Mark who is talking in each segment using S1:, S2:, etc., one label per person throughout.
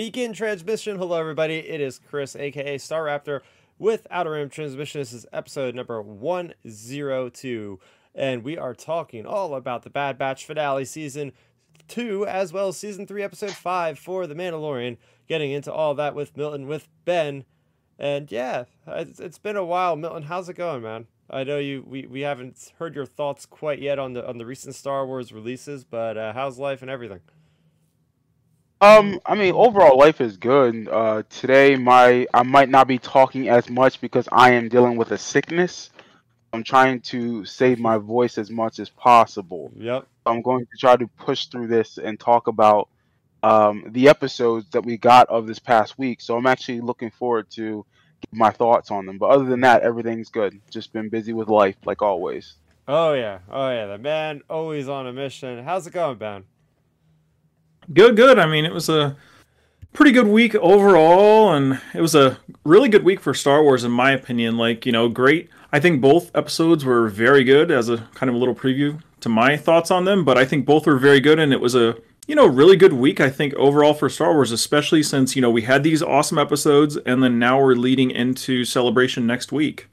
S1: begin transmission. Hello, everybody. It is Chris, aka Starrapter, with Outer Rim Transmission. This is episode number 102, and we are talking all about the Bad Batch finale season two, as well as season three, episode five for The Mandalorian. Getting into all that with Milton, with Ben. And yeah, it's, it's been a while. Milton, how's it going, man? I know you we, we haven't heard your thoughts quite yet on the on the recent Star Wars releases, but uh, how's life and everything?
S2: Um, I mean, overall life is good. Uh, today, my I might not be talking as much because I am dealing with a sickness. I'm trying to save my voice as much as possible.
S1: Yep.
S2: I'm going to try to push through this and talk about um, the episodes that we got of this past week. So I'm actually looking forward to my thoughts on them. But other than that, everything's good. Just been busy with life, like always.
S1: Oh yeah, oh yeah, the man always on a mission. How's it going, Ben?
S3: Good, good. I mean, it was a pretty good week overall, and it was a really good week for Star Wars, in my opinion. Like, you know, great. I think both episodes were very good as a kind of a little preview to my thoughts on them, but I think both were very good, and it was a you know really good week I think overall for Star Wars, especially since you know we had these awesome episodes, and then now we're leading into Celebration next week.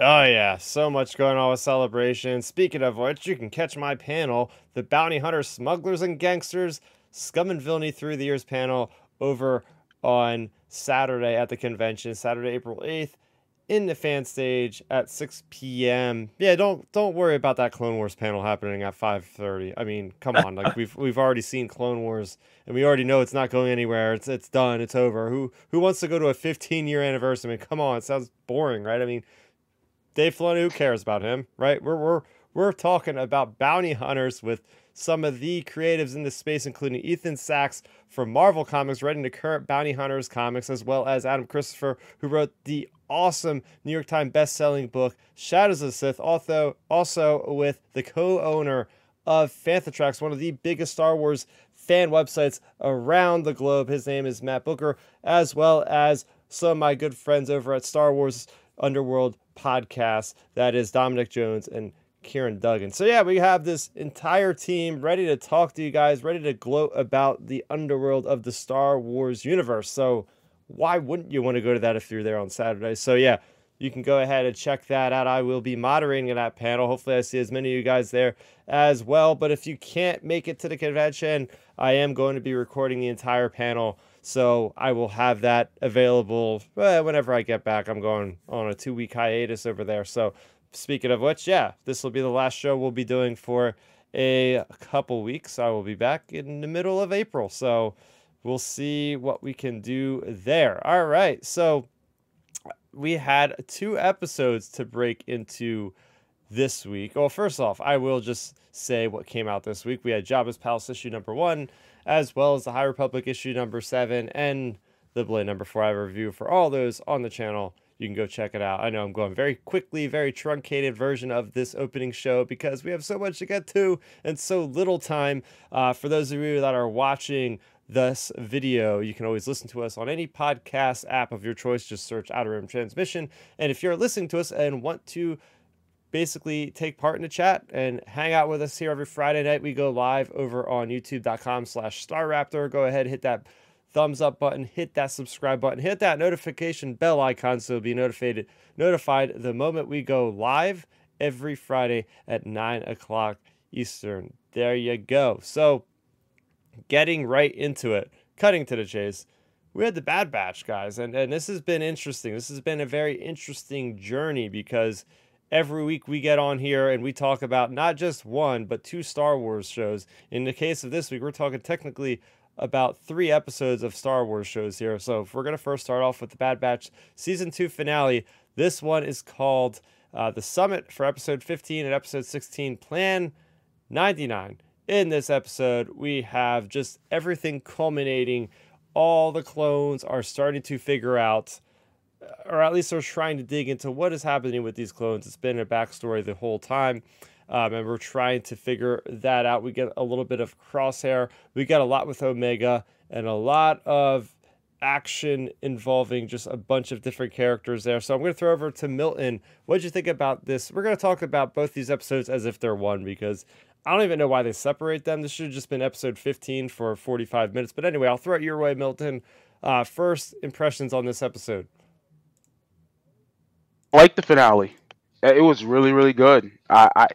S1: Oh yeah, so much going on with Celebration. Speaking of which, you can catch my panel, the Bounty Hunter Smugglers and Gangsters, Scum and Villainy Through the Years panel over on Saturday at the convention, Saturday, April 8th, in the fan stage at 6 p.m. Yeah, don't don't worry about that Clone Wars panel happening at 5:30. I mean, come on, like we've we've already seen Clone Wars and we already know it's not going anywhere. It's it's done. It's over. Who who wants to go to a 15 year anniversary? I mean, come on, it sounds boring, right? I mean, Dave Filoni, who cares about him, right? We're we're we're talking about bounty hunters with some of the creatives in this space, including Ethan Sacks from Marvel Comics, writing the current Bounty Hunters comics, as well as Adam Christopher, who wrote the awesome New York Times best-selling book Shadows of the Sith, also also with the co-owner of Fantha Tracks, one of the biggest Star Wars fan websites around the globe. His name is Matt Booker, as well as some of my good friends over at Star Wars Underworld podcast. That is Dominic Jones and Kieran Duggan. So yeah, we have this entire team ready to talk to you guys, ready to gloat about the underworld of the Star Wars universe. So why wouldn't you want to go to that if you're there on Saturday? So yeah, you can go ahead and check that out. I will be moderating that panel. Hopefully, I see as many of you guys there as well. But if you can't make it to the convention, I am going to be recording the entire panel so I will have that available eh, whenever I get back. I'm going on a two week hiatus over there. So speaking of which, yeah, this will be the last show we'll be doing for a couple weeks. I will be back in the middle of April. So we'll see what we can do there. All right. So we had two episodes to break into this week. Well, first off, I will just say what came out this week. We had Jabba's Palace issue number one as well as the High Republic issue number seven and the Blade number four. I have a review for all those on the channel. You can go check it out. I know I'm going very quickly, very truncated version of this opening show because we have so much to get to and so little time. Uh, for those of you that are watching this video, you can always listen to us on any podcast app of your choice. Just search Outer Rim Transmission. And if you're listening to us and want to basically take part in the chat and hang out with us here every Friday night. We go live over on youtube.com slash starrapter. Go ahead, hit that thumbs up button, hit that subscribe button, hit that notification bell icon so you'll be notified notified the moment we go live every Friday at 9 o'clock Eastern. There you go. So getting right into it, cutting to the chase. We had the Bad Batch, guys, and, and this has been interesting. This has been a very interesting journey because – every week we get on here and we talk about not just one, but two Star Wars shows. In the case of this week, we're talking technically about three episodes of Star Wars shows here. So if we're going to first start off with the Bad Batch season two finale, this one is called uh, The Summit for episode 15 and episode 16, Plan 99. In this episode, we have just everything culminating. All the clones are starting to figure out or at least they're trying to dig into what is happening with these clones. It's been a backstory the whole time. Um, and we're trying to figure that out. We get a little bit of crosshair. We get a lot with Omega and a lot of action involving just a bunch of different characters there. So I'm going to throw over to Milton. What did you think about this? We're going to talk about both these episodes as if they're one because I don't even know why they separate them. This should have just been episode 15 for 45 minutes. But anyway, I'll throw it your way, Milton. Uh, first impressions on this episode.
S2: Like the finale. It was really, really good. I, I,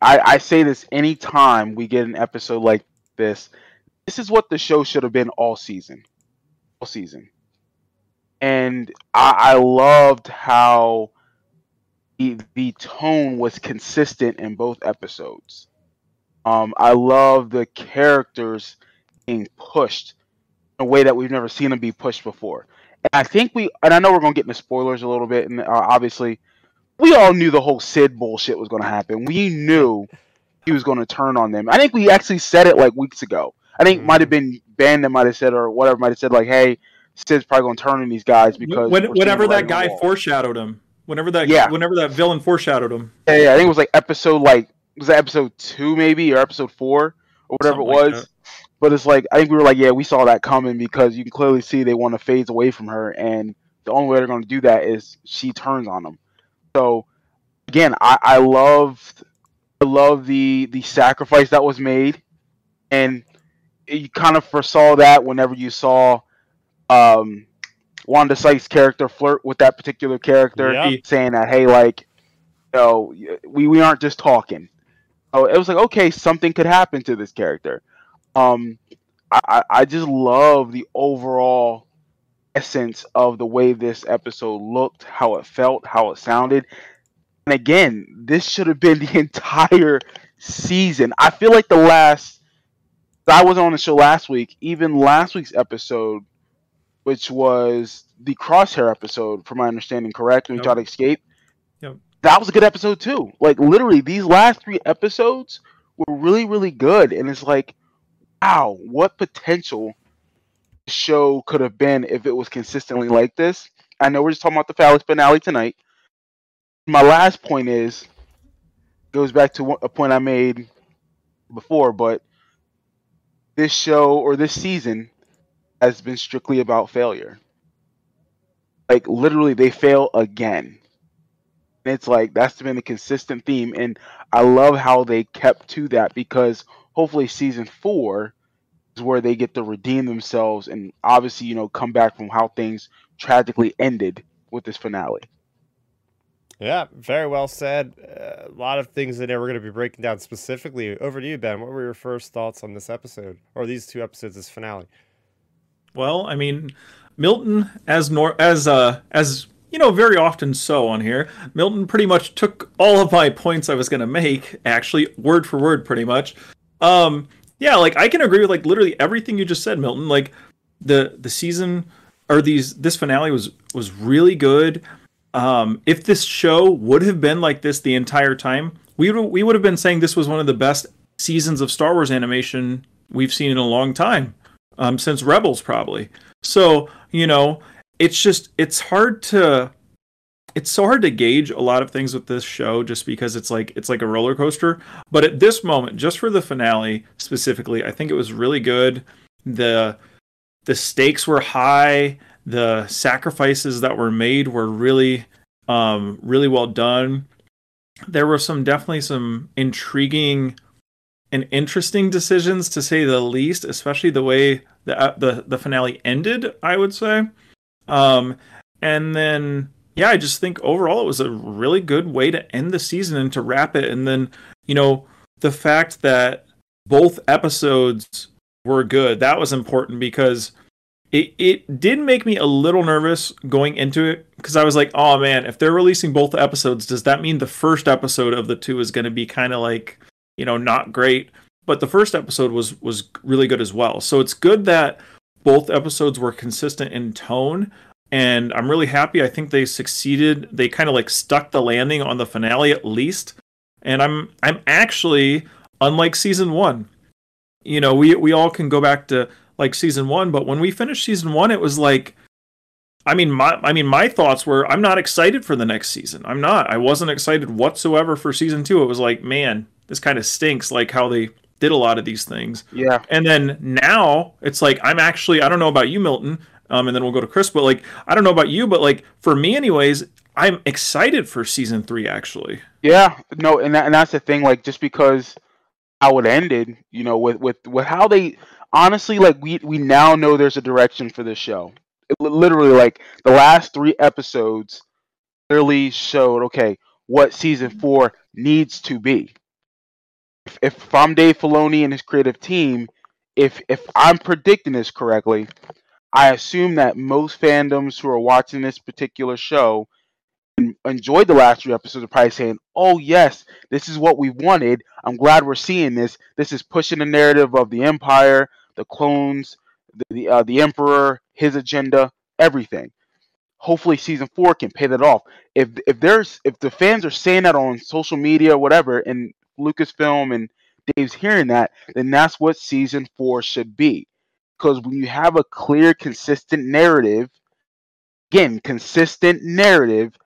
S2: I, I say this anytime we get an episode like this. This is what the show should have been all season, all season. And I, I loved how the, the tone was consistent in both episodes. Um, I love the characters being pushed in a way that we've never seen them be pushed before. And I think we, and I know we're going to get into spoilers a little bit, and uh, obviously, we all knew the whole Cid bullshit was going to happen. We knew he was going to turn on them. I think we actually said it like weeks ago. I think mm-hmm. might have been Ben that might have said, or whatever might have said, like, "Hey, Cid's probably going to turn on these guys because
S3: when, whenever that guy foreshadowed him, whenever that yeah. whenever that villain foreshadowed him.
S2: Yeah, yeah, I think it was like episode like was that episode two maybe or episode four or whatever Something it was. Like but it's like I think we were like, yeah, we saw that coming because you can clearly see they want to phase away from her, and the only way they're going to do that is she turns on them. So again, I, I loved I love the the sacrifice that was made, and you kind of foresaw that whenever you saw um, Wanda Sykes' character flirt with that particular character, yeah. saying that, hey, like, you know, we we aren't just talking. Oh, it was like okay, something could happen to this character. Um, I, I just love the overall essence of the way this episode looked, how it felt, how it sounded. And again, this should have been the entire season. I feel like the last I wasn't on the show last week, even last week's episode, which was the crosshair episode, from my understanding, correct? When yep. we tried to escape. Yep. That was a good episode too. Like literally, these last three episodes were really, really good. And it's like wow, what potential show could have been if it was consistently like this. I know we're just talking about the Phallic finale tonight. My last point is goes back to a point I made before, but this show or this season has been strictly about failure. Like literally, they fail again. And it's like that's been a consistent theme, and I love how they kept to that because hopefully season four is where they get to redeem themselves and obviously you know come back from how things tragically ended with this finale.
S1: Yeah, very well said. Uh, a lot of things in there we're going to be breaking down specifically. Over to you, Ben. What were your first thoughts on this episode or these two episodes, this finale?
S3: Well, I mean, Milton, as nor as uh as you know, very often so on here, Milton pretty much took all of my points I was going to make, actually word for word, pretty much, um, yeah, like I can agree with like literally everything you just said, Milton. Like the the season or these this finale was was really good. Um, if this show would have been like this the entire time, we would we would have been saying this was one of the best seasons of Star Wars animation we've seen in a long time, um, since Rebels probably. So you know, it's just it's hard to it's so hard to gauge a lot of things with this show just because it's like it's like a roller coaster. But at this moment just for the finale specifically i think it was really good. The the stakes were high. The sacrifices that were made were really um really well done. There were some definitely some intriguing and interesting decisions to say the least especially the way the uh, the, the finale ended i would say. Um and then yeah, I just think overall it was a really good way to end the season and to wrap it. And then, you know, the fact that both episodes were good, that was important because it, it did make me a little nervous going into it because I was like, oh man, if they're releasing both episodes, does that mean the first episode of the two is going to be kind of like, you know, not great? But the first episode was was really good as well. So it's good that both episodes were consistent in tone, and I'm really happy. I think they succeeded. They kind of like stuck the landing on the finale at least. And I'm I'm actually unlike season 1. You know, we we all can go back to like season 1, but when we finished season 1 it was like I mean my I mean my thoughts were I'm not excited for the next season. I'm not. I wasn't excited whatsoever for season 2. It was like, man, this kind of stinks like how they did a lot of these things.
S2: Yeah.
S3: And then now it's like I'm actually I don't know about you Milton, um, and then we'll go to Chris. But like, I don't know about you, but like for me, anyways, I'm excited for season three. Actually,
S2: Yeah, no, and that, and that's the thing. Like, just because how it ended, you know, with with with how they honestly like we we now know there's a direction for this show. It, literally, like the last three episodes clearly showed okay what season four needs to be. If, if I'm Dave Filoni and his creative team, if if I'm predicting this correctly, I assume that most fandoms who are watching this particular show en- enjoyed the last three episodes are probably saying, "Oh yes, this is what we wanted. I'm glad we're seeing this. This is pushing the narrative of the Empire, the clones, the the, uh, the Emperor, his agenda, everything." Hopefully, season four can pay that off. If if there's if the fans are saying that on social media or whatever, and Lucasfilm and Dave's hearing that, then that's what season four should be. Because when you have a clear, consistent narrative, again, consistent narrative,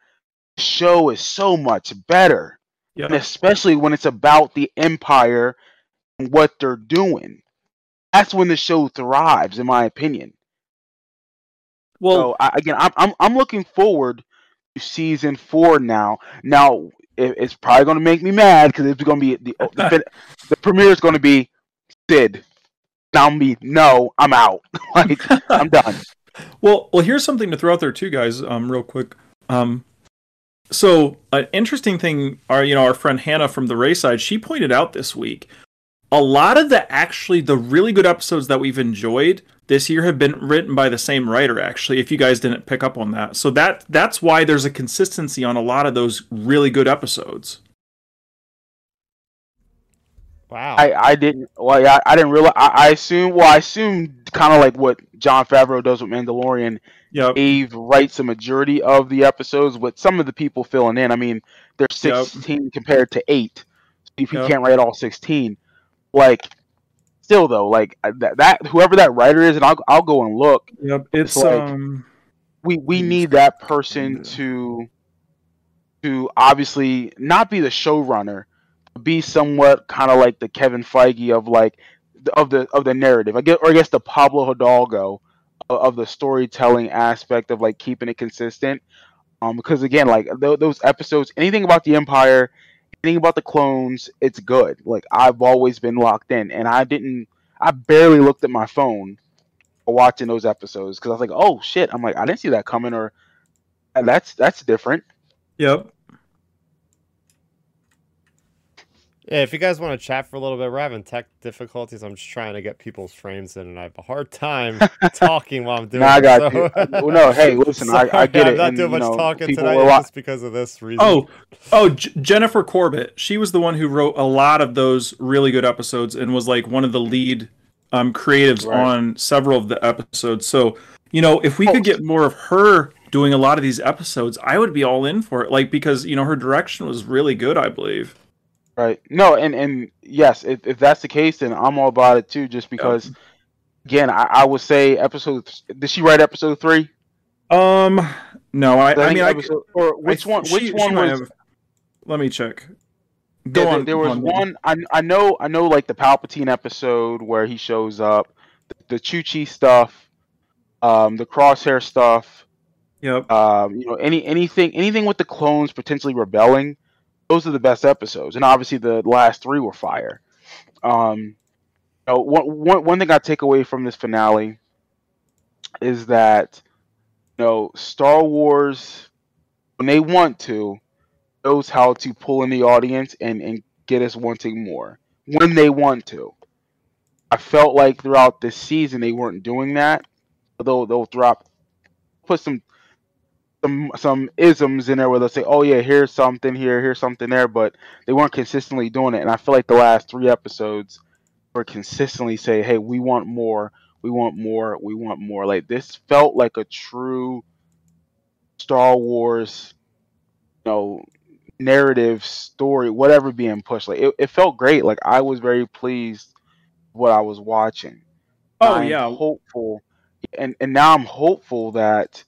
S2: show is so much better.
S3: yeah,
S2: And especially when it's about the Empire and what they're doing. That's when the show thrives, in my opinion.
S3: well,
S2: So I, again, I'm, I'm I'm looking forward to season four now. Now it, it's probably going to make me mad because it's going to be the the, the premiere is going to be Cid. Now me, no, I'm out. like I'm done.
S3: Well, well, here's something to throw out there too, guys. Um, real quick. Um, so an interesting thing, our you know our friend Hannah from the Rayside, she pointed out this week, a lot of the actually the really good episodes that we've enjoyed this year have been written by the same writer. Actually, if you guys didn't pick up on that, so that that's why there's a consistency on a lot of those really good episodes.
S1: Wow.
S2: I, I didn't well yeah, I didn't realize I, I assume well I assumed kind of like what Jon Favreau does with Mandalorian
S3: Yep.
S2: Eve writes a majority of the episodes with some of the people filling in I mean there's
S3: Yep.
S2: 16 compared to 8 so if you
S3: Yep.
S2: can't write all 16 like still though like uh, that, that whoever that writer is and I'll, I'll go and look
S3: Yep. It's
S2: like-
S3: um.
S2: we we need that person to to obviously not be the showrunner, be somewhat kind of like the Kevin Feige of like of the of the narrative. I guess or I guess the Pablo Hidalgo of, of the storytelling aspect of like keeping it consistent. Um, because again, like th- those episodes, anything about the Empire, anything about the clones, it's good. Like I've always been locked in, and I didn't. I barely looked at my phone watching those episodes because I was like, "Oh shit!" I'm like, I didn't see that coming, or "Uh, that's that's different.
S3: Yep.
S1: Yeah, if you guys want to chat for a little bit, we're having tech difficulties. I'm just trying to get people's frames in, and I have a hard time talking while I'm doing
S2: No, I got
S1: so-
S2: you. Well, no, hey, listen, I, I
S1: Sorry,
S2: get
S1: I'm
S2: it.
S1: not
S2: and,
S1: doing much
S2: know,
S1: talking tonight
S2: were wa-
S1: just because of this reason.
S3: Oh, oh, J- Jennifer Corbett. She was the one who wrote a lot of those really good episodes and was like one of the lead um, creatives
S2: Right.
S3: on several of the episodes. So, you know, if we
S2: Oh.
S3: could get more of her doing a lot of these episodes, I would be all in for it. Like because you know her direction was really good, I believe.
S2: Right. No, and and yes, if, if that's the case, then I'm all about it too. Just because, again, I, I would say episode. Did she write episode three?
S3: Um, no, I, I
S2: think
S3: mean, I,
S2: episode, or which
S3: I-
S2: one? Which
S3: she
S2: one
S3: might
S2: was?
S3: have- let me check. Go
S2: Yeah, there,
S3: on.
S2: there
S3: go
S2: was
S3: on.
S2: one. I I know I know like the Palpatine episode where he shows up, the, the Chuchi stuff, um, the Crosshair stuff.
S3: Yep.
S2: um, you know, any anything anything with the clones potentially rebelling, those are the best episodes. And obviously the last three were fire. Um, you know, one, one, one thing I take away from this finale is that you know Star Wars when they want to knows how to pull in the audience and and get us wanting more when they want to. I felt like throughout this season they weren't doing that. They'll they'll drop put some some some isms in there where they'll say, "Oh yeah, here's something here, here's something there," but they weren't consistently doing it. And I feel like the last three episodes were consistently say, "Hey, we want more, we want more, we want more." Like this felt like a true Star Wars, you know, narrative story, whatever being pushed. Like it, it felt great. Like I was very pleased what I was watching.
S3: Oh
S2: I'm
S3: yeah.
S2: hopeful, and and now I'm hopeful that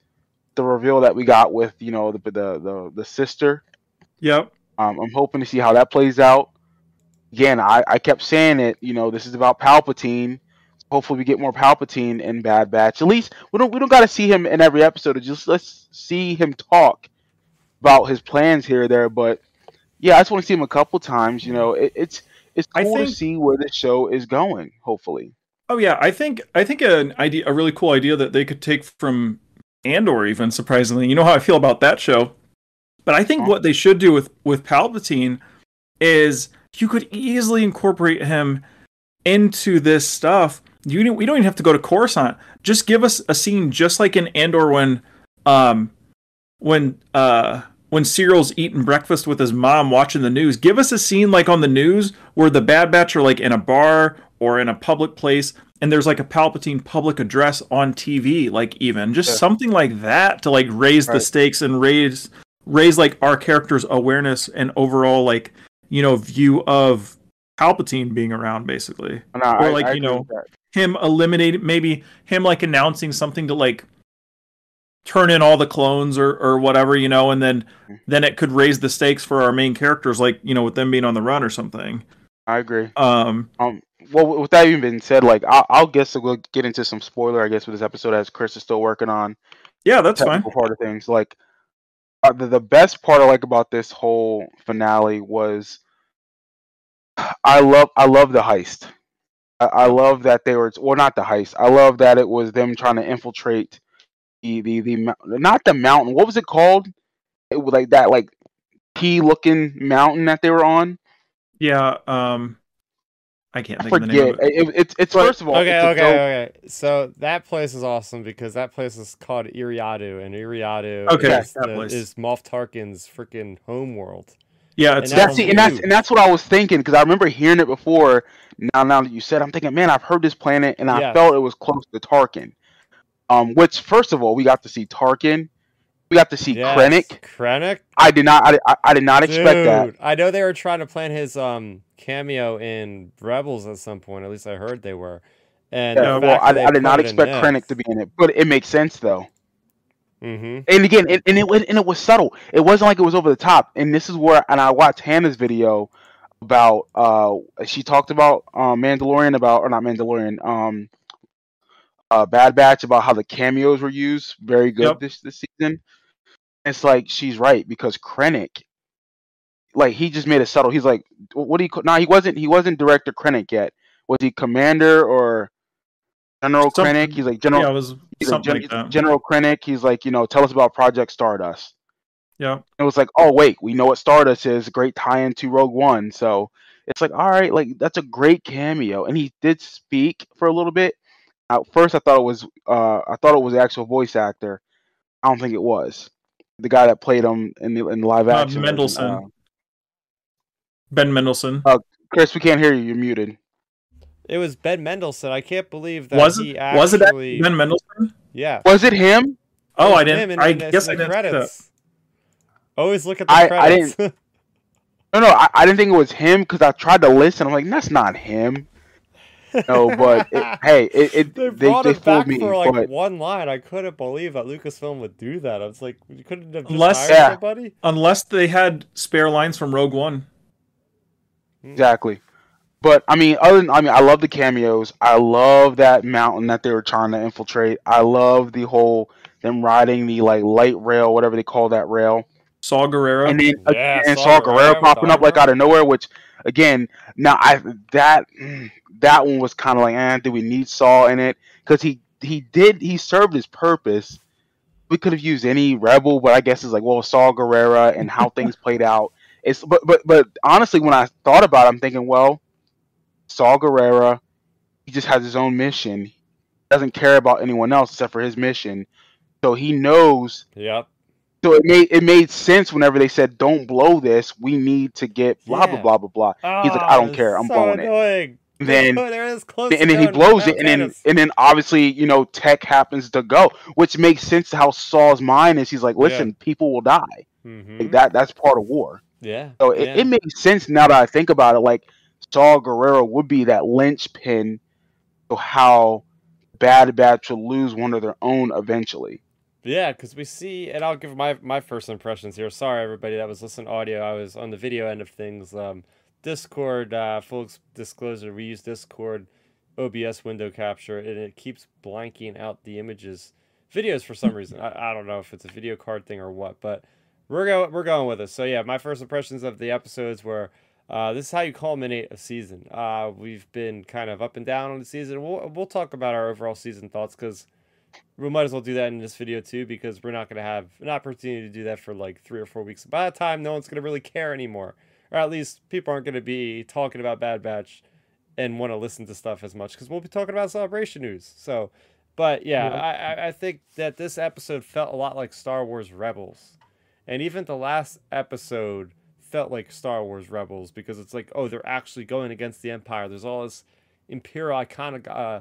S2: the reveal that we got with you know the the the, the sister.
S3: Yep.
S2: Um, I'm hoping to see how that plays out. Again, I, I kept saying it. You know, this is about Palpatine, Hopefully, we get more Palpatine in Bad Batch. At least we don't we don't got to see him in every episode. Just let's see him talk about his plans here or there. But yeah, I just want to see him a couple times. You know, it, it's it's
S3: I
S2: cool
S3: think-
S2: to see where the show is going. Hopefully,
S3: Oh yeah, I think I think an idea, a really cool idea that they could take from Andor, even surprisingly. You know how I feel about that show, but I think what they should do with with Palpatine is you could easily incorporate him into this stuff. You don't, we don't even have to go to Coruscant. Just give us a scene, just like in Andor when, um, when uh when Syril's eating breakfast with his mom watching the news. Give us a scene like on the news where the Bad Batch are like in a bar or in a public place and there's like a Palpatine public address on TV, like even just
S2: Yeah.
S3: something like that to like raise the stakes and raise raise like our characters' awareness and overall like you know view of Palpatine being around basically
S2: I-
S3: Or like,
S2: I
S3: you know, him eliminating maybe him like announcing something to like turn in all the clones or or whatever you know and then
S2: Mm-hmm.
S3: then it could raise the stakes for our main characters like you know with them being on the run or something
S2: I agree.
S3: um
S2: Um, well, with that even being said, like I'll, I'll guess we'll get into some spoiler. I guess with this episode, as Chris is still working on
S3: yeah that's fine
S2: part of things. Like uh, the, the best part I like about this whole finale was I love I love the heist. I, I love that they were well not the heist. I love that it was them trying to infiltrate the the the not the mountain. What was it called? It was like that like P looking mountain that they were on.
S3: yeah um i can't
S2: I
S3: think of the name
S2: forget.
S3: of it.
S2: It, it's it's first of all
S1: Okay, okay,
S2: dope-
S1: okay. So that place is awesome because that place is called Eriadu, and Eriadu
S3: Okay,
S1: is,
S3: that
S1: the-
S3: place.
S1: is Moff Tarkin's freaking home world.
S3: yeah it's
S1: and
S2: That's see, and that's and that's what I was thinking because I remember hearing it before. Now, now that you said, I'm thinking, man, I've heard this planet, and I
S1: Yes.
S2: felt it was close to Tarkin. Um, which first of all, we got to see Tarkin, we got to see
S1: Yes,
S2: Krennic.
S1: Krennic.
S2: I did not, I, I, I did not expect that.
S1: I know they were trying to plan his um cameo in Rebels at some point. At least I heard they were. And
S2: Yeah, well, I, I did not expect Krennic to be in it, but it makes sense though.
S1: Mm-hmm.
S2: And again, and, and it was and it was subtle. It wasn't like it was over the top. And this is where, and I watched Hannah's video about. uh She talked about uh, Mandalorian about or not Mandalorian. Um, uh, Bad Batch about how the cameos were used. Very good
S3: Yep.
S2: this this season. It's like she's right because Krennic, like he just made it subtle. He's like, what do you? No, he wasn't. He wasn't Director Krennic yet. Was he Commander or General
S3: Something-
S2: Krennic? He's like General.
S3: yeah it was
S2: like,
S3: something like that
S2: General Krennic. He's like, you know, tell us about Project Stardust.
S3: yeah
S2: It was like, oh wait, we know what Stardust is. Great tie-in to Rogue One. So it's like, all right, like that's a great cameo. And he did speak for a little bit. At first, I thought it was, uh, I thought it was the actual voice actor. I don't think it was the guy that played him in the in live
S3: Uh,
S2: action. version.
S3: Mendelsohn. Ben mendelsohn
S2: Uh, Chris, we can't hear you. You're muted.
S1: It was Ben Mendelsohn. I can't believe that
S3: was
S1: he
S3: it
S1: actually.
S3: was it actually ben mendelsohn
S1: Yeah.
S2: Was it him?
S3: oh
S1: It
S3: i didn't
S1: in-
S3: i
S1: in the-
S3: guess
S1: in
S3: i
S1: the
S3: didn't
S1: credits. Always look at the
S2: I- I
S1: credits.
S2: No, no, I, I didn't think it was him because I tried to listen. I'm like, that's not him. No, but it, hey, it, it
S1: they
S2: they,
S1: brought
S2: they
S1: it
S2: fooled
S1: back
S2: me.
S1: for like
S2: but
S1: one line. I couldn't believe that Lucasfilm would do that. I was like, you couldn't have just
S3: Unless-
S1: hired
S2: Yeah.
S1: somebody.
S3: unless they had spare lines from rogue one
S2: Exactly. But I mean, other than I mean, I love the cameos. I love that mountain that they were trying to infiltrate. I love the whole them riding the like light rail, whatever they call that rail,
S3: saul Gerrera
S2: and then
S1: Yeah,
S2: and
S1: Saw
S2: Saw
S1: Gerrera
S2: Guerrero popping up like out of nowhere. Which again, now I that that one was kind of like, eh, do we need Saw in it? Because he he did he served his purpose. We could have used any rebel, but I guess it's like, well, Saw Gerrera and how things played out. It's but but but honestly, when I thought about it, I'm thinking, well, Saul Gerrera, he just has his own mission. He Doesn't care about anyone else except for his mission. So he knows.
S1: Yep.
S2: So it made it made sense whenever they said, "Don't blow this. We need to get blah blah
S1: Yeah.
S2: blah blah blah." He's like, "I don't care. I'm
S1: so
S2: blowing it." Then
S1: close
S2: and then he blows it, and then and then obviously you know tech happens to go, which makes sense to how Saul's mind is. He's like, "Listen, people will die.
S1: Mhm.
S2: Like, that that's part of war."
S1: Yeah.
S2: So it,
S1: yeah.
S2: it makes sense now that I think about it. Like Saul Gerrera would be that linchpin to how Bad Batch will lose one of their own eventually.
S1: Yeah, because we see, and I'll give my my first impressions here. Sorry, everybody that was listening to audio. I was on the video end of things. Um, Discord, uh, full disclosure, we use Discord OBS window capture, and it keeps blanking out the images, videos for some reason. I, I don't know if it's a video card thing or what, but we're going we're going with it. So yeah, my first impressions of the episodes were. Uh, this is how you culminate a season. Uh, we've been kind of up and down on the season. We'll, we'll talk about our overall season thoughts because we might as well do that in this video too because we're not going to have an opportunity to do that for like three or four weeks. By that time, no one's going to really care anymore, or at least people aren't going to be talking about Bad Batch and want to listen to stuff as much because we'll be talking about celebration news. So, but yeah, yeah. I, I think that this episode felt a lot like Star Wars Rebels, and even the last episode felt like Star Wars Rebels because it's like, oh, they're actually going against the Empire. There's all this Imperial icon. Uh,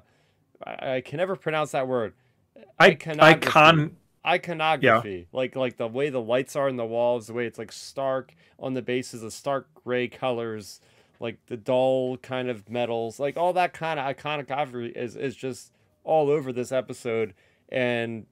S1: I, I can never pronounce that word
S3: iconography. Icon
S1: iconography yeah. like like the way the lights are in the walls the way it's like stark on the bases of stark gray colors like the dull kind of metals like all that kind of iconography is is just all over this episode and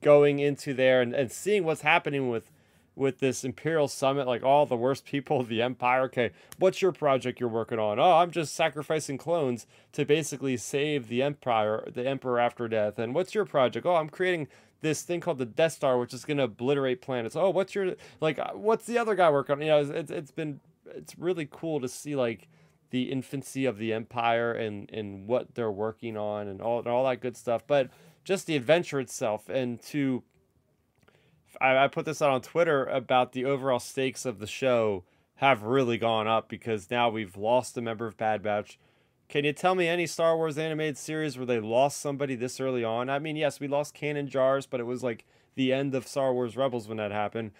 S1: going into there and, and seeing what's happening with with this imperial summit like all the worst people of the empire. Okay what's your project you're working on? Oh i'm just sacrificing clones to basically save the empire the emperor after death. And what's your project? Oh i'm creating this thing called the death star which is going to obliterate planets. Oh what's your like uh, what's the other guy working on? You know it's, it's been it's really cool to see like the infancy of the empire and and what they're working on and all and all that good stuff. But just the adventure itself and to I, I put this out on Twitter about the overall stakes of the show have really gone up because now we've lost a member of Bad Batch. Can you tell me any Star Wars animated series where they lost somebody this early on? I mean, yes, we lost Kanan Jarrus, but it was like the end of Star Wars Rebels when that happened.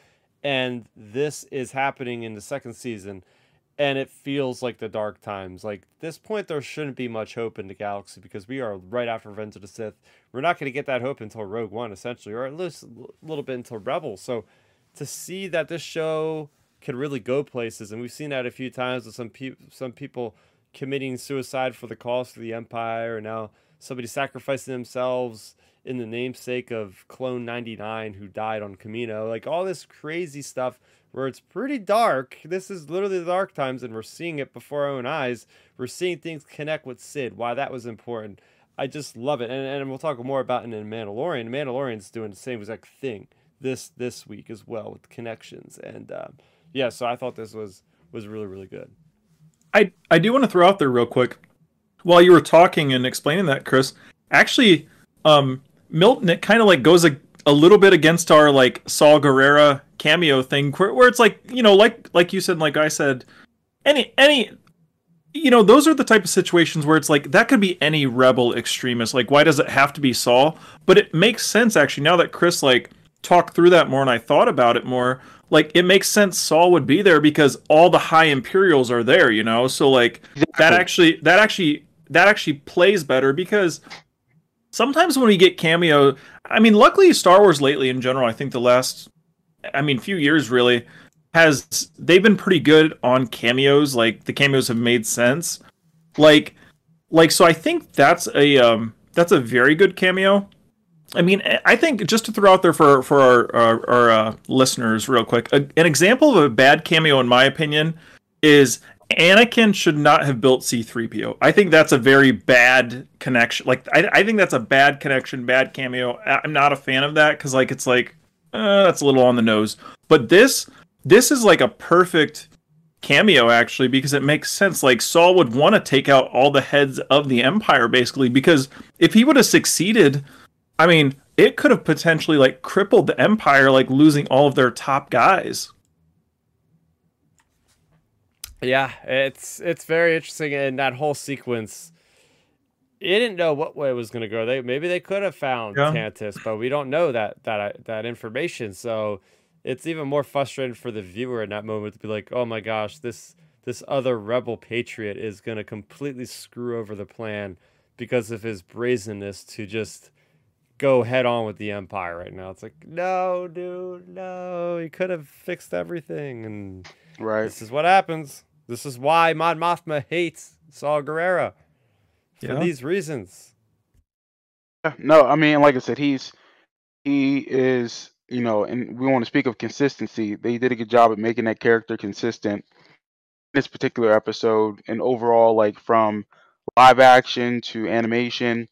S1: And this is happening in the second season and it feels like the dark times. Like this point, there shouldn't be much hope in the galaxy because we are right after Revenge of the Sith. We're not going to get that hope until Rogue One, essentially, or at least a little bit until Rebels. So to see that this show can really go places, and we've seen that a few times with some people, some people committing suicide for the cause of the Empire, and now somebody sacrificing themselves in the namesake of Clone 99 who died on Kamino. Like all this crazy stuff where it's pretty dark. This is literally the dark times, and we're seeing it before our own eyes. We're seeing things connect with Cid, why that was important. I just love it. And, and we'll talk more about it in Mandalorian. Mandalorian's doing the same exact thing this this week as well with connections. And uh, yeah, so I thought this was was really, really good.
S3: I, I do want to throw out there real quick. While you were talking and explaining that, Chris, actually, um, Milton, it kind of like goes a, a little bit against our like Saul Gerrera cameo thing, where, where it's like you know, like like you said, like I said, any any you know, those are the type of situations where it's like that could be any rebel extremist. Like, why does it have to be Saul? But it makes sense actually now that Chris like talked through that more and I thought about it more. Like, it makes sense Saul would be there because all the high Imperials are there, you know. So like exactly. that actually that actually that actually plays better because sometimes when we get cameo, I mean, luckily Star Wars lately in general, I think the last, I mean, few years really has they've been pretty good on cameos. Like the cameos have made sense. Like, like so, I think that's a um that's a very good cameo. I mean, I think just to throw out there for for our our, our uh, listeners, real quick, a, an example of a bad cameo, in my opinion, is Anakin should not have built C3PO. I think that's a very bad connection. Like, I, I think that's a bad connection, bad cameo. I'm not a fan of that because, like, it's like, uh, that's a little on the nose. But this, this is like a perfect cameo actually because it makes sense. Like, Saul would want to take out all the heads of the Empire basically because if he would have succeeded, I mean, it could have potentially like crippled the Empire, like losing all of their top guys.
S1: Yeah, it's it's very interesting, and that whole sequence. You didn't know what way it was going to go. They maybe they could have found yeah. Tantiss, but we don't know that that uh, that information. So it's even more frustrating for the viewer in that moment to be like, "Oh my gosh, this this other rebel patriot is going to completely screw over the plan because of his brazenness to just go head on with the empire right now." It's like, "No, dude, no. He could have fixed everything and
S2: right.
S1: This is what happens." This is why Mon Mothma hates Saul Gerrera for yeah. these reasons.
S2: No, I mean, like I said, he's he is you know, and we want to speak of consistency. They did a good job at making that character consistent in this particular episode, and overall, like from live action to animation.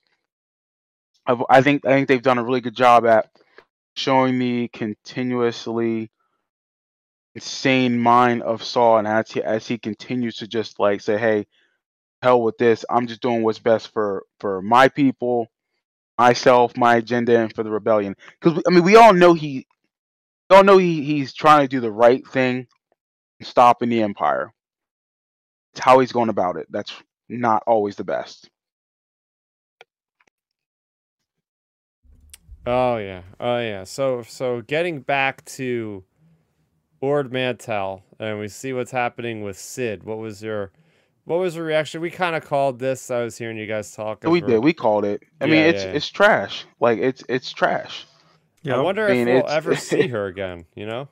S2: I've, I think I think they've done a really good job at showing me continuously insane mind of Saul, and as he as he continues to just like say, "Hey, hell with this. I'm just doing what's best for for my people, myself, my agenda, and for the rebellion." Because I mean, we all know he, we all know he he's trying to do the right thing, stopping the empire. It's how he's going about it. That's not always the best.
S1: Oh yeah, oh yeah. So so getting back to Ord Mantell, and we see what's happening with Cid. What was your what was the reaction? We kind of called this. I was hearing you guys talk.
S2: We did. We called it. I
S1: Yeah,
S2: mean, it's
S1: yeah.
S2: it's trash. Like it's it's trash.
S3: Yeah.
S1: I wonder
S2: I mean,
S1: if we'll ever see her again. You know,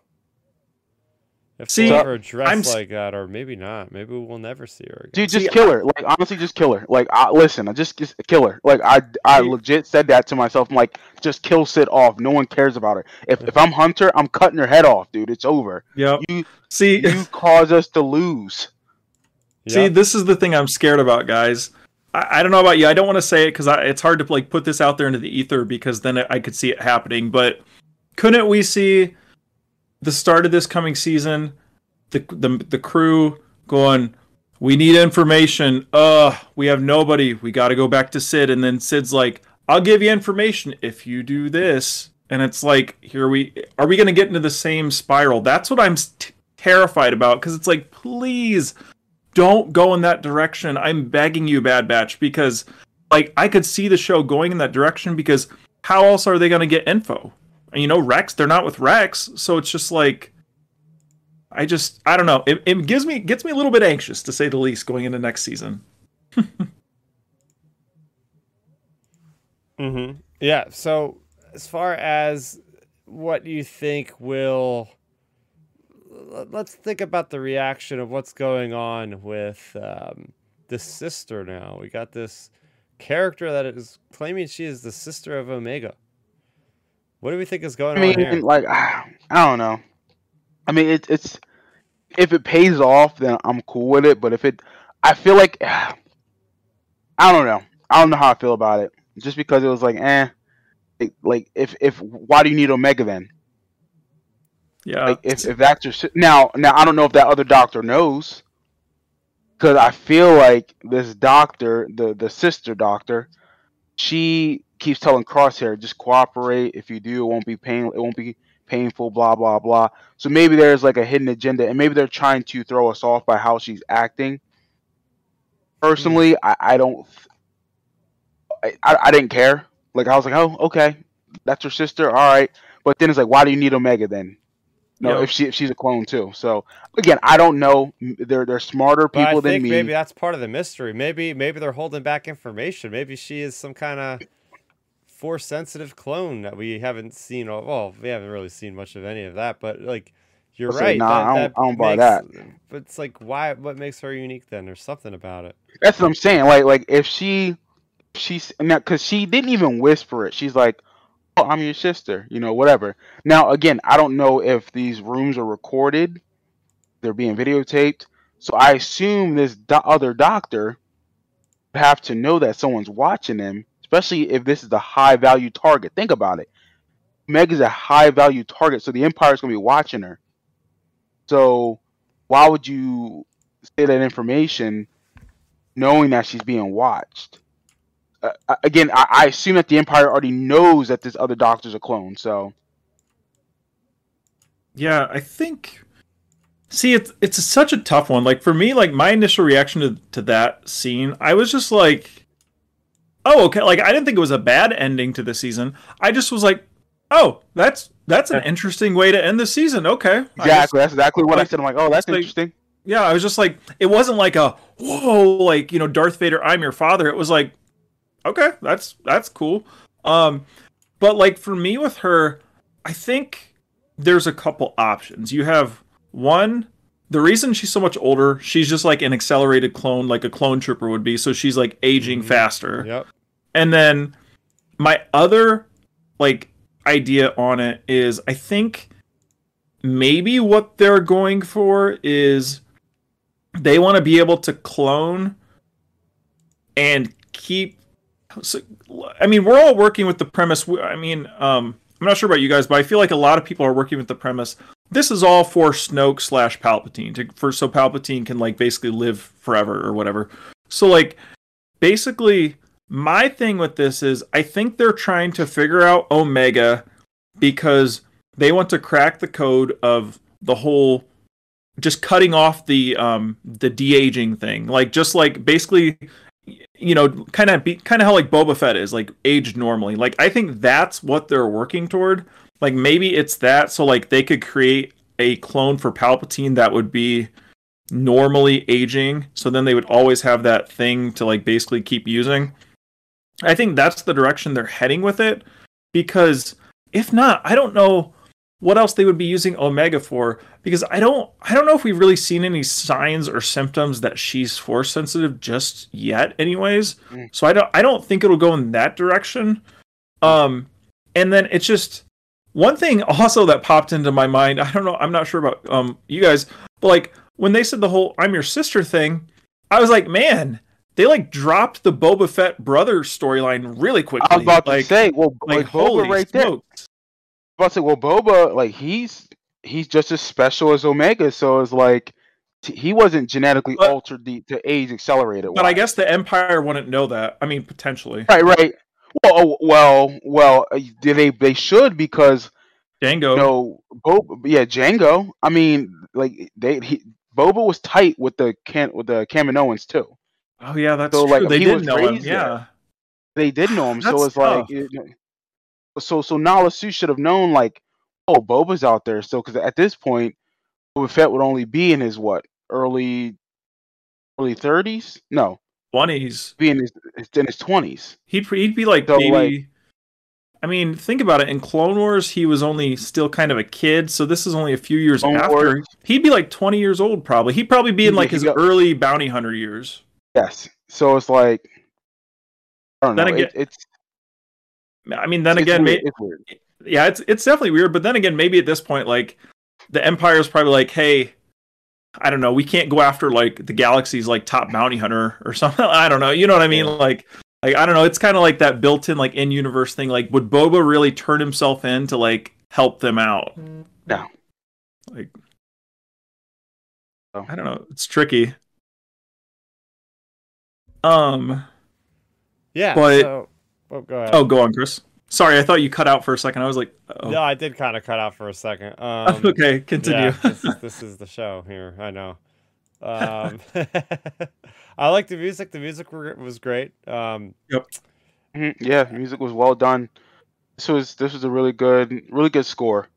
S1: if
S3: See,
S1: we'll ever dress
S3: I'm
S1: like that, or maybe not. Maybe we'll never see her again.
S2: Dude, just
S3: See,
S2: kill her. Like honestly, just kill her. Like I, listen, I just, just kill her. Like I I
S3: See-
S2: legit said that to myself. I'm like, just kill Cid off. No one cares about her. If if I'm Hunter, I'm cutting her head off, dude. It's over.
S3: Yep.
S2: You
S3: See,
S2: you cause us to lose.
S3: See,
S1: Yeah.
S3: this is the thing I'm scared about, guys. I, I don't know about you. I don't want to say it because it's hard to like put this out there into the ether because then I could see it happening. But couldn't we see the start of this coming season, the the the crew going? We need information. Uh, we have nobody. We got to go back to Cid, and then Cid's like, "I'll give you information if you do this." And it's like, here we are. We going to get into the same spiral? That's what I'm t- terrified about because it's like, please don't go in that direction. I'm begging you, Bad Batch, because like I could see the show going in that direction because how else are they going to get info? And, you know, Rex, they're not with Rex, so it's just like I just I don't know. It, it gives me gets me a little bit anxious to say the least going into next season.
S1: Mm-hmm. Yeah. So, as far as what you think will, let's think about the reaction of what's going on with um, the sister. Now we got this character that is claiming she is the sister of Omega. What do we think is going
S2: I mean,
S1: on here?
S2: like I don't know. I mean, it's it's if it pays off, then I'm cool with it. But if it, I feel like I don't know. I don't know how I feel about it. Just because it was like, eh, like, like if if why do you need Omega then?
S3: Yeah.
S2: Like if, if that's your now now I don't know if that other doctor knows because I feel like this doctor the the sister doctor she keeps telling Crosshair just cooperate if you do it won't be pain it won't be painful blah blah blah so maybe there's like a hidden agenda and maybe they're trying to throw us off by how she's acting personally mm. I, I don't I, I didn't care like I was like oh okay that's her sister all right but then it's like why do you need Omega then no,
S3: Yeah.
S2: if she if she's a clone too. So again, I don't know. They're they're smarter people than
S1: think
S2: me.
S1: maybe that's part of the mystery. Maybe maybe they're holding back information. Maybe she is some kind of force sensitive clone that we haven't seen. Well, we haven't really seen much of any of that. But like, you're
S2: I'll say,
S1: right.
S2: nah,
S1: that,
S2: I don't-
S1: that
S2: I don't buy
S1: makes- But it's like, why? What makes her unique? Then there's something about it.
S2: That's what I'm saying. Like like if she she's now because she didn't even whisper it. She's like, "Oh, I'm your sister," you know, whatever. Now again, I don't know if these rooms are recorded. They're being videotaped. So I assume this do- other doctor have to know that someone's watching them, especially if this is a high value target. Think about it. Meg is a high value target, so the Empire is gonna be watching her. So why would you say that information knowing that she's being watched? Uh, uh, again, I, I assume that the Empire already knows that this other doctor's a clone. So
S3: Yeah, I think. See, it's it's such a tough one. Like for me, like my initial reaction to to that scene, I was just like, "Oh, okay." Like I didn't think it was a bad ending to the season. I just was like, "Oh, that's that's an interesting way to end the season." Okay, I just-
S2: exactly, that's exactly what I said. I'm like, oh, that's
S3: like-
S2: interesting.
S3: yeah, I was just like, it wasn't like a whoa, like you know, Darth Vader, I'm your father. It was like, okay, that's that's cool. Um, but like for me with her, I think there's a couple options. You have one, the reason she's so much older, she's just like an accelerated clone, like a clone trooper would be. So she's like aging
S1: Mhm.
S3: faster.
S1: Yep.
S3: And then my other like idea on it is I think maybe what they're going for is they want to be able to clone and keep. So, I mean, we're all working with the premise. I mean, um, I'm not sure about you guys, but I feel like a lot of people are working with the premise. This is all for Snoke slash Palpatine, to, for so Palpatine can like basically live forever or whatever. So like, basically, my thing with this is I think they're trying to figure out Omega because they want to crack the code of the whole just cutting off the um the de-aging thing. Like just like basically you know kind of be kind of how like Boba Fett is like aged normally. Like I think that's what they're working toward. Like maybe it's that so like they could create a clone for Palpatine that would be normally aging so then they would always have that thing to like basically keep using I think that's the direction they're heading with it because if not I don't know what else they would be using Omega for because I don't I don't know if we've really seen any signs or symptoms that she's force sensitive just yet anyways. Mm. So I don't I don't think it'll go in that direction. Um and then it's just one thing also that popped into my mind. I don't know, I'm not sure about um you guys, but like when they said the whole I'm your sister thing, I was like, man, they like dropped the Boba Fett brother storyline really quickly.
S2: I was about
S3: like,
S2: to say, well, like, like Boba right smokes. there about to say, well, Boba, like he's he's just as special as Omega, so it's like t- he wasn't genetically but, altered the, to age accelerated.
S3: But I guess the Empire wouldn't know that. I mean, potentially.
S2: Right, right. Well, oh, well, well. Uh, they they should because
S3: Jango.
S2: You know, Boba, yeah, Jango. I mean, like they he, Boba was tight with the can with the Kaminoans too.
S3: Oh yeah, that's so, true. Like, they did know him. Yeah,
S2: they did know him. so it's tough. like so so Nala Se should have known like, oh, Boba's out there. So because at this point, Boba Fett would only be in his what early early thirties? No,
S3: twenties.
S2: Be in his in his twenties.
S3: He'd he'd be like so, maybe. Like, I mean, think about it. In Clone Wars, he was only still kind of a kid, so this is only a few years Clone after. Wars. He'd be like twenty years old, probably. He'd probably be in like his early bounty hunter years.
S2: Yes. So it's like I don't know. Then again, it, it's
S3: I mean, then again, weird. May- it's yeah, it's it's definitely weird. But then again, maybe at this point, like the Empire is probably like, hey, I don't know, we can't go after like the galaxy's like top bounty hunter or something. I don't know. You know what I mean? Yeah. Like, like I don't know. It's kind of like that built-in like in-universe thing. Like, would Boba really turn himself in to like help them out?
S2: No.
S3: Like, oh. I don't know. It's tricky. Um.
S1: Yeah.
S3: But.
S1: So Oh, go ahead.
S3: Oh, go on, Chris. Sorry, I thought you cut out for a second. I was like, oh.
S1: no, I did kind of cut out for a second. Um,
S3: okay, continue.
S1: Yeah, this, is, this, is, the show here. I know. Um, I like the music. The music was great. Um,
S3: yep.
S2: Mm-hmm. Yeah, music was well done. This was this was a really good, really good score.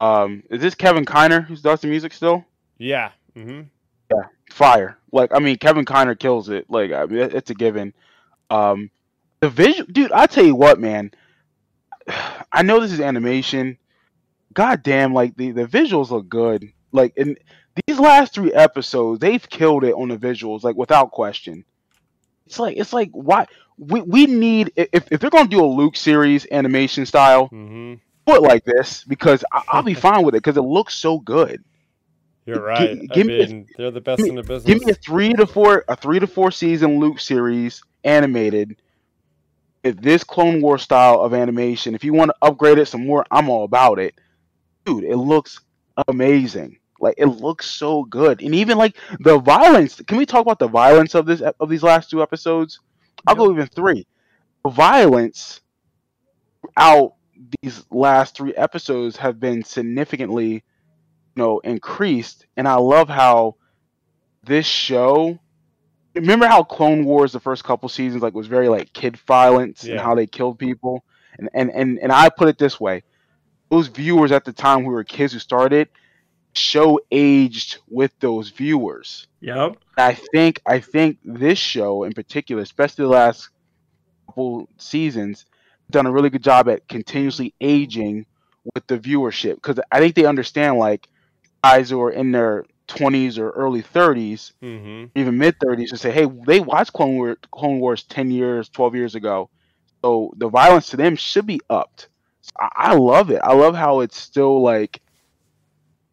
S2: Um, is this Kevin Kiner who does the music still?
S1: Yeah. Mm-hmm.
S2: Fire. Like I mean, Kevin Kiner kills it. Like I mean, it's a given. Um, the visual, dude. I tell you what, man. I know this is animation. God damn, like the the visuals look good. Like in these last three episodes, they've killed it on the visuals, like without question. It's like it's like why we we need if if they're gonna do a Luke series animation style,
S1: mm-hmm.
S2: put like this because I, will be fine with it because it looks so good.
S1: You're right. G- give I me mean, a, they're the best
S2: me,
S1: in the business.
S2: Give me a three to four a three to four season Luke series animated if this Clone War style of animation, if you want to upgrade it some more, I'm all about it. Dude, it looks amazing. Like it looks so good, and even like the violence. Can we talk about the violence of this of these last two episodes? I'll go even three. The violence out these last three episodes have been significantly, know, increased, and I love how this show remember how Clone Wars the first couple seasons like was very like kid violence yeah. and how they killed people? And, and and and I put it this way. Those viewers at the time who were kids who started show aged with those viewers.
S3: Yep
S2: I think I think this show in particular especially the last couple seasons done a really good job at continuously aging with the viewership. Because I think they understand like guys who are in their 20s or early 30s,
S1: mm-hmm.
S2: even mid 30s, and say, hey, they watched Clone, War, Clone Wars 10 years, 12 years ago. So the violence to them should be upped. So I, I love it. I love how it's still like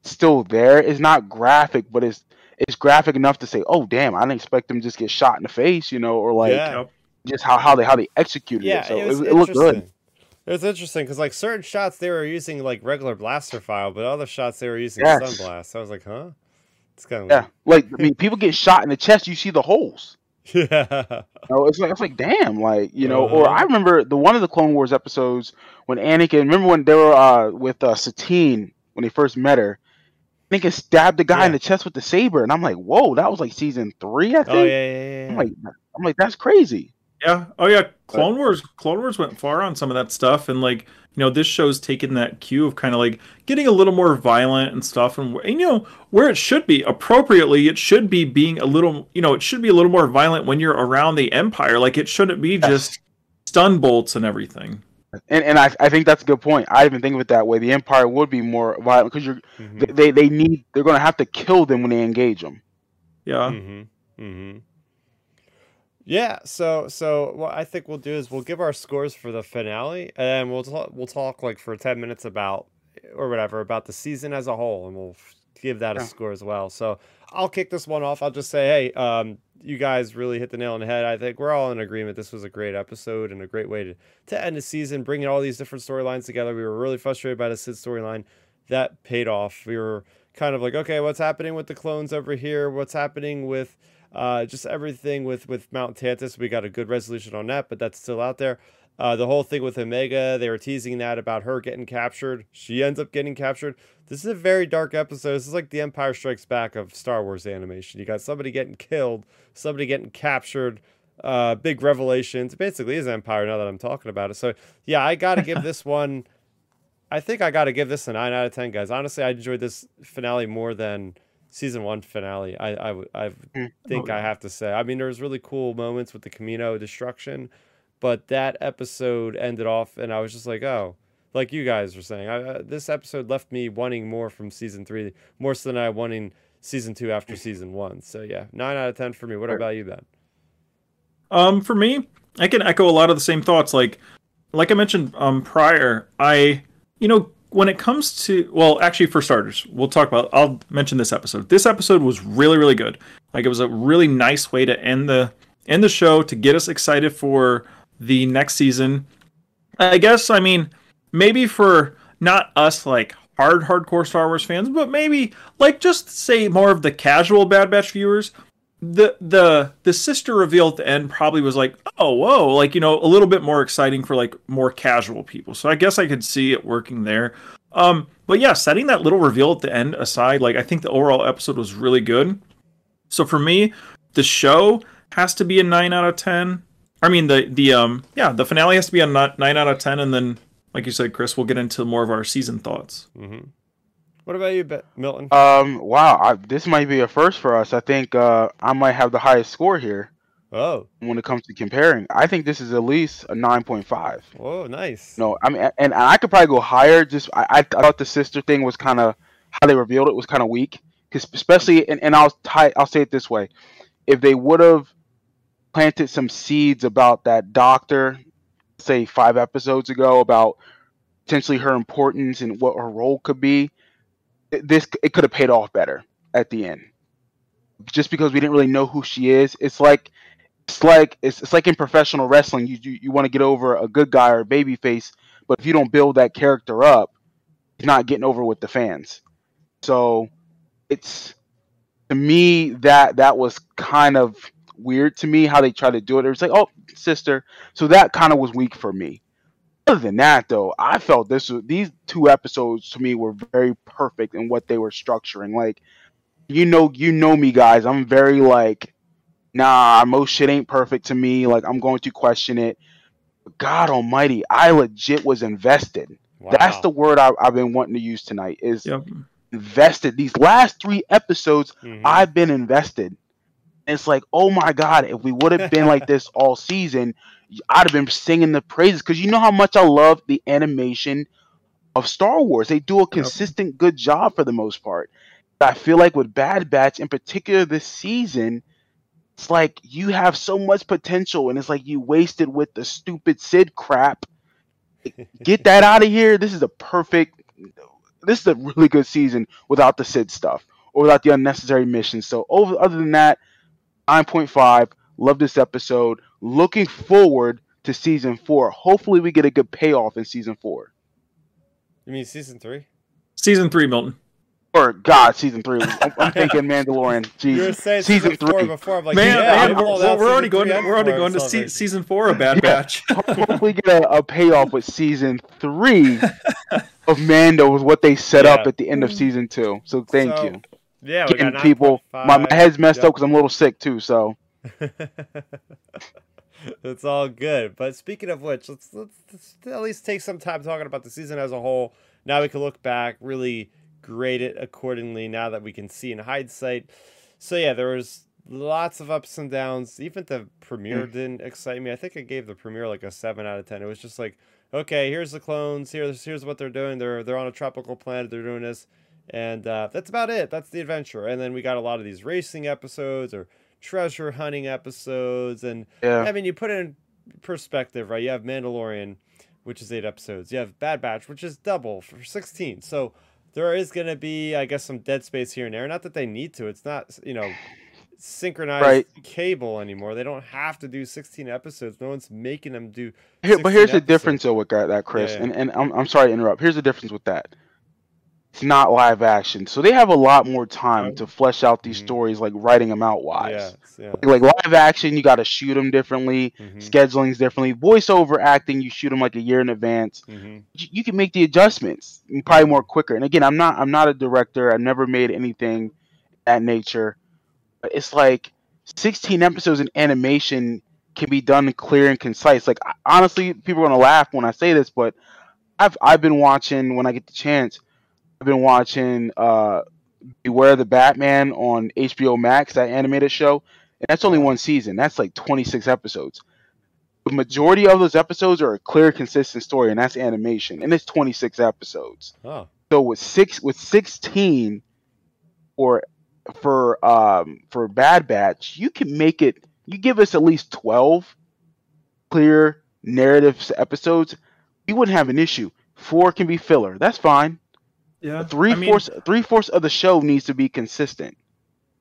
S2: still there. It's not graphic, but it's it's graphic enough to say, "Oh, damn, I didn't expect them to just get shot in the face," you know, or like
S1: Yeah.
S2: just how, how they how they executed
S1: Yeah,
S2: it. So
S1: it
S2: it, it looked good.
S1: Interesting. It was interesting because like certain shots they were using like regular blaster file, but other shots they were using
S2: Yes.
S1: sunblast. I was like, huh? It's kind of
S2: Yeah, like I mean, people get shot in the chest, you see the holes.
S1: yeah.
S2: You know, it's like it's like damn, like you know. Or
S1: Uh-huh.
S2: I remember the one of the Clone Wars episodes when Anakin. Remember when they were uh, with uh, Satine when they first met her. Anakin stabbed the guy in the chest with the saber, and I'm like, whoa, that was like season three, I think.
S1: Oh yeah, yeah, yeah.
S2: I'm like, I'm like, that's crazy.
S3: Yeah. Oh yeah. Clone Wars. Clone Wars went far on some of that stuff, and like you know, this show's taken that cue of kind of like getting a little more violent and stuff, and, and you know where it should be appropriately, it should be being a little, you know, it should be a little more violent when you're around the Empire. Like it shouldn't be just stun bolts and everything.
S2: And and I, I think that's a good point. I even think of it that way. The Empire would be more violent because you're
S1: Mhm.
S2: they, they they need they're gonna have to kill them when they engage them.
S3: Yeah.
S1: Mm-hmm. Mm-hmm. Yeah. So so what I think we'll do is we'll give our scores for the finale, and we'll talk, we'll talk like for ten minutes about or whatever about the season as a whole, and we'll give that a
S2: Yeah.
S1: score as well. So I'll kick this one off. I'll just say, hey, um, you guys really hit the nail on the head. I think we're all in agreement. This was a great episode and a great way to to end the season, bringing all these different storylines together. We were really frustrated by the Cid storyline. That paid off. We were kind of like, okay, what's happening with the clones over here? What's happening with uh, just everything with with Mount Tantiss? We got a good resolution on that, but that's still out there. Uh, the whole thing with Omega, they were teasing that about her getting captured. She ends up getting captured. This is a very dark episode. This is like the Empire Strikes Back of Star Wars animation. You got somebody getting killed, somebody getting captured, uh, big revelations. Basically, is Empire now that I'm talking about it. So yeah, I got to give this one. I think I got to give this a nine out of ten, guys. Honestly, I enjoyed this finale more than season one finale. I I, I
S2: Mm.
S1: think
S3: Oh,
S1: I have to say. I mean, there was really cool moments with the Kamino destruction, but that episode ended off, and I was just like, oh, like you guys were saying, I, uh, this episode left me wanting more from season three, more so than I wanting season two after season one. So yeah, nine out of ten for me. What
S2: Sure.
S1: about you, Ben?
S3: Um, for me, I can echo a lot of the same thoughts. Like, like I mentioned um prior, I, you know, when it comes to well, actually, for starters, we'll talk about. I'll mention this episode. This episode was really, really good. Like, it was a really nice way to end the end the show to get us excited for the next season. I guess. I mean, maybe for not us like hard hardcore Star Wars fans, but maybe like just say more of the casual Bad Batch viewers the the the sister reveal at the end probably was like oh whoa like you know a little bit more exciting for like more casual people. So i guess i could see it working there. Um but yeah setting that little reveal at the end aside like i think the overall episode was really good. So for me the show has to be a 9 out of 10 i mean the the um yeah the finale has to be a ni- 9 out of 10 and then like you said chris we'll get into more of our season thoughts.
S1: Mm-hmm. What about you, Milton?
S2: Um, wow, I, this might be a first for us. I think uh, I might have the highest score here
S1: oh,
S2: when it comes to comparing. I think this is at least a nine point five.
S1: Oh, nice.
S2: No, I mean, and, I could probably go higher. Just I, I thought the sister thing was kind of how they revealed it was kind of weak. Because especially, and, and I'll tie, I'll say it this way: if they would have planted some seeds about that doctor, say five episodes ago, about potentially her importance and what her role could be, this it could have paid off better at the end. Just because we didn't really know who she is, it's like it's like it's, it's like in professional wrestling you you, you want to get over a good guy or a baby face but if you don't build that character up he's not getting over with the fans. So it's to me that that was kind of weird to me how they try to do it. It was like oh sister. So that kind of was weak for me other than that though i felt this was, these two episodes to me were very perfect in what they were structuring like you know you know me guys i'm very like nah, most shit ain't perfect to me. Like I'm going to question it. God Almighty, I legit was invested.
S1: Wow.
S2: That's the word I, I've been wanting to use tonight. Is
S3: yep
S2: invested. These last three episodes,
S1: Mhm.
S2: I've been invested. It's like, oh my God, if we would have been like this all season, I'd have been singing the praises because you know how much I love the animation of Star Wars. They do a consistent good job for the most part. I feel like with Bad Batch, in particular this season, it's like you have so much potential, and it's like you wasted with the stupid Cid crap. Get that out of here. This is a perfect. This is a really good season without the Cid stuff, or without the unnecessary missions. So over other than that, 9.5. Love this episode. Looking forward to season four. Hopefully, we get a good payoff in season four.
S1: You mean season three?
S3: Season three, Milton.
S2: Or God, season three. I'm, I'm thinking Mandalorian.
S1: You were
S2: Jeez.
S1: saying
S2: Season
S1: season four
S2: three.
S1: before. I'm like,
S3: Man,
S1: yeah,
S3: man,
S1: I'm
S3: we're,
S1: all
S3: we're, we're already going. To, we're already going to
S1: and
S3: se- season four of Bad
S2: Yeah.
S3: Batch.
S2: Hopefully, get a, a payoff with season three of Mando with what they set up at the end of season two. So thank
S1: So,
S2: you.
S1: Yeah, we
S2: Getting
S1: got
S2: people. My, my head's messed
S1: Yep.
S2: up because I'm a little sick too. So
S1: it's all good. But speaking of which, let's, let's let's at least take some time talking about the season as a whole. Now we can look back, really grade it accordingly. Now that we can see in hindsight. So yeah, there was lots of ups and downs. Even the premiere didn't excite me. I think I gave the premiere like a seven out of ten. It was just like, okay, here's the clones. Here's here's what they're doing. They're they're on a tropical planet. They're doing this. And uh, that's about it. That's the adventure. And then we got a lot of these racing episodes or treasure hunting episodes. And
S2: yeah,
S1: I mean, you put it in perspective, right? You have Mandalorian, which is eight episodes. You have Bad Batch, which is double for 16. So there is going to be, I guess, some dead space here and there. Not that they need to. It's not, you know, synchronized
S2: Right.
S1: cable anymore. They don't have to do 16 episodes. No one's making them do.
S2: Here, but
S1: 16
S2: here's the difference though with that, that Chris,
S1: Yeah.
S2: and and I'm I'm sorry to interrupt. Here's the difference with that. It's not live action, so they have a lot more time to flesh out these
S1: Mhm.
S2: stories, like writing them out wise.
S1: Yeah.
S2: Like live action, you got to shoot them differently,
S1: Mhm,
S2: scheduling's differently. Voiceover acting, you shoot them like a year in advance.
S1: mhm.
S2: You, you can make the adjustments probably more quicker. And again, I'm not I'm not a director. I've never made anything that nature. But it's like 16 episodes in animation can be done clear and concise. Like honestly, people are gonna laugh when I say this, but I've I've been watching when I get the chance. I've been watching uh, Beware the Batman on HBO Max, that animated show, and that's only one season. That's like 26 episodes. The majority of those episodes are a clear, consistent story, and that's animation, and it's 26 episodes.
S1: Oh.
S2: So with six with 16 or for um for Bad Batch, you can make it you give us at least 12 clear narrative episodes, you wouldn't have an issue. Four can be filler. That's fine.
S3: Yeah,
S2: Three
S3: I mean,
S2: fourths three fourths of the show needs to be consistent.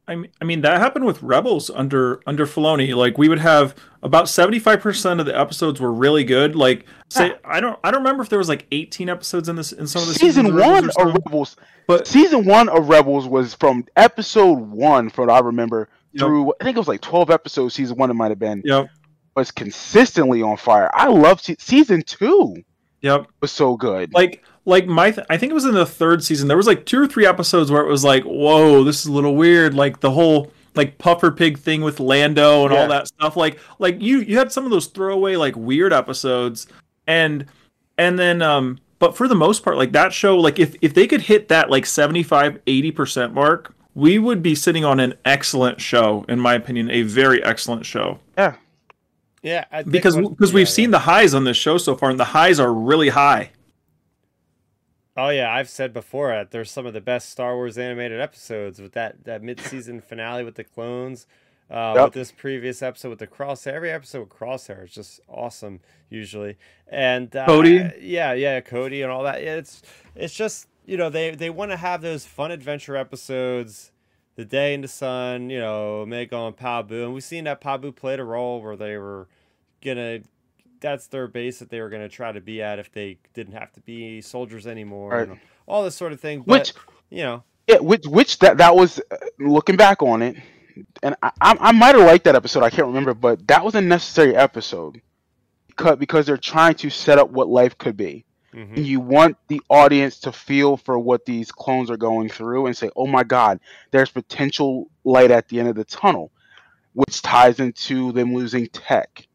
S3: I mean, I mean that happened with Rebels under under Filoni. Like we would have about seventy five percent of the episodes were really good. Like say,
S2: ah.
S3: I don't I don't remember if there was like eighteen episodes in this in some of the
S2: Season one
S3: Rebels
S2: of. Rebels,
S3: But
S2: season one of Rebels was from episode one, from what I remember,
S3: Yep.
S2: through I think it was like 12 episodes. Season one it might have been
S3: yep,
S2: was consistently on fire. I love se- season two
S3: yep.
S2: was so good.
S3: Like like my th- I think it was in the third season. There was like two or three episodes where it was like, whoa, this is a little weird. Like the whole like puffer pig thing with Lando and
S2: Yeah.
S3: all that stuff. Like like you you had some of those throwaway like weird episodes and and then um but for the most part like that show like if if they could hit that like 75 80% mark we would be sitting on an excellent show in my opinion a very excellent show
S2: yeah,
S1: Yeah. I think
S3: because because
S1: yeah,
S3: we've
S1: yeah.
S3: seen the highs on this show so far and the highs are really high
S1: Oh yeah, I've said before that there's some of the best Star Wars animated episodes with that that mid-season finale with the clones, uh,
S2: Yep.
S1: with this previous episode with the crosshair. Every episode with crosshair is just awesome usually, and uh,
S3: Cody?
S1: yeah, yeah, Cody and all that. Yeah, it's it's just you know they they want to have those fun adventure episodes. The day in the sun, you know, Omega and Pabu, and we've seen that Pabu played a role where they were gonna that's their base that they were going to try to be at if they didn't have to be soldiers anymore
S2: Right.
S1: and all this sort of thing but
S2: which
S1: you know
S2: yeah, which which that that was uh, looking back on it, and I I, I might have liked that episode. I can't remember, but that was a necessary episode because because they're trying to set up what life could be.
S1: mhm.
S2: and you want the audience to feel for what these clones are going through and say, "Oh my God, there's potential light at the end of the tunnel," which ties into them losing tech,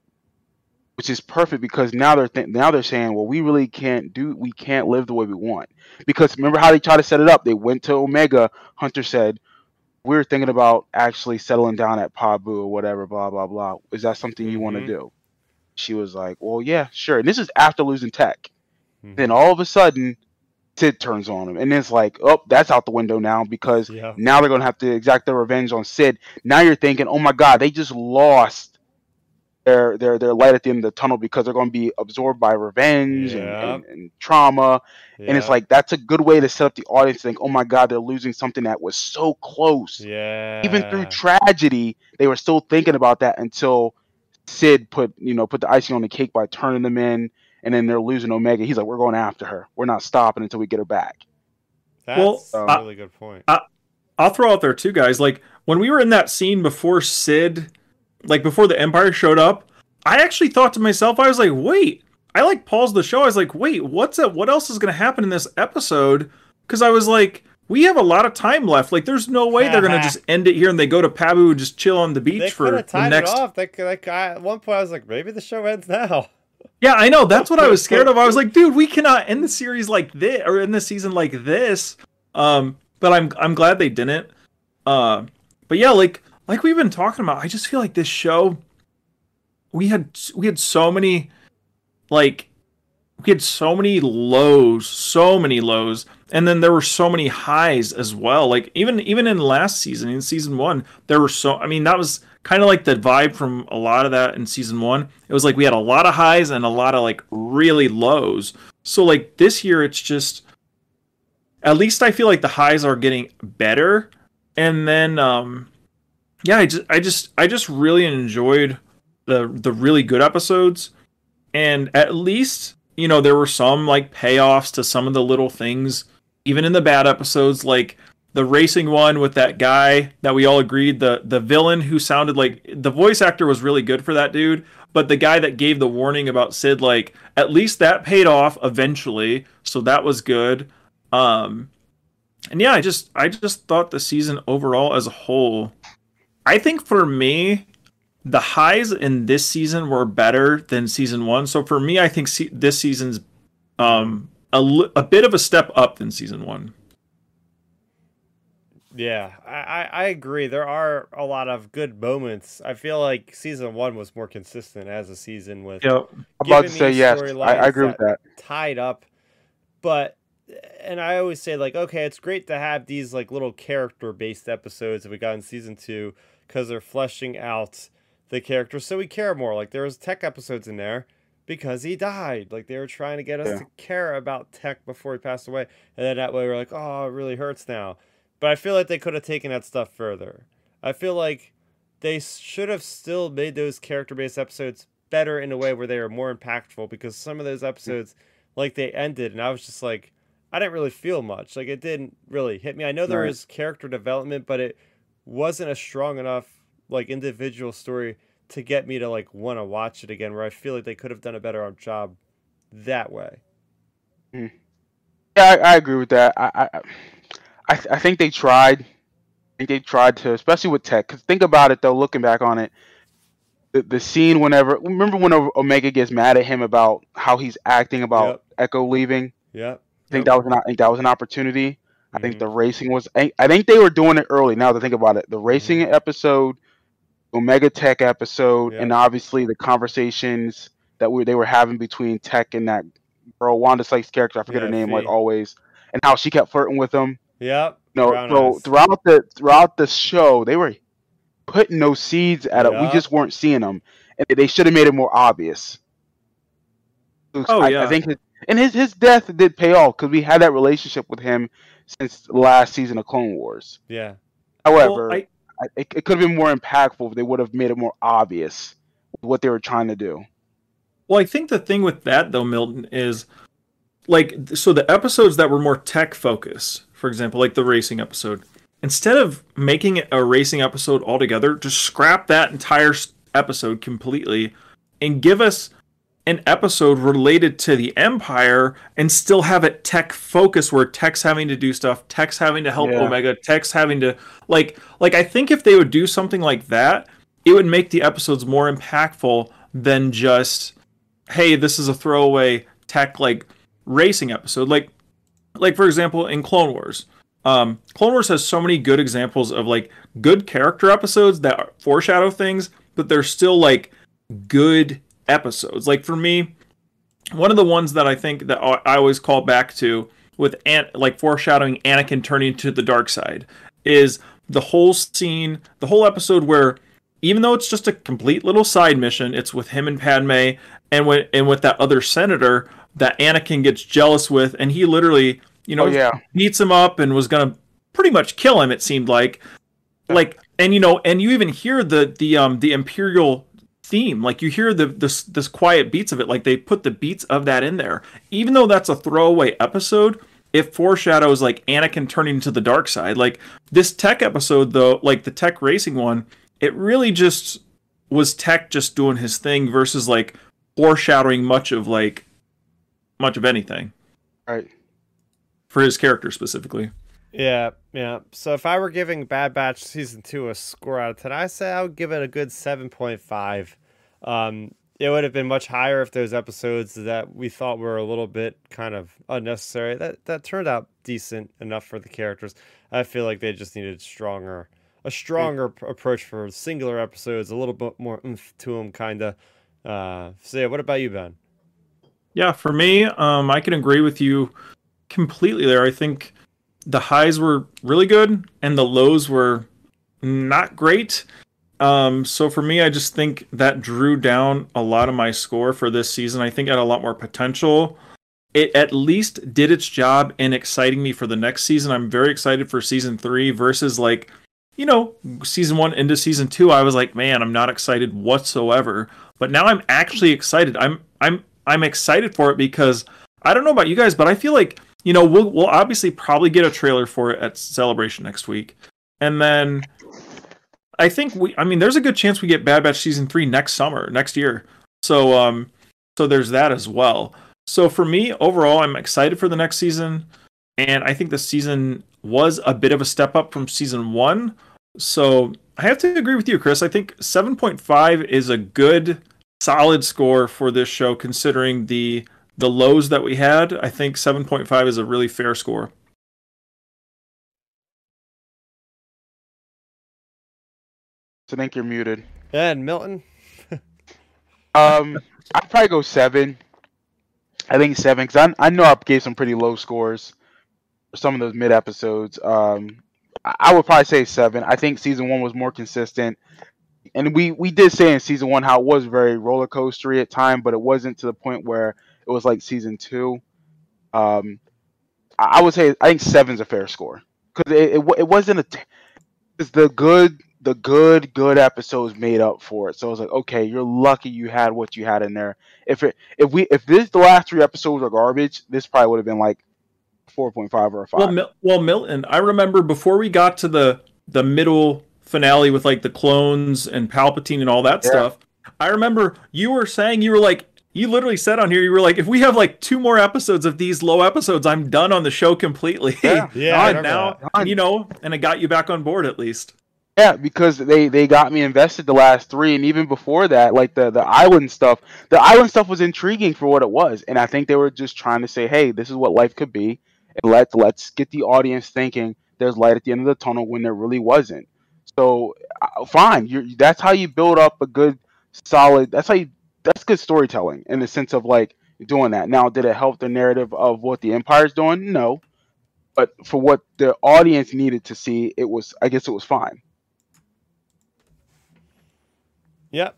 S2: which is perfect because now they're th- now they're saying, "Well, we really can't do, we can't live the way we want," because remember how they tried to set it up? They went to Omega. Hunter said. We're thinking about actually settling down at Pabu or whatever, blah blah blah. Is that something you want to do? She was like, "Well, yeah, sure." And this is after losing tech
S1: Mhm.
S2: then all of a sudden Cid turns on him and it's like oh that's out the window now because
S1: yeah
S2: now they're going to have to exact their revenge on Cid now you're thinking oh my god they just lost their their their light at the end of the tunnel because they're going to be absorbed by revenge and,
S1: Yeah.
S2: and, and trauma. And it's like that's a good way to set up the audience to think, oh my god, they're losing something that was so close.
S1: yeah.
S2: Even through tragedy, they were still thinking about that until Cid put you know put the icing on the cake by turning them in, and then they're losing Omega. He's like, we're going after her. We're not stopping until we get her back.
S1: That's
S3: Well,
S1: a
S3: uh,
S1: really good point.
S3: I'll throw out there too, guys. Like when we were in that scene before Cid, like before the Empire showed up, I actually thought to myself, I was like, wait, I like paused the show. I was like, wait, what's it? What else is going to happen in this episode? Because I was like, we have a lot of time left. Like, there's no way they're going to just end it here and they go to Pabu and just chill on the beach
S1: they
S3: for the next.
S1: it off. They like, I, at one point, I was like, maybe the show ends now.
S3: Yeah, I know. That's what I was scared of. I was like, dude, we cannot end the series like this or end the season like this. Um, but I'm I'm glad they didn't. Uh, but yeah, like like we've been talking about, I just feel like this show we had we had so many like we had so many lows, so many lows, and then there were so many highs as well. Like even even in last season, in season one, there were so I mean that was kind of like the vibe from a lot of that in season one. It was like we had a lot of highs and a lot of like really lows. So like this year, it's just at least I feel like the highs are getting better, and then um yeah, I just I just I just really enjoyed the the really good episodes, and at least you know there were some like payoffs to some of the little things, even in the bad episodes, like the racing one with that guy that we all agreed the the villain who sounded like the voice actor was really good for that dude but the guy that gave the warning about Cid like at least that paid off eventually so that was good. Um and yeah i just i just thought the season overall as a whole i think for me the highs in this season were better than season one so for me i think se- this season's um a, a bit of a step up than season one
S1: Yeah, I, I, I agree. There are a lot of good moments. I feel like season one was more consistent as a season with
S3: yep
S2: I'm about to
S1: Giving
S2: say yes. I, I agree with that.
S1: tied up. But and I always say like, okay, it's great to have these like little character based episodes that we got in season two because they're fleshing out the characters so we care more. Like there was tech episodes in there because he died. Like they were trying to get us
S2: Yeah.
S1: to care about tech before he passed away. And then that way we're like, oh, it really hurts now. But I feel like they could have taken that stuff further. I feel like they should have still made those character based episodes better in a way where they were more impactful because some of those episodes, like they ended, and I was just like, I didn't really feel much. Like it didn't really hit me. I know there
S2: Right.
S1: was character development, but it wasn't a strong enough like individual story to get me to like want to watch it again. Where I feel like they could have done a better job that way. Hmm.
S2: Yeah, I, I agree with that. I, I, I, I think they tried. I think they tried to, especially with Tech. Cause think about it though, looking back on it, the the scene whenever remember when Omega gets mad at him about how he's acting about
S1: Yep.
S2: Echo leaving.
S1: Yeah,
S2: I think that was an I think that was an opportunity. I think
S1: Mhm.
S2: the racing was. I, think they were doing it early. Now to think about it, the racing episode, Omega Tech episode,
S1: Yeah.
S2: and obviously the conversations that we they were having between Tech and that girl Wanda Sykes character. I forget
S1: Yeah,
S2: her name, like always, and how she kept flirting with him.
S1: Yep.
S2: No, so throughout the throughout the show, they were putting those seeds at it. We just weren't seeing them, and they should have made it more obvious.
S3: Oh,
S2: I,
S3: yeah.
S2: I think, his, and his his death did pay off because we had that relationship with him since last season of Clone Wars.
S1: Yeah.
S2: However,
S3: Well, I,
S2: I, it, it could have been more impactful if they would have made it more obvious what they were trying to do.
S3: Well, I think the thing with that though, Milton, is like so the episodes that were more tech focused, for example, like the racing episode, instead of making it a racing episode altogether, just scrap that entire episode completely and give us an episode related to the Empire and still have it tech focus where Tech's having to do stuff, Tech's having to help
S2: Yeah.
S3: Omega, Tech's having to like like I think if they would do something like that, it would make the episodes more impactful than just hey, this is a throwaway tech like racing episode. Like like for example in Clone Wars. Um Clone Wars has so many good examples of like good character episodes that foreshadow things, but they're still like good episodes. Like for me, one of the ones that I think that I always call back to with Ant like foreshadowing Anakin turning to the dark side is the whole scene, the whole episode where even though it's just a complete little side mission, it's with him and Padme and with and with that other senator that Anakin gets jealous with, and he literally, you know,
S2: Oh, yeah.
S3: beats him up and was gonna pretty much kill him. It seemed like, like, and you know, and you even hear the the um the Imperial theme, like you hear the this this quiet beats of it, like they put the beats of that in there, even though that's a throwaway episode. It foreshadows like Anakin turning to the dark side. Like this tech episode, though, like the tech racing one, it really just was tech just doing his thing versus like foreshadowing much of like much of anything
S2: Right.
S3: for his character specifically.
S1: Yeah, yeah. So if I were giving Bad Batch season two a score out of ten, I say I would give it a good seven point five. Um, it would have been much higher if those episodes that we thought were a little bit kind of unnecessary. That that turned out decent enough for the characters. I feel like they just needed stronger, a stronger p- approach for singular episodes, a little bit more oomph to them, kind of. Uh, so yeah, what about you, Ben?
S3: Yeah, for me, um, I can agree with you completely there. I think the highs were really good and the lows were not great. Um, so for me, I just think that drew down a lot of my score for this season. I think it had a lot more potential. It at least did its job in exciting me for the next season. I'm very excited for season three versus like, you know, season one into season two. I was like, man, I'm not excited whatsoever. But now I'm actually excited. I'm I'm I'm excited for it because I don't know about you guys, but I feel like you know we'll we'll obviously probably get a trailer for it at Celebration next week, and then I think we I mean there's a good chance we get Bad Batch season three next summer next year. So um so there's that as well. So for me overall, I'm excited for the next season, and I think the season was a bit of a step up from season one. So I have to agree with you, Chris. I think 7.5 is a good solid score for this show considering the the lows that we had. I think 7.5 is a really fair score.
S2: So I think you're muted.
S1: And Milton.
S2: Um, I'd probably go seven. I think seven because I, I know I gave some pretty low scores for some of those mid episodes. Um, I, I would probably say seven. I think season one was more consistent, and we we did say in season one how it was very roller coastery at time, but it wasn't to the point where it was like season two. Um, I, I would say I think seven's a fair score because it, it it wasn't a. T- it's the good the good good episodes made up for it. So I was like, okay, you're lucky you had what you had in there. If it if we if this the last three episodes are garbage, this probably would have been like four point five or a five.
S3: Well, Mil- well, Milton, I remember before we got to the the middle finale with like the clones and Palpatine and all that
S2: Yeah.
S3: stuff. I remember you were saying you were like you literally said on here you were like if we have like two more episodes of these low episodes, I'm done on the show completely.
S2: Yeah.
S1: Yeah, I
S3: and
S1: remember
S3: now
S2: that.
S3: you know, and it got you back on board at least.
S2: Yeah, because they they got me invested the last three, and even before that, like the the island stuff. The island stuff was intriguing for what it was, and I think they were just trying to say, hey, this is what life could be, and let let's get the audience thinking there's light at the end of the tunnel when there really wasn't. So uh, fine, you that's how you build up a good, solid. That's how you that's good storytelling in the sense of like doing that. Now, did it help the narrative of what the Empire's doing? No, but for what the audience needed to see, it was. I guess it was fine.
S1: Yep.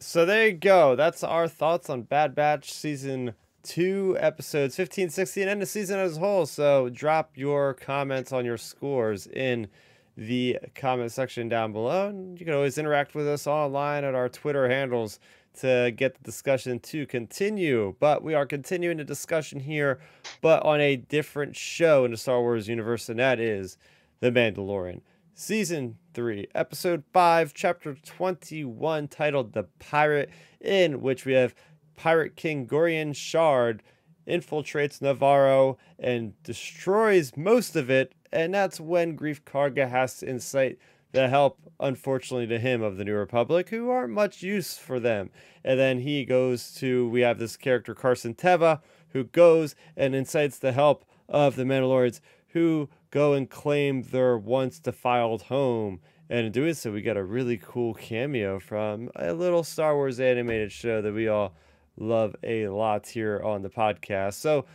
S1: So there you go. That's our thoughts on Bad Batch season two, episodes 15, 16, and the season as a whole. So drop your comments on your scores in the comment section down below. And you can always interact with us online at our Twitter handles to get the discussion to continue. But we are continuing the discussion here, but on a different show in the Star Wars universe, and that is The Mandalorian. Season 3, Episode 5, Chapter 21, titled The Pirate, in which we have Pirate King Gorian Shard infiltrates Navarro and destroys most of it, and that's when Greef Karga has to incite the help, unfortunately to him, of the New Republic, who aren't much use for them. And then he goes to, we have this character, Carson Teva, who goes and incites the help of the Mandalorians, who go and claim their once defiled home. And in doing so, we get a really cool cameo from a little Star Wars animated show that we all love a lot here on the podcast. So,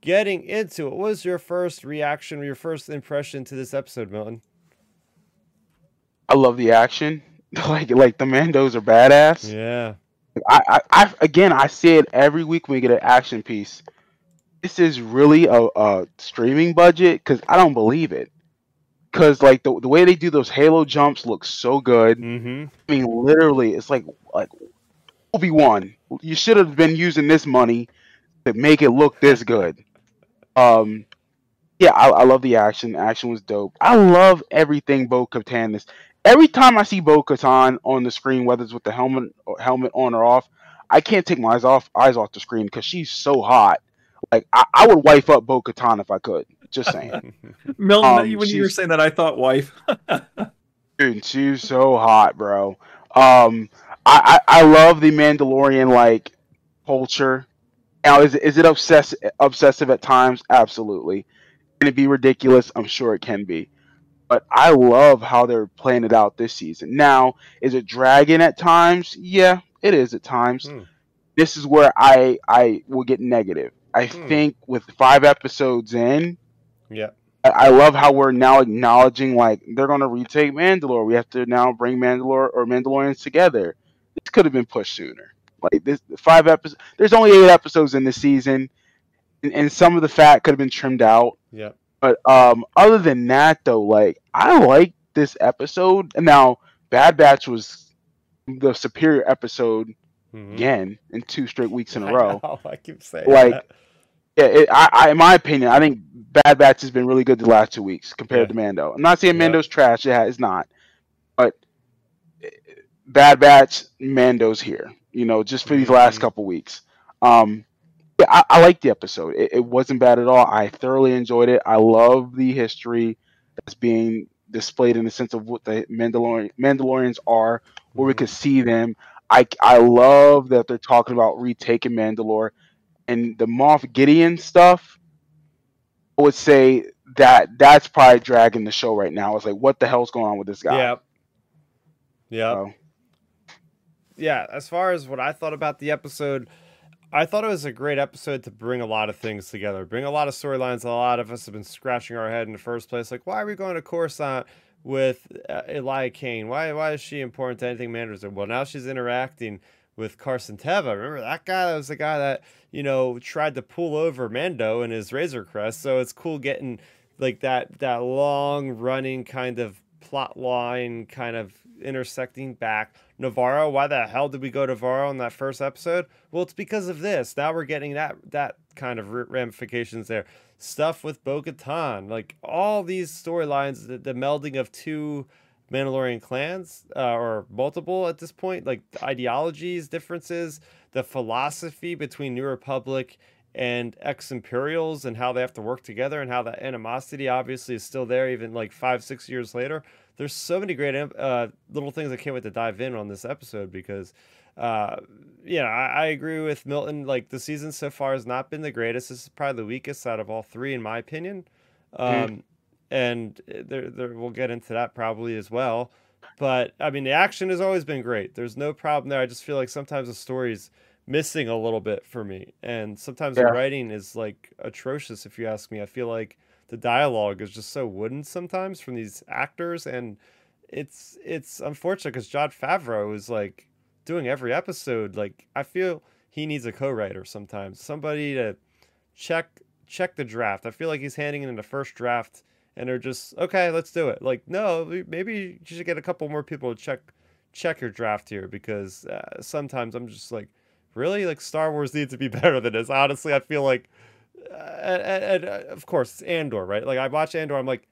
S1: getting into it, what was your first reaction your first impression to this episode, Milton?
S2: I love the action. like like the Mandos are badass.
S1: Yeah.
S2: I, I, I again I see it every week when we get an action piece. This is really a, a streaming budget because I don't believe it. Because like the, the way they do those Halo jumps looks so good.
S1: Mm-hmm.
S2: I mean, literally, it's like like Obi Wan. You should have been using this money to make it look this good. Um, yeah, I, I love the action. Action was dope. I love everything Bo Katan this. Every time I see Bo Katan on the screen, whether it's with the helmet or helmet on or off, I can't take my eyes off eyes off the screen because she's so hot. Like I, I would wife up Bo Katan if I could. Just saying.
S3: Milton,
S2: Um,
S3: when you were saying that, I thought wife.
S2: Dude, she's so hot, bro. Um, I, I, I love the Mandalorian like culture. Now, is it- is it obsess obsessive at times? Absolutely. Can it be ridiculous? I'm sure it can be. But I love how they're playing it out this season. Now, is it dragging at times? Yeah, it is at times.
S1: Hmm.
S2: This is where I I will get negative. I
S1: Hmm.
S2: think with five episodes in,
S1: Yeah.
S2: I- I love how we're now acknowledging like they're going to retake Mandalore. We have to now bring Mandalore or Mandalorians together. This could have been pushed sooner. Like this five episodes. There's only eight episodes in the season, and, and some of the fat could have been trimmed out.
S1: Yeah.
S2: But um, other than that, though, like I like this episode. Now Bad Batch was the superior episode
S1: Mhm.
S2: again in two straight weeks in a
S1: I
S2: row.
S1: know, I keep saying
S2: Like,
S1: that.
S2: Yeah, it, I, I, in my opinion, I think Bad Batch has been really good the last two weeks compared to Mando. I'm not saying
S1: Yeah.
S2: Mando's trash; it it's not, but Bad Batch, Mando's here. You know, just for these last
S1: Mhm.
S2: couple weeks. Um, yeah, I, I liked the episode. It, it wasn't bad at all. I thoroughly enjoyed it. I love the history that's being displayed in the sense of what the Mandalorian Mandalorians are, where we
S1: Mhm.
S2: could see them. I I love that they're talking about retaking Mandalore and the Moff Gideon stuff. I would say that that's probably dragging the show right now. It's like, what the hell's going on with this guy?
S1: Yeah. Yeah.
S2: So,
S1: yeah, as far as what I thought about the episode, I thought it was a great episode to bring a lot of things together, bring a lot of storylines. A lot of us have been scratching our head in the first place, like why are we going to Coruscant with uh, Elia Kane? Why why is she important to anything Mandarin? Well, now she's interacting with Carson Teva. Remember that guy? That was the guy that you know tried to pull over Mando in his Razor Crest. So it's cool getting like that that long running kind of plot line kind of intersecting back. Navarro, why the hell did we go to Navarro in that first episode? Well, it's because of this. Now we're getting that that kind of ramifications there. Stuff with Bo-Katan, like all these storylines, the, the melding of two Mandalorian clans uh, or multiple at this point, like ideologies, differences, the philosophy between New Republic and ex Imperials and how they have to work together and how that animosity obviously is still there even like five, six years later. There's so many great uh, little things I can't wait to dive in on this episode because, uh, yeah, I, I agree with Milton. Like the season so far has not been the greatest. This is probably the weakest out of all three, in my opinion. Um,
S2: Mhm.
S1: And there, there, we'll get into that probably as well. But I mean, the action has always been great. There's no problem there. I just feel like sometimes the story's missing a little bit for me, and sometimes
S2: Yeah.
S1: the writing is like atrocious. If you ask me, I feel like the dialogue is just so wooden sometimes from these actors, and it's it's unfortunate because Jon Favreau is like doing every episode. Like I feel he needs a co-writer sometimes, somebody to check check the draft. I feel like he's handing in the first draft and they're just okay let's do it like no maybe you should get a couple more people to check check your draft here because uh, sometimes i'm just like really like star wars needs to be better than this honestly i feel like and, and, uh, of course andor right like i watch andor i'm like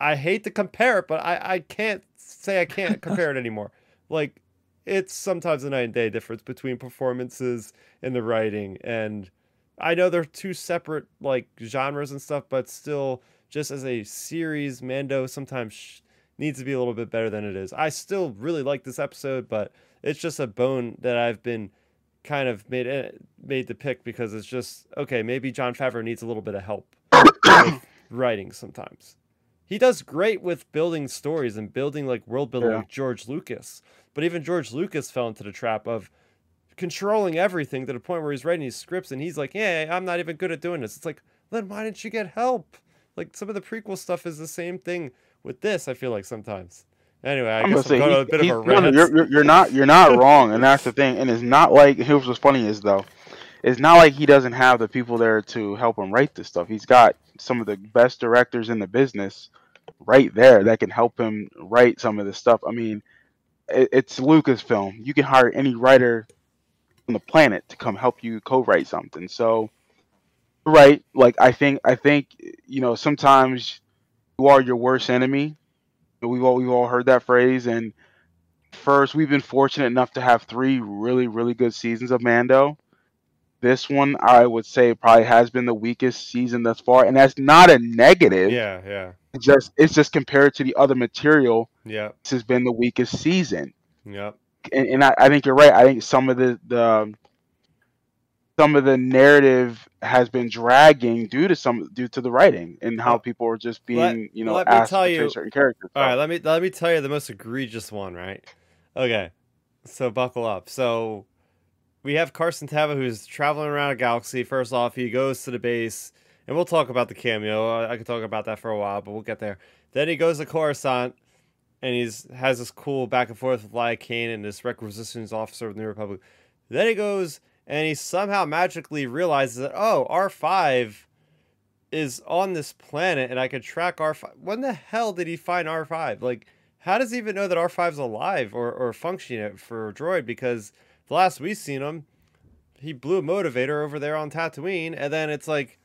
S1: i hate to compare it but i i can't say i can't compare it anymore like it's sometimes a night and day difference between performances and the writing and i know they're two separate like genres and stuff but still just as a series, Mando sometimes sh- needs to be a little bit better than it is. I still really like this episode, but it's just a bone that I've been kind of made it, made the pick because it's just okay. Maybe Jon Favreau needs a little bit of help writing sometimes. He does great with building stories and building like world building
S2: Yeah.
S1: like George Lucas, but even George Lucas fell into the trap of controlling everything to the point where he's writing these scripts and he's like, "Yeah, I'm not even good at doing this." It's like, then why didn't you get help? Like some of the prequel stuff is the same thing with this. I feel like sometimes, Anyway, I
S2: I'm
S1: guess I'm
S2: say
S1: going
S2: he-
S1: a bit of a rant.
S2: you're, you're, you're not you're not wrong, and that's the thing. And it's not like here's what's funny is though, it's not like he doesn't have the people there to help him write this stuff. He's got some of the best directors in the business right there that can help him write some of this stuff. I mean, it, it's Lucasfilm. You can hire any writer on the planet to come help you co-write something. So, right, like I think I think you know sometimes you are your worst enemy. We've all we've all heard that phrase, and first we've been fortunate enough to have three really really good seasons of Mando. This one, I would say, probably has been the weakest season thus far, and that's not a negative.
S1: Yeah, yeah,
S2: It's just it's just compared to the other material,
S1: yeah,
S2: this has been the weakest season.
S1: yeah.
S2: And, and I, I think you're right. I think some of the the some of the narrative has been dragging due to some due to the writing and how people are just
S1: let-
S2: being you know
S1: let me tell
S2: to
S1: you-
S2: certain characters.
S1: All right, let me let me tell you the most egregious one, right? Okay, so buckle up. So we have Carson Teva who's traveling around a galaxy. First off, he goes to the base, and we'll talk about the cameo. I, I could talk about that for a while, but we'll get there. Then he goes to Coruscant, and he's has this cool back and forth with Lia Kane and this requisitions officer of the New Republic. Then he goes and he somehow magically realizes that oh, R five is on this planet and I could track R5. When the hell did he find R5? Like, how does he even know that R5's alive or, or functioning for a droid? Because the last we seen him, he blew a motivator over there on Tatooine, and then it's like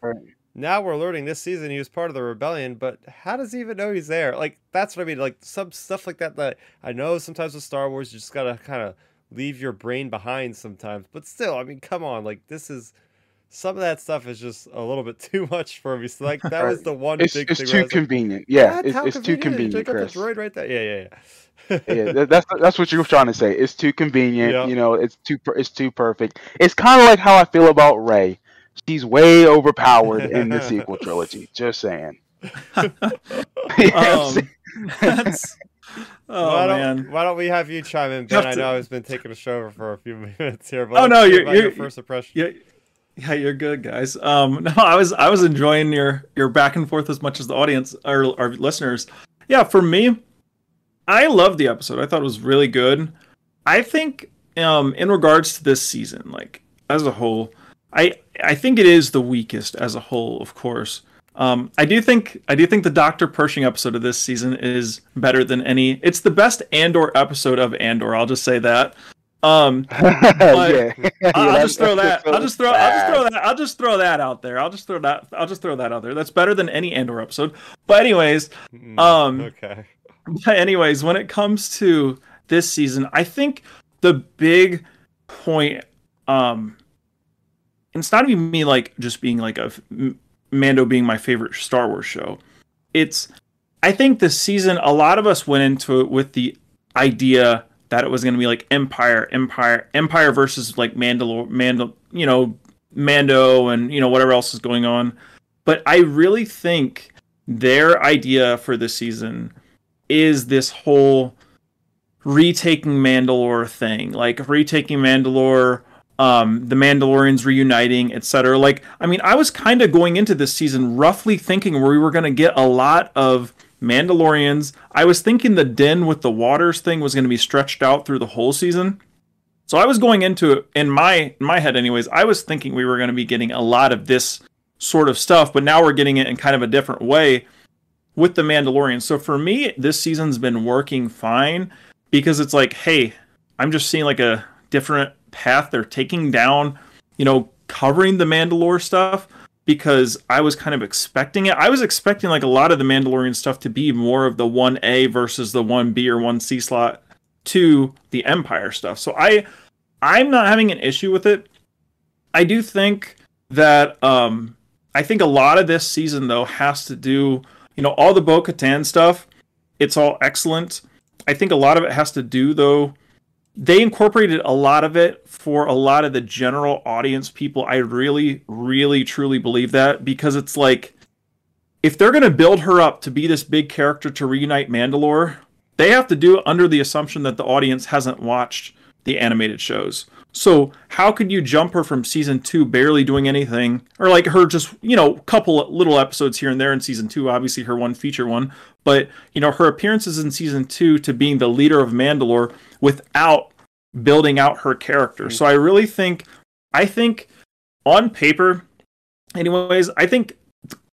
S1: now we're learning this season he was part of the rebellion, but how does he even know he's there? Like that's what I mean. Like some stuff like that that I know sometimes with Star Wars you just gotta kind of leave your brain behind sometimes. But still, I mean, come on, like this is some of that stuff is just a little bit too much for me. So like that was the one
S2: it's,
S1: big
S2: it's
S1: thing.
S2: too
S1: where I was like,
S2: convenient. Yeah,
S1: "What?
S2: it's,
S1: How
S2: it's too
S1: convenient?
S2: convenient,
S1: You got
S2: Chris.
S1: the droid right there. Yeah, yeah, yeah.
S2: yeah, that's that's what you were trying to say. It's too convenient.
S1: Yeah.
S2: You know, it's too it's too perfect. It's kind of like how I feel about Rey. She's way overpowered in the sequel trilogy. Just saying. You know what I'm
S3: Um, that's oh
S1: why
S3: man.
S1: don't Why don't we have you chime in, Ben? I know I've been taking a show over for a few minutes here, but
S3: Oh, no, you're-
S1: about your
S3: you're-
S1: first impression.
S3: Yeah, yeah, you're good, guys. Um, no, I was I was enjoying your your back and forth as much as the audience or our listeners. Yeah, for me, I loved the episode. I thought it was really good. I think, um, in regards to this season, like as a whole, I I think it is the weakest as a whole. Of course, um, I do think I do think the Doctor Pershing episode of this season is better than any. It's the best Andor episode of Andor. I'll just say that. Um,
S2: yeah. Yeah,
S3: I'll just throw that. I'll just throw. I'll just throw that. I'll just throw that out there. I'll just throw that. I'll just throw that out there. That's better than any Andor episode. But anyways,
S1: Mm,
S3: um,
S1: okay.
S3: but anyways, when it comes to this season, I think the big point, um, and it's not even me like just being like a Mando being my favorite Star Wars show. It's, I think this season a lot of us went into it with the idea that it was going to be like Empire, Empire, Empire versus like Mandalor, Mandal, you know, Mando, and you know whatever else is going on. But I really think their idea for this season is this whole retaking Mandalore thing, like retaking Mandalore, um, the Mandalorians reuniting, etc. Like, I mean, I was kind of going into this season roughly thinking we were going to get a lot of Mandalorians. I was thinking the Den with the Waters thing was going to be stretched out through the whole season. So I was going into it in my in my head, anyways. I was thinking we were going to be getting a lot of this sort of stuff, but now we're getting it in kind of a different way with the Mandalorian. So for me, this season's been working fine because it's like, hey, I'm just seeing like a different path they're taking down, you know, covering the Mandalore stuff because I was kind of expecting it. I was expecting like a lot of the Mandalorian stuff to be more of the 1A versus the 1B or 1C slot to the Empire stuff. So I I'm not having an issue with it. I do think that um I think a lot of this season though has to do, you know, all the Bo Katan stuff. It's all excellent. I think a lot of it has to do though. They incorporated a lot of it for a lot of the general audience people. I really, really, truly believe that because it's like if they're gonna build her up to be this big character to reunite Mandalore, they have to do it under the assumption that the audience hasn't watched the animated shows. So how could you jump her from season two barely doing anything, or like her just you know couple little episodes here and there in season two, obviously her one feature one, but you know her appearances in season two to being the leader of Mandalore without building out her character. So I really think, I think on paper, anyways, I think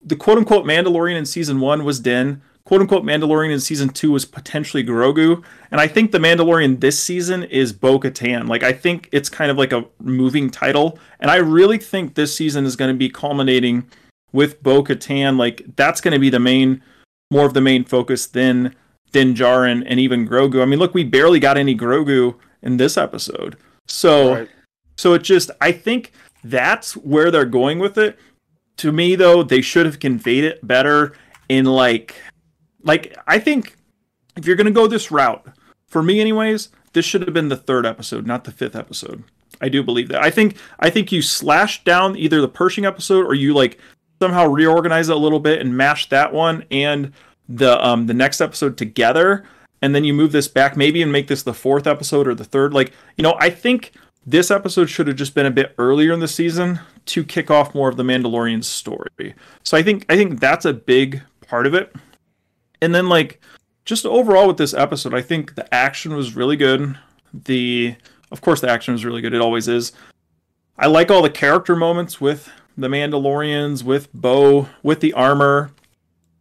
S3: the quote unquote Mandalorian in season one was Din quote unquote Mandalorian in season two was potentially Grogu, and I think the Mandalorian this season is Bo Katan. Like I think it's kind of like a moving title, and I really think this season is going to be culminating with Bo Katan. Like that's going to be the main, more of the main focus than Din Djarin and even Grogu. I mean, look, we barely got any Grogu in this episode, so right. so it just I think that's where they're going with it. To me, though, they should have conveyed it better in like like I think if you're gonna go this route, for me anyways, this should have been the third episode, not the fifth episode. I do believe that. I think I think you slash down either the Pershing episode or you like somehow reorganize it a little bit and mash that one and the um the next episode together and then you move this back maybe and make this the fourth episode or the third like you know i think this episode should have just been a bit earlier in the season to kick off more of the mandalorian story so i think i think that's a big part of it and then like just overall with this episode, I think the action was really good. The of course the action was really good. It always is. I like all the character moments with the Mandalorians, with Bo, with the armor.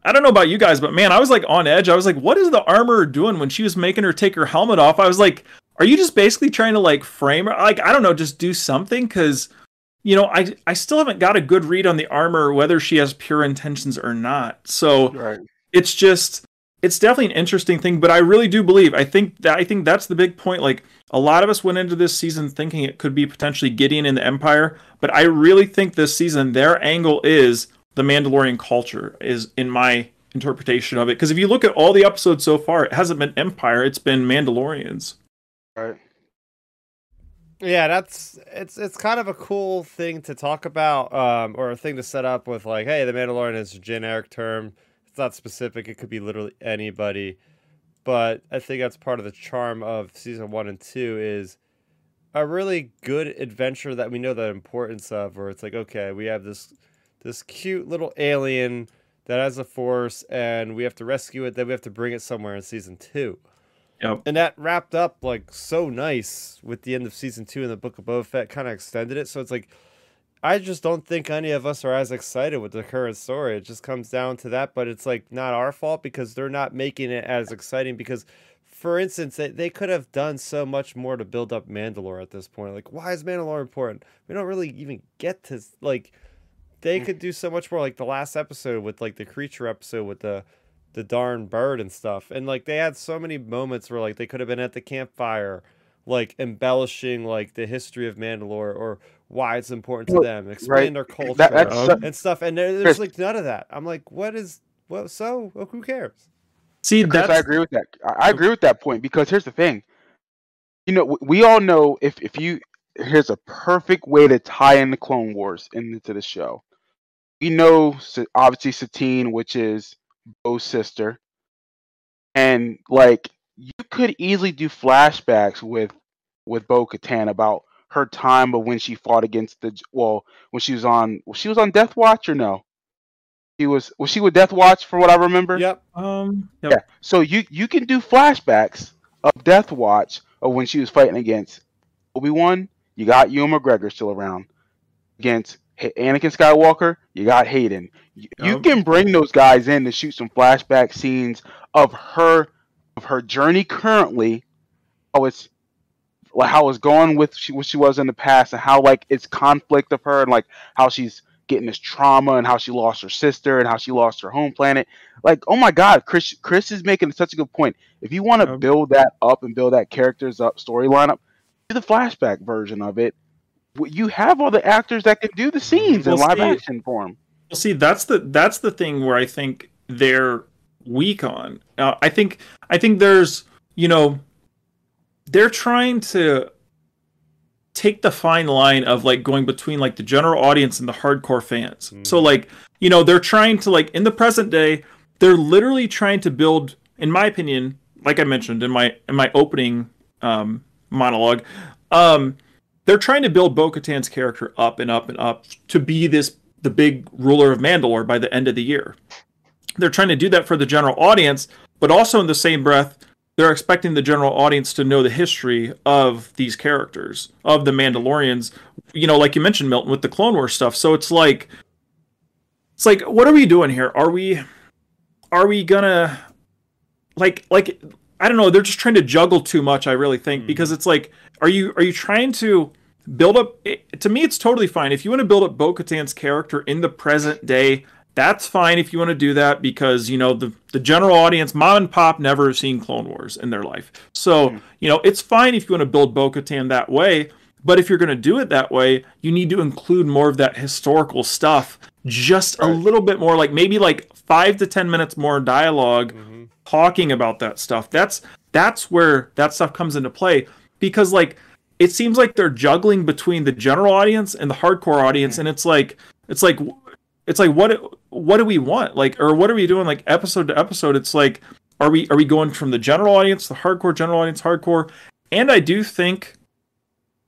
S3: I don't know about you guys, but man, I was like on edge. I was like, what is the armor doing when she was making her take her helmet off? I was like, are you just basically trying to like frame her? Like, I don't know, just do something because you know, I I still haven't got a good read on the armor whether she has pure intentions or not. So right it's just it's definitely an interesting thing, but I really do believe I think that I think that's the big point. Like a lot of us went into this season thinking it could be potentially Gideon in the Empire, but I really think this season their angle is the Mandalorian culture is in my interpretation of it. Because if you look at all the episodes so far, it hasn't been Empire, it's been Mandalorians.
S2: Right.
S1: Yeah, that's it's it's kind of a cool thing to talk about, um, or a thing to set up with like, hey, the Mandalorian is a generic term not specific. It could be literally anybody. But I think that's part of the charm of season one and two is a really good adventure that we know the importance of. Where it's like, okay, we have this this cute little alien that has a force, and we have to rescue it. Then we have to bring it somewhere in season two.
S3: Yep.
S1: And that wrapped up like so nice with the end of season two and the Book of Boba Fett kind of extended it. So it's like I just don't think any of us are as excited with the current story. It just comes down to that, but it's like not our fault because they're not making it as exciting. Because, for instance, they, they could have done so much more to build up Mandalore at this point. Like, why is Mandalore important? We don't really even get to like. They mm. could do so much more, like the last episode with like the creature episode with the the darn bird and stuff, and like they had so many moments where like they could have been at the campfire like embellishing like the history of Mandalore or why it's important to them, explain right. their culture that, uh-huh. and stuff. And there's like none of that. I'm like, what is what? So well, who cares?
S2: See, Chris, I agree with that. I agree with that point because here's the thing. You know, we all know if if you here's a perfect way to tie in the Clone Wars into the show. We know obviously Satine, which is Bo's sister, and like you could easily do flashbacks with with Bo Katan about her time of when she fought against the well when she was on she was on Death Watch or no? She was was she with Death Watch for what I remember?
S1: Yep.
S3: Um.
S2: Yep. Yeah. So you you can do flashbacks of Death Watch of when she was fighting against Obi Wan. You got Ewan McGregor still around against Anakin Skywalker. You got Hayden. You, yep. you can bring those guys in to shoot some flashback scenes of her of her journey currently. Oh, it's like how it's going with she, what she was in the past and how like it's conflict of her and like how she's getting this trauma and how she lost her sister and how she lost her home planet. Like, oh my God, Chris Chris is making such a good point. If you want to build that up and build that characters up storyline up, do the flashback version of it. You have all the actors that can do the scenes well, in live see, action form.
S3: Well, see, that's the that's the thing where I think they're weak on. Uh, I think I think there's you know they're trying to take the fine line of like going between like the general audience and the hardcore fans. Mm. So like, you know, they're trying to like in the present day, they're literally trying to build in my opinion, like I mentioned in my in my opening um monologue. Um, they're trying to build Bo-Katan's character up and up and up to be this the big ruler of Mandalore by the end of the year. They're trying to do that for the general audience, but also in the same breath, they're expecting the general audience to know the history of these characters, of the Mandalorians. You know, like you mentioned, Milton, with the Clone Wars stuff. So it's like, it's like, what are we doing here? Are we, are we gonna, like, like, I don't know. They're just trying to juggle too much. I really think mm. because it's like, are you, are you trying to build up? It, to me, it's totally fine if you want to build up Bo-Katan's character in the present day that's fine if you want to do that because you know the the general audience mom and pop never have seen clone wars in their life so mm. you know it's fine if you want to build bo-katan that way but if you're going to do it that way you need to include more of that historical stuff just right. a little bit more like maybe like five to ten minutes more dialog mm-hmm. talking about that stuff that's that's where that stuff comes into play because like it seems like they're juggling between the general audience and the hardcore audience mm. and it's like it's like it's like what what do we want? Like or what are we doing like episode to episode? It's like are we are we going from the general audience the hardcore general audience hardcore? And i do think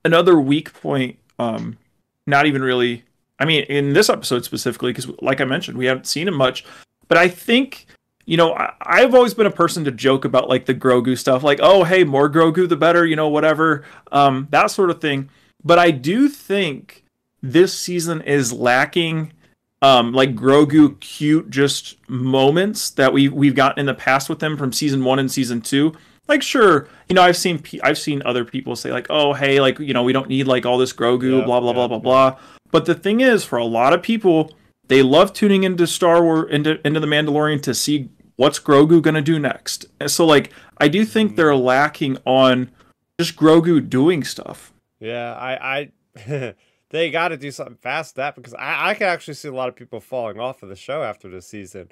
S3: another weak point um not even really i mean in this episode specifically because like i mentioned we haven't seen him much but i think you know I, have always been a person to joke about like the grogu stuff like oh hey more grogu the better you know whatever um that sort of thing. But i do think this season is lacking um, like Grogu cute just moments that we we've gotten in the past with him from season one and season two. Like sure, you know I've seen I've seen other people say like oh hey like you know we don't need like all this Grogu yeah, blah blah yeah, blah blah blah. But the thing is, for a lot of people, they love tuning into Star Wars into into the Mandalorian to see what's Grogu gonna do next. And so like I do think mm-hmm. they're lacking on just Grogu doing stuff.
S1: Yeah, I I they got to do something fast that because I, I can actually see a lot of people falling off of the show after the season.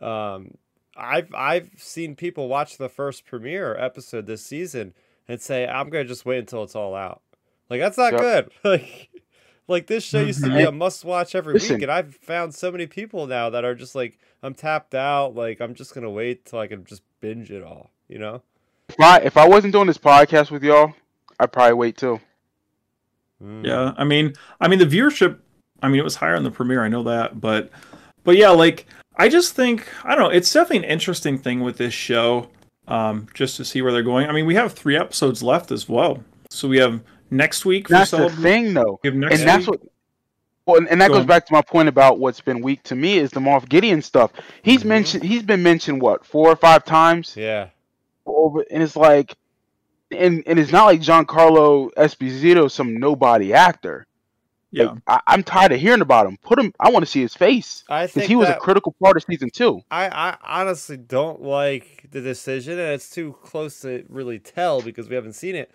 S1: Um, I've I've seen people watch the first premiere episode this season and say I'm gonna just wait until it's all out. Like that's not good. Like like this show used to be a must watch every Listen. week, and I've found so many people now that are just like I'm tapped out. Like I'm just gonna wait till I can just binge it all. You know.
S2: If I if I wasn't doing this podcast with y'all, I'd probably wait too.
S3: Mm. Yeah, I mean, I mean the viewership. I mean, it was higher in the premiere. I know that, but but yeah, like I just think I don't know. It's definitely an interesting thing with this show, um, just to see where they're going. I mean, we have three episodes left as well, so we have next week.
S2: That's the thing, though, and week. that's what. Well, and, and that Go goes on. back to my point about what's been weak to me is the Moff Gideon stuff. He's mm-hmm. mentioned. He's been mentioned what four or five times.
S1: Yeah.
S2: Over, and it's like and and it's not like Giancarlo Esposito, some nobody actor.
S3: Yeah,
S2: like, I, am tired of hearing about him. Put him. I want to see his face.
S1: I think
S2: he was a critical part of season two.
S1: I, I honestly don't like the decision, and it's too close to really tell because we haven't seen it.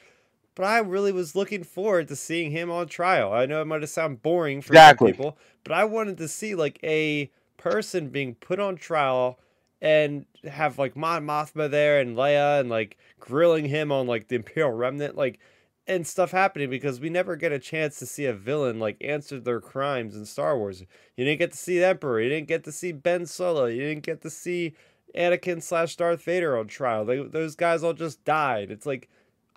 S1: But I really was looking forward to seeing him on trial. I know it might have sound boring for exactly. some people, but I wanted to see like a person being put on trial and have like Mon Mothma there and Leia and like grilling him on like the Imperial Remnant, like and stuff happening because we never get a chance to see a villain like answer their crimes in Star Wars. You didn't get to see the Emperor, you didn't get to see Ben Solo, you didn't get to see Anakin slash Darth Vader on trial. They, those guys all just died. It's like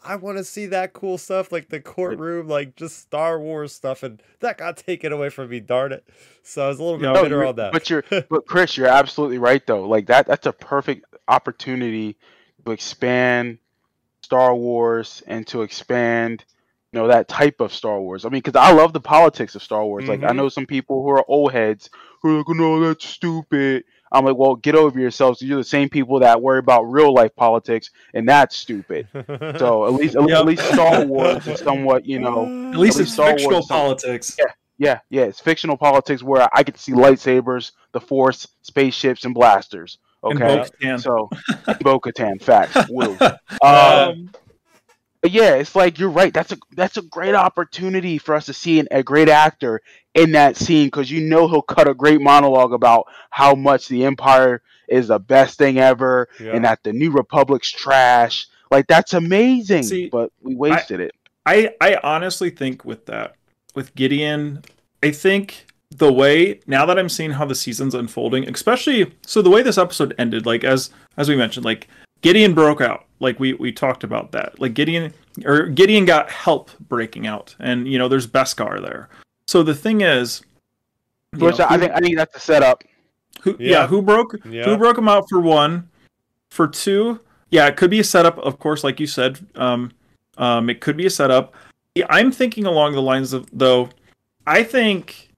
S1: I want to see that cool stuff, like the courtroom, like just Star Wars stuff, and that got taken away from me. Darn it! So I was a little bit no, bitter on that.
S2: But you're, but Chris, you're absolutely right though. Like that, that's a perfect opportunity to expand Star Wars and to expand, you know, that type of Star Wars. I mean, because I love the politics of Star Wars. Mm-hmm. Like I mm-hmm. know some people who are old heads who are like, "No, that's stupid." I'm like, well, get over yourselves. You're the same people that worry about real life politics, and that's stupid. so at least, yep. at least Star Wars is somewhat, you know,
S3: at least, at least it's Star fictional Wars politics.
S2: Yeah, yeah, yeah. It's fictional politics where I get to see lightsabers, the Force, spaceships, and blasters. Okay,
S3: and
S2: so Bo-Katan, facts. Woo. Um, but yeah, it's like you're right. That's a that's a great opportunity for us to see an, a great actor in that scene because you know he'll cut a great monologue about how much the Empire is the best thing ever yeah. and that the New Republic's trash. Like that's amazing, see, but we wasted
S3: I,
S2: it.
S3: I I honestly think with that with Gideon, I think the way now that I'm seeing how the season's unfolding, especially so the way this episode ended, like as as we mentioned, like Gideon broke out. Like we we talked about that. Like Gideon or Gideon got help breaking out, and you know there's Beskar there. So the thing is,
S2: Which
S3: know,
S2: I
S3: who-
S2: think I think that's the setup.
S3: who, yeah.
S1: Yeah.
S3: who broke
S1: Yeah.
S3: who broke him out for one, for two. Yeah, it could be a setup, of course, like you said. Um, um, it could be a setup. I'm thinking along the lines of though. I think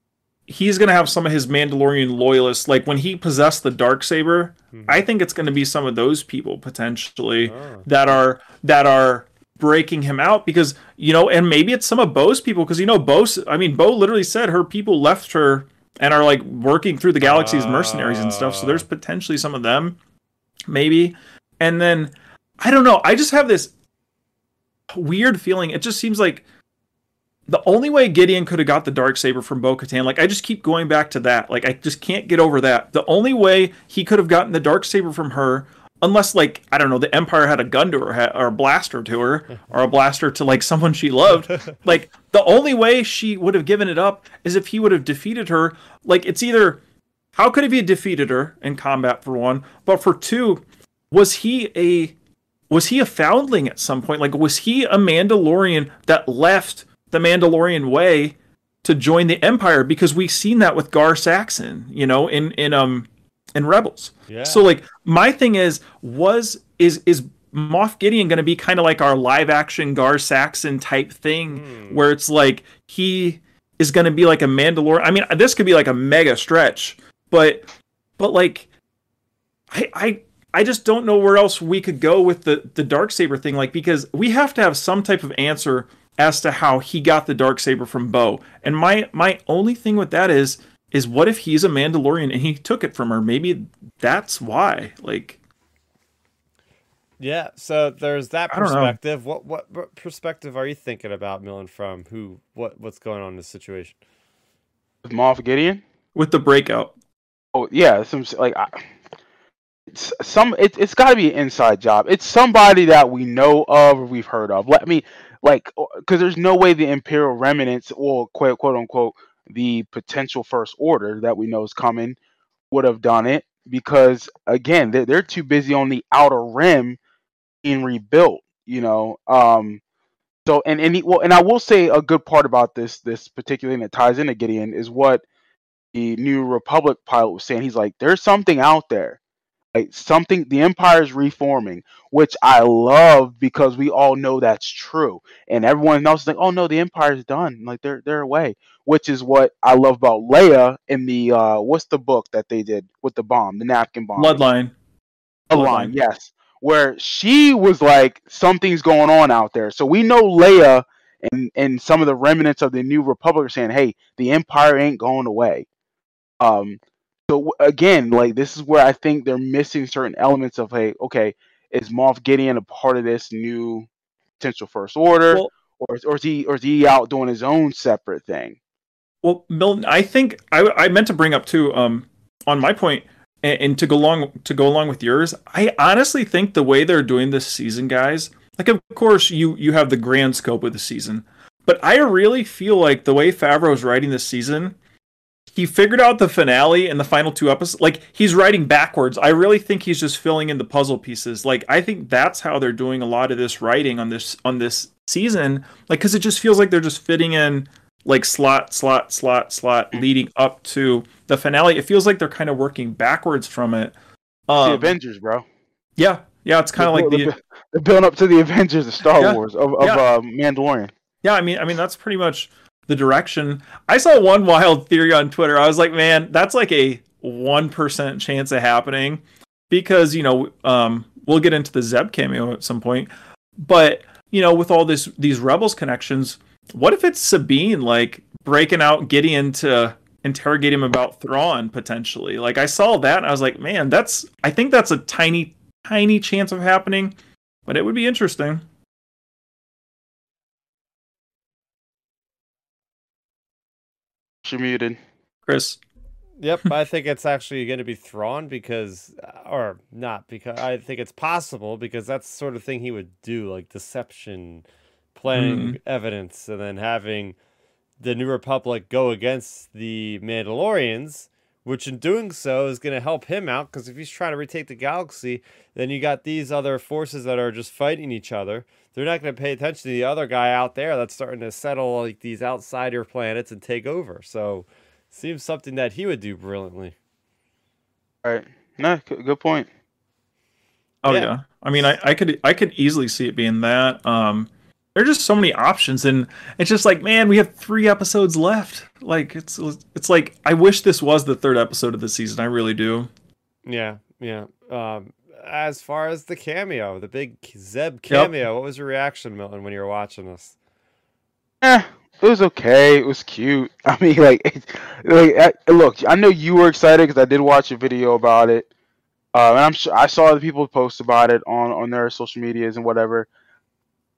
S3: he's gonna have some of his Mandalorian loyalists, like when he possessed the dark saber.
S1: Mhm.
S3: I think it's gonna be some of those people potentially
S1: Oh.
S3: that are that are breaking him out because you know, and maybe it's some of Bo's people because you know Bo. I mean, Bo literally said her people left her and are like working through the galaxy as mercenaries and stuff. So there's
S1: Ah.
S3: potentially some of them, maybe. And then I don't know. I just have this weird feeling. It just seems like the only way Gideon could have got the dark saber from Bo Katan, like I just keep going back to that. Like I just can't get over that. The only way he could have gotten the dark saber from her, unless like I don't know, the Empire had a gun to her or a blaster to her, or a blaster to like someone she loved. like the only way she would have given it up is if he would have defeated her. Like it's either how could he have defeated her in combat for one, but for two, was he a was he a foundling at some point? Like was he a Mandalorian that left the Mandalorian way to join the Empire? Because we've seen that with Gar Saxon, you know, in in um in Rebels.
S1: Yeah.
S3: So like my thing is was is is Moff Gideon going to be kind of like our live action Gar Saxon type thing
S1: Hmm.
S3: where it's like he is going to be like a Mandalorian. I mean, this could be like a mega stretch, but but like I I I just don't know where else we could go with the the dark saber thing like because we have to have some type of answer as to how he got the dark saber from Bo. And my my only thing with that is is what if he's a Mandalorian and he took it from her? Maybe that's why. Like
S1: Yeah, so there's that
S3: I don't know.
S1: perspective. What, what what perspective are you thinking about Milton from? Who what what's going on in this situation?
S2: With Moff Gideon.
S3: with the breakout.
S2: Oh yeah, some like I, it's some. It, it's got to be an inside job. It's somebody that we know of or we've heard of. Let me like because there's no way the Imperial remnants or quote quote unquote the potential First Order that we know is coming would have done it because again they're, they're too busy on the outer rim in rebuilt. You know. Um. So and and he, well and I will say a good part about this this particular thing that ties into Gideon is what the New Republic pilot was saying. He's like, there's something out there, like something. The Empire is reforming, which I love because we all know that's true, and everyone else is like, oh no, the Empire's done. Like they're they're away, which is what I love about Leia in the uh, what's the book that they did with the bomb, the napkin bomb,
S3: Bloodline.
S2: Bloodline,
S3: Bloodline.
S2: yes, where she was like, something's going on out there. So we know Leia and and some of the remnants of the New Republic are saying, hey, the Empire ain't going away. Um, so again, like this is where I think they're missing certain elements of, hey, okay, is Moff Gideon a part of this new potential First Order,
S3: Well-
S2: or is, or is he or is he out doing his own separate thing?
S3: Well, Milton, I think I, I meant to bring up too. Um, on my point, and, and to go along to go along with yours, I honestly think the way they're doing this season, guys, like of course you you have the grand scope of the season, but I really feel like the way Favreau's writing this season, he figured out the finale and the final two episodes. Like he's writing backwards. I really think he's just filling in the puzzle pieces. Like I think that's how they're doing a lot of this writing on this on this season. Like because it just feels like they're just fitting in like slot, slot, slot, slot, leading up to the finale. It feels like they're kind of working backwards from it.
S2: the
S3: Um,
S2: Avengers, bro.
S3: yeah, yeah, it's kind of like the
S2: the, the build up to the Avengers of Star
S3: Yeah,
S2: Wars of, of
S3: yeah.
S2: uh, Mandalorian.
S3: Yeah, I mean, I mean that's pretty much the direction. I saw one wild theory on Twitter. I was like, man, that's like a one percent chance of happening because you know um, we'll get into the Zeb cameo at some point, but you know with all this these Rebels connections, what if it's Sabine like breaking out Gideon to interrogate him about Thrawn potentially? Like I saw that and I was like, man, that's I think that's a tiny tiny chance of happening, but it would be interesting.
S2: You're muted.
S3: Chris.
S1: Yep, I think it's actually going to be Thrawn because, uh, or not because I think it's possible because that's the sort of thing he would do, like deception, planning evidence, and then having the New Republic go against the Mandalorians which in doing so is going to help him out because if he's trying to retake the galaxy, then you got these other forces that are just fighting each other. They're not going to pay attention to the other guy out there that's starting to settle like these outsider planets and take over. So, seems something that he would do brilliantly.
S2: All right. No, good point.
S3: Oh yeah. yeah. I mean, I, I could I could easily see it being that. Um, there's just so many options, and it's just like, man, we have three episodes left. Like it's it's like I wish this was the third episode of the season. I really do.
S1: Yeah, yeah. Um, as far as the cameo, the big Zeb cameo, yep. what was your reaction, Milton, when you were watching this?
S2: Eh, it was okay. It was cute. I mean, like, like look, I know you were excited because I did watch a video about it. Uh, and I'm sure I saw the people post about it on on their social medias and whatever.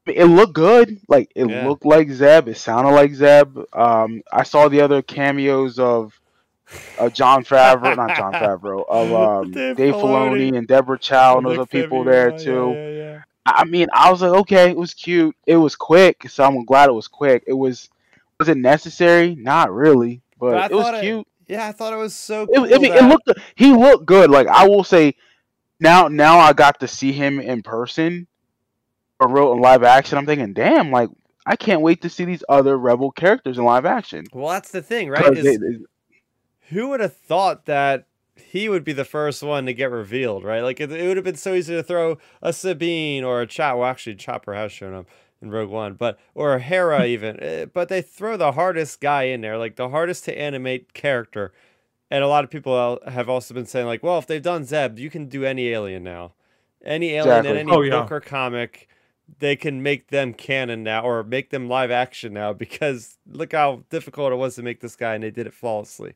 S2: It looked good. Like it yeah. looked like Zeb. It sounded like Zeb. Um, I saw the other cameos of uh, Jon Favreau, not John Favreau, of um, Dave, Dave Filoni. and Deborah Chow and those other people there too. Yeah, yeah, I mean, I was like, okay, it was cute. It was quick, so I'm glad it was quick. It was was it necessary? Not really, but, but it was cute.
S1: Yeah, I thought it was so. Cool
S2: it, I mean, that... it looked. He looked good. Like I will say, now now I got to see him in person, or real in live action. I'm thinking, damn, like I can't wait to see these other Rebel characters in live action.
S1: Well, that's the thing, right? Is, they, they... who would have thought that he would be the first one to get revealed, right? Like it, it would have been so easy to throw a Sabine or a Chop. Well, actually, Chopper has shown up in Rogue One, but or a Hera even. Eh, but they throw the hardest guy in there, like the hardest to animate character. And a lot of people have also been saying like, well, if they've done Zeb, you can do any alien now, any alien exactly. in any oh, yeah. book or comic. They can make them canon now, or make them live action now, because look how difficult it was to make this guy, and they did it flawlessly.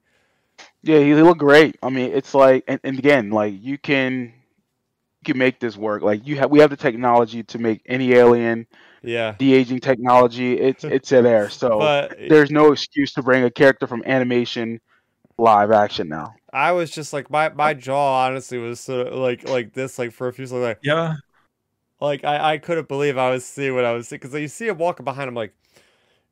S2: Yeah, he looked great. I mean, it's like, and, and again, like you can, you can make this work. Like you have, we have the technology to make any alien
S1: yeah
S2: de aging technology. It's it's there, so but, there's no excuse to bring a character from animation live action now.
S1: I was just like my my jaw honestly was sort of like like this like for a few seconds like
S3: yeah
S1: like I I couldn't believe I was seeing what I was seeing because you see him walking behind him like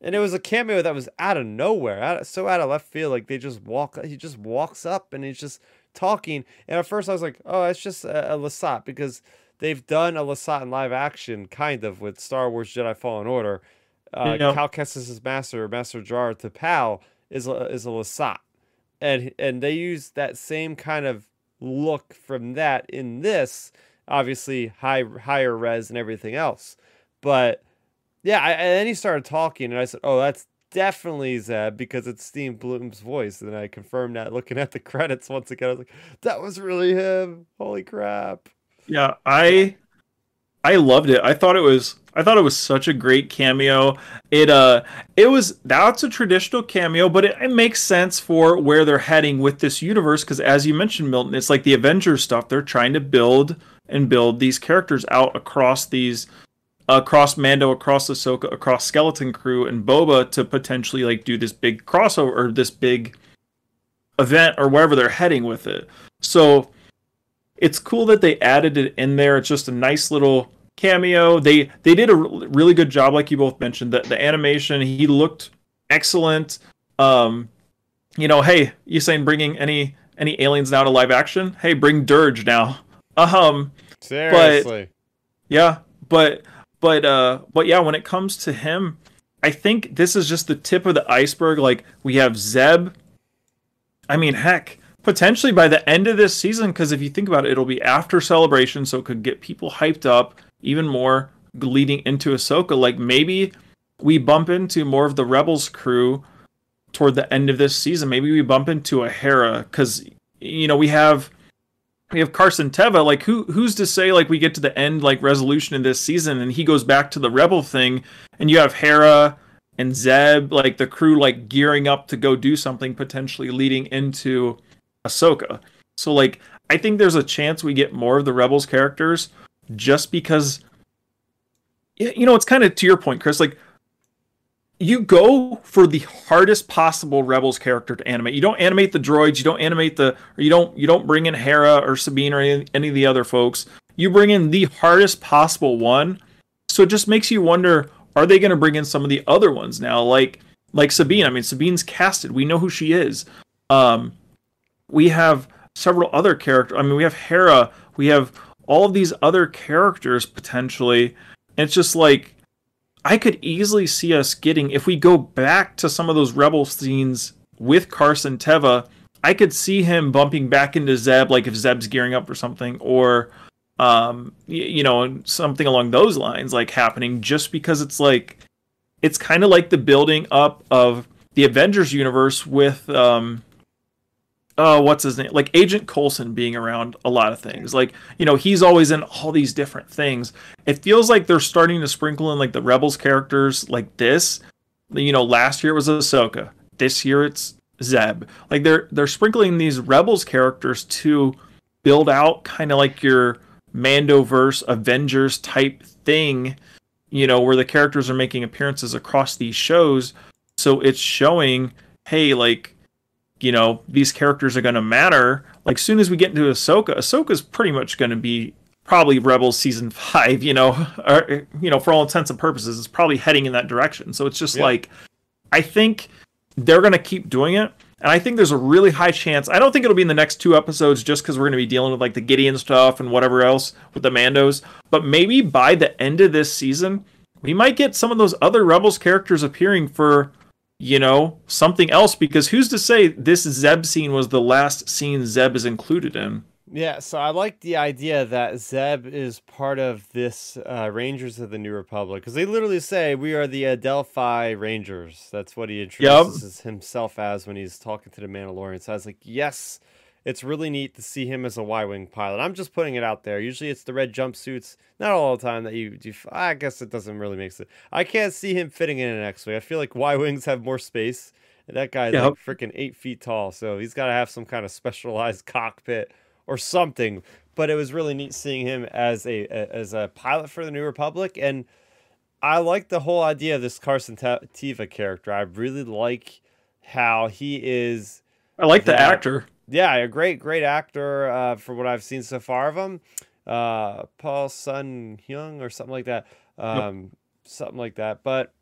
S1: and it was a cameo that was out of nowhere out of, so out of left field like they just walk he just walks up and he's just talking and at first I was like oh it's just a, a Lasat because they've done a Lasat in live action, kind of, with Star Wars Jedi Fallen Order. Uh, you Cal Kestis' master, Master Jaro Tapal, is a, is a Lasat. And, and they use that same kind of look from that in this, obviously high higher res and everything else. But yeah, I, and then he started talking, and I said, "Oh, that's definitely Zeb because it's Steve Blum's voice." And I confirmed that looking at the credits once again. I was like, "That was really him! Holy crap!"
S3: Yeah, I I loved it. I thought it was I thought it was such a great cameo. It uh it was that's a traditional cameo, but it, it makes sense for where they're heading with this universe because as you mentioned, Milton, it's like the Avengers stuff. They're trying to build and build these characters out across these across Mando, across Ahsoka, across Skeleton Crew and Boba to potentially like do this big crossover or this big event or wherever they're heading with it. So it's cool that they added it in there. It's just a nice little cameo. They they did a really good job, like you both mentioned. The the animation he looked excellent. Um, you know, hey, you saying bringing any any aliens now to live action? Hey, bring Dirge now. Um,
S1: seriously,
S3: but, yeah, but but uh, but yeah, when it comes to him, I think this is just the tip of the iceberg. Like we have Zeb. I mean, heck, potentially by the end of this season, because if you think about it, it'll be after celebration, so it could get people hyped up even more leading into Ahsoka. Like maybe we bump into more of the Rebels crew toward the end of this season. Maybe we bump into a Hera because you know we have we have Carson Teva. Like who who's to say like we get to the end like resolution in this season and he goes back to the Rebel thing and you have Hera and Zeb like the crew like gearing up to go do something potentially leading into Ahsoka. So like I think there's a chance we get more of the Rebels characters just because you know it's kind of to your point Chris like you go for the hardest possible rebels character to animate. You don't animate the droids you don't animate the you don't you don't bring in hera or sabine or any, any of the other folks. You bring in the hardest possible one. So it just makes you wonder are they going to bring in some of the other ones now? Like like sabine i mean sabine's casted. We know who she is. Um we have several other characters. I mean, we have Hera, we have all of these other characters potentially. And it's just like I could easily see us getting if we go back to some of those rebel scenes with Carson Teva, I could see him bumping back into Zeb, like if Zeb's gearing up for something, or um, you know, something along those lines, like happening, just because it's like it's kind of like the building up of the Avengers universe with um, uh, what's his name? Like Agent Coulson being around a lot of things. Like, you know, he's always in all these different things. It feels like they're starting to sprinkle in like the Rebels characters like this. You know, last year it was Ahsoka. This year it's Zeb. Like they're they're sprinkling these Rebels characters to build out kind of like your Mandoverse Avengers type thing, you know, where the characters are making appearances across these shows. So it's showing, hey, like you know these characters are going to matter. Like soon as we get into Ahsoka, Ahsoka's pretty much going to be probably Rebels season five. You know, or, you know for all intents and purposes, it's probably heading in that direction. So it's just yeah. like I think they're going to keep doing it. And I think there's a really high chance. I don't think it'll be in the next two episodes just because we're going to be dealing with like the Gideon stuff and whatever else with the Mandos. But maybe by the end of this season, we might get some of those other Rebels characters appearing for you know, something else because who's to say this Zeb scene was the last scene Zeb is included in?
S1: Yeah, so I like the idea that Zeb is part of this uh, Rangers of the New Republic because they literally say we are the Adelphi Rangers. That's what he introduces yep. himself as when he's talking to the Mandalorian. So I was like, yes, it's really neat to see him as a Y-wing pilot. I'm just putting it out there. Usually it's the red jumpsuits. Not all the time that you do. I guess it doesn't really make sense. I can't see him fitting in an X-wing. I feel like Y-wings have more space. And that guy's yep. like freaking eight feet tall, so he's got to have some kind of specialized cockpit or something. But it was really neat seeing him as a, a as a pilot for the New Republic, and I like the whole idea of this Carson Teva character. I really like how he is.
S3: I like the actor
S1: yeah, a great, great actor uh, for what I've seen so far of him. Uh, Paul Sun Hyung or something like that. Um, yep. Something like that. But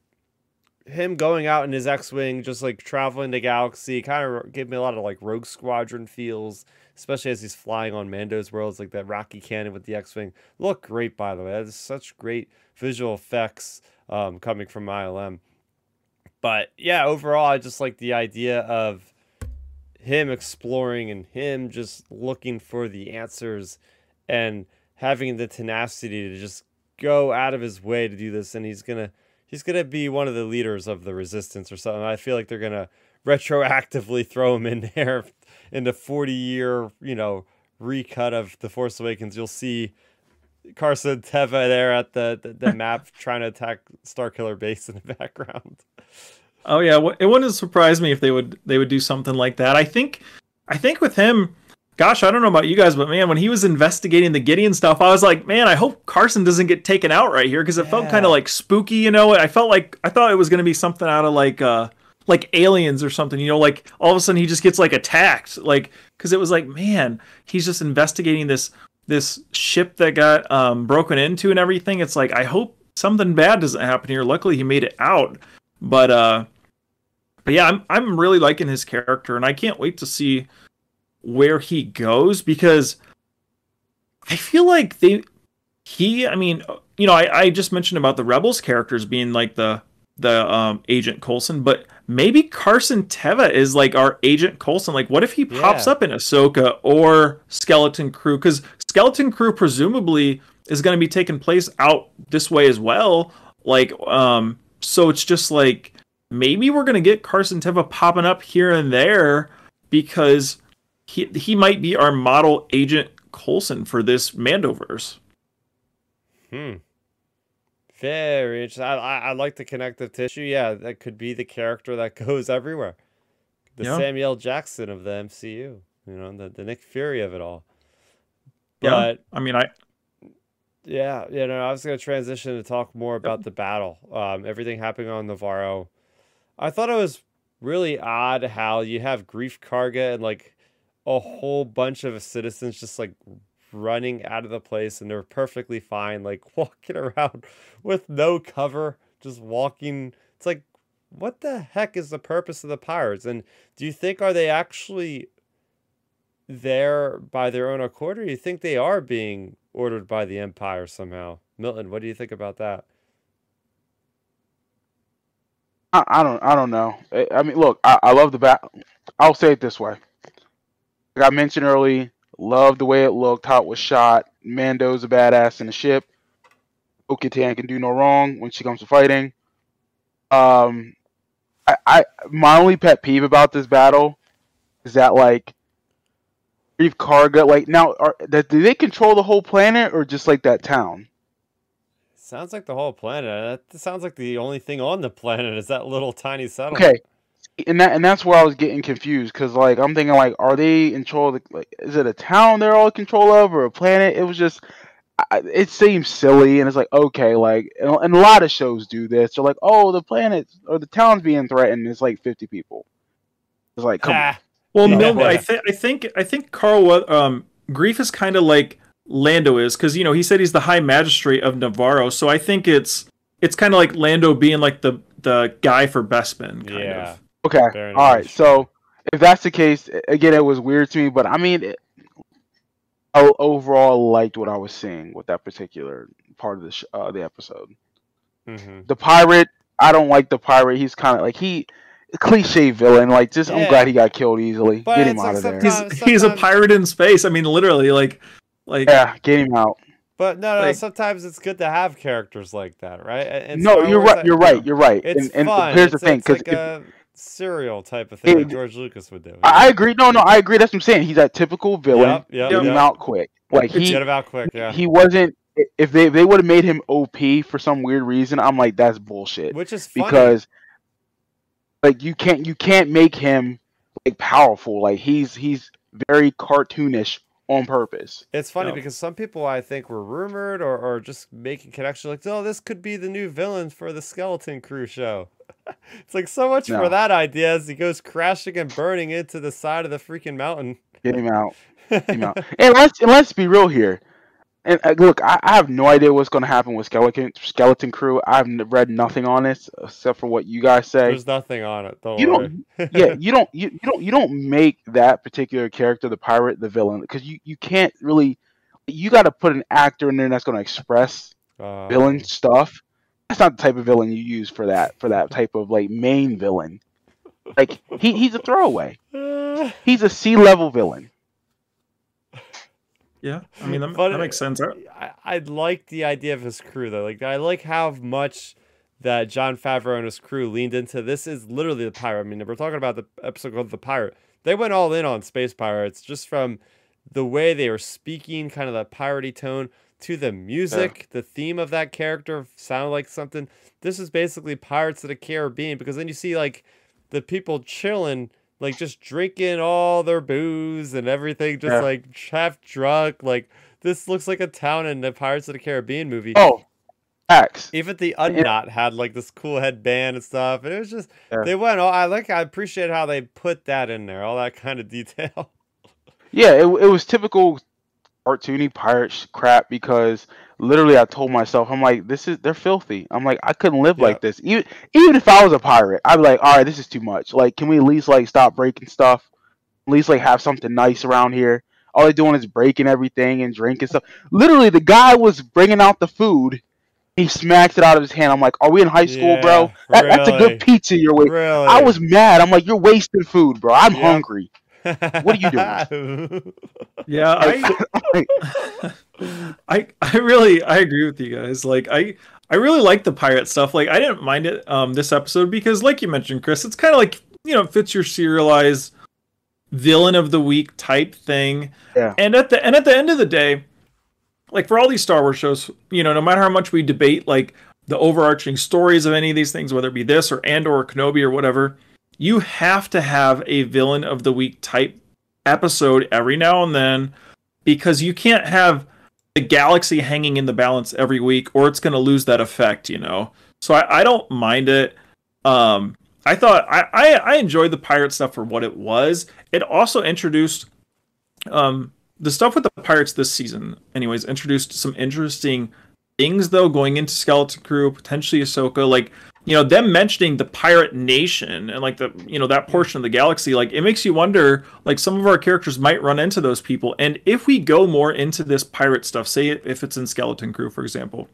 S1: him going out in his X-wing, just like traveling the galaxy, kind of gave me a lot of like Rogue Squadron feels, especially as he's flying on Mando's worlds, like that Rocky Cannon with the X-wing. Look great, by the way. That's such great visual effects um, coming from ILM. But yeah, overall, I just like the idea of him exploring and him just looking for the answers and having the tenacity to just go out of his way to do this. And he's gonna he's gonna be one of the leaders of the resistance or something. I feel like they're gonna retroactively throw him in there in the 40 year you know recut of the force awakens. You'll see carson teva there at the the, the map trying to attack starkiller base in the background
S3: Oh yeah, it wouldn't surprise me if they would they would do something like that. I think I think with him, gosh, I don't know about you guys, but man, when he was investigating the Gideon stuff, I was like, man, I hope Carson doesn't get taken out right here because it yeah. felt kind of like spooky, you know. I felt like I thought it was going to be something out of like uh like aliens or something, you know, like all of a sudden he just gets like attacked, like because it was like, man, he's just investigating this this ship that got um broken into and everything. It's like I hope something bad doesn't happen here. Luckily, he made it out. But uh, but yeah, I'm I'm really liking his character, and I can't wait to see where he goes because I feel like they he I mean you know I, I just mentioned about the rebels characters being like the the um agent Coulson, but maybe Carson Teva is like our agent Coulson. Like what if he pops yeah. up in Ahsoka or Skeleton Crew? Because Skeleton Crew presumably is going to be taking place out this way as well. Like um so it's just like maybe we're gonna get Carson Teva popping up here and there because he he might be our model agent Coulson for this Mandoverse.
S1: Hmm. Very interesting. I, I, I like the connective tissue. Yeah, that could be the character that goes everywhere. The yeah. Samuel Jackson of the MCU. You know, the, the Nick Fury of it all.
S3: But yeah. I mean, I
S1: yeah, you know, I was going to transition to talk more about the battle, um, everything happening on Nevarro. I thought it was really odd how you have Greef Karga and like a whole bunch of citizens just like running out of the place and they're perfectly fine, like walking around with no cover, just walking. It's like, what the heck is the purpose of the pirates? And do you think are they actually there by their own accord, or do you think they are being ordered by the Empire somehow? Milton, what do you think about that?
S2: I, I don't I don't know. I, I mean, look, I, I love the bat. I'll say it this way. Like I mentioned early, love the way it looked, how it was shot. Mando's a badass in the ship. Bo-Katan can do no wrong when she comes to fighting. Um, I, I my only pet peeve about this battle is that like Greef Karga like now are that do they control the whole planet or just like that town?
S1: Sounds like the whole planet. That sounds like the only thing on the planet is that little tiny settlement.
S2: Okay, and that and that's where I was getting confused because like I'm thinking like are they in control? Of the, like is it a town they're all in control of or a planet? It was just I, it seems silly and it's like okay like and, and a lot of shows do this. They're like oh the planet or the town's being threatened. It's like 50 people. It's like come on.
S3: Well,
S1: Yeah.
S3: Milton, I, th- I think I think Carl um, Greef is kind of like Lando is because you know he said he's the High Magistrate of Nevarro, so I think it's it's kind of like Lando being like the the guy for Bespin. Kind
S1: Yeah.
S3: Of.
S2: Okay.
S1: Very
S2: All right.
S1: nice.
S2: So if that's the case, again, it was weird to me, but I mean, it, I overall liked what I was seeing with that particular part of the sh- uh, the episode.
S1: mhm.
S2: The pirate, I don't like the pirate. He's kind of like he cliche villain. Like, just I'm glad he got killed easily.
S1: But
S2: get him out
S1: like
S2: of there.
S1: sometimes-
S3: He's he's a pirate in space. I mean, literally, like like
S2: Yeah, get him out.
S1: But no, no.
S3: Like-
S1: sometimes it's good to have characters like that, right? And- and
S2: no, you're
S1: Wars,
S2: right. You're right. You're right.
S1: It's
S2: and and
S1: fun.
S2: here's the
S1: It's-
S2: thing, because
S1: like a serial type of thing
S2: It-
S1: that George Lucas would do.
S2: I I agree. No, no, I agree. That's what I'm saying. He's that typical villain.
S1: Yep, yep,
S2: get him out quick. Like he
S1: Get him out quick, yeah.
S2: he wasn't. If they if they would have made him OP for some weird reason, I'm like that's bullshit.
S1: Which is funny.
S2: because like you can't you can't make him like powerful. Like he's he's very cartoonish on purpose.
S1: It's funny
S3: Yeah.
S1: because some people I think were rumored or, or just making connections like, oh, this could be the new villain for the Skeleton Crew show. it's like so much
S2: No.
S1: for that idea as he goes crashing and burning into the side of the freaking mountain.
S2: Get him out. Get him out. and let's and let's be real here. And uh, look, I, I have no idea what's going to happen with Skeleton Skeleton Crew. I've read nothing on this except for what you guys say.
S1: There's nothing on it. Don't
S2: You
S1: worry.
S2: don't- yeah, you don't you, you don't you don't make that particular character the pirate the villain because you you can't really you got to put an actor in there that's going to express
S1: Uh,
S2: villain stuff. That's not the type of villain you use for that for that type of like main villain. Like he, he's a throwaway. He's a C level villain.
S3: Yeah. I mean, that, that makes sense. I-
S1: I, I like the idea of his crew though. Like I like how much that Jon Favreau and his crew leaned into. This is literally the pirate. I mean, we're talking about the episode called The Pirate. They went all in on space pirates just from the way they were speaking, kind of that piratey tone, to the music. The theme of that character sounded like something. This is basically Pirates of the Caribbean because then you see like the people chilling, like just drinking all their booze and everything, just
S2: Yeah.
S1: like half drunk. Like this looks like a town in the Pirates of the Caribbean movie.
S2: Oh, X.
S1: Even the Unknot had like this cool headband and stuff, and it was just
S2: Yeah.
S1: they went. all I like. I appreciate how they put that in there, all that kind of detail.
S2: Yeah, it, it was typical cartoony pirate crap because literally I told myself I'm like this is they're filthy. I'm like I couldn't live
S1: Yeah.
S2: like this. Even even if I was a pirate, I'd be like, all right, this is too much. Like, can we at least like stop breaking stuff? At least like have something nice around here. All they're doing is breaking everything and drinking stuff. Literally, the guy was bringing out the food. He smacks it out of his hand. I'm like, are we in high school, bro?
S1: Yeah,
S2: That, That's a good pizza you're wasting.
S1: really,
S2: I was mad. I'm like, you're wasting food, bro. I'm
S1: Yeah.
S2: hungry.
S1: What
S2: are you doing?
S3: Yeah, I, I I really I agree with you guys. Like I I really like the pirate stuff. Like I didn't mind it um this episode because like you mentioned, Chris, it's kind of like you know fits your serialized villain of the week type thing.
S2: Yeah.
S3: And at the and at the end of the day, like for all these Star Wars shows, you know, no matter how much we debate like the overarching stories of any of these things, whether it be this or Andor or Kenobi or whatever, you have to have a villain of the week type episode every now and then because you can't have the galaxy hanging in the balance every week or it's going to lose that effect you know? So i, I don't mind it. Um i thought I, I i enjoyed the pirate stuff for what it was. It also introduced um the stuff with the pirates this season anyways introduced some interesting things though going into skeleton crew potentially ahsoka like you know them mentioning the pirate nation and like the you know that portion of the galaxy like it makes you wonder like some of our characters might run into those people. And if we go more into this pirate stuff say if it's in skeleton crew for example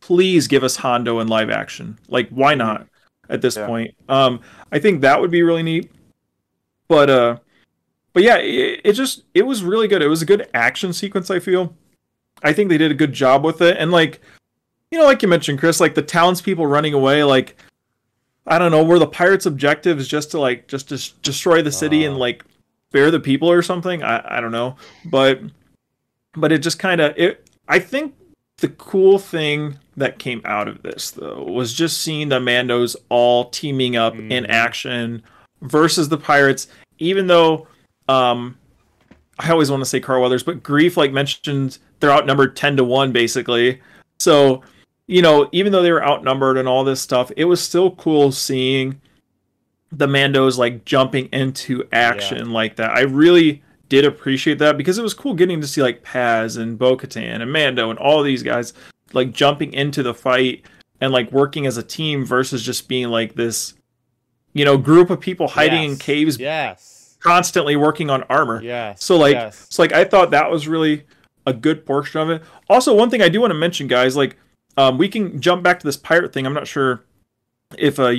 S3: please give us hondo in live action. Like why not at this
S2: Yeah.
S3: point? Um i think that would be really neat. But uh but yeah it, it just it was really good. It was a good action sequence i feel. I think they did a good job with it. And like you know like you mentioned chris like the townspeople running away like i don't know were the pirates objectives just to like just to s- destroy the city and
S1: Uh.
S3: like spare the people or something i, I don't know but but it just kind of it i think the cool thing that came out of this though was just seeing the mandos all teaming up in
S1: Mhm.
S3: action versus the pirates even though um i always want to say carl weathers but Greef like mentioned they're outnumbered 10 to 1 basically so you know even though they were outnumbered and all this stuff it was still cool seeing the mandos like jumping into action like that i really did appreciate that because it was cool getting to see like paz and bo-katan and mando and all these guys like jumping into the fight and like working as a team versus just being like this you know group of people hiding in caves
S1: Yes.
S3: constantly working on armor
S1: Yes.
S3: so like
S1: yes.
S3: so like I thought that was really a good portion of it. Also, one thing I do want to mention, guys, like um, we can jump back to this pirate thing. I'm not sure if uh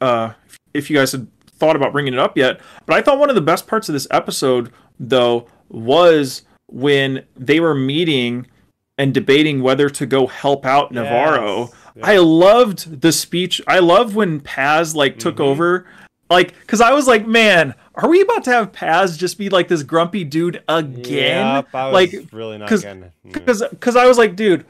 S3: uh if you guys had thought about bringing it up yet, but I thought one of the best parts of this episode though was when they were meeting and debating whether to go help out Nevarro.
S1: Yes.
S3: I loved the speech. I loved when Paz like took
S1: Mhm.
S3: over. Like, cause I was like, man, are we about to have Paz just be like this grumpy dude again?
S1: Yep, I was
S3: like,
S1: really not. Mm.
S3: because because I was like, dude,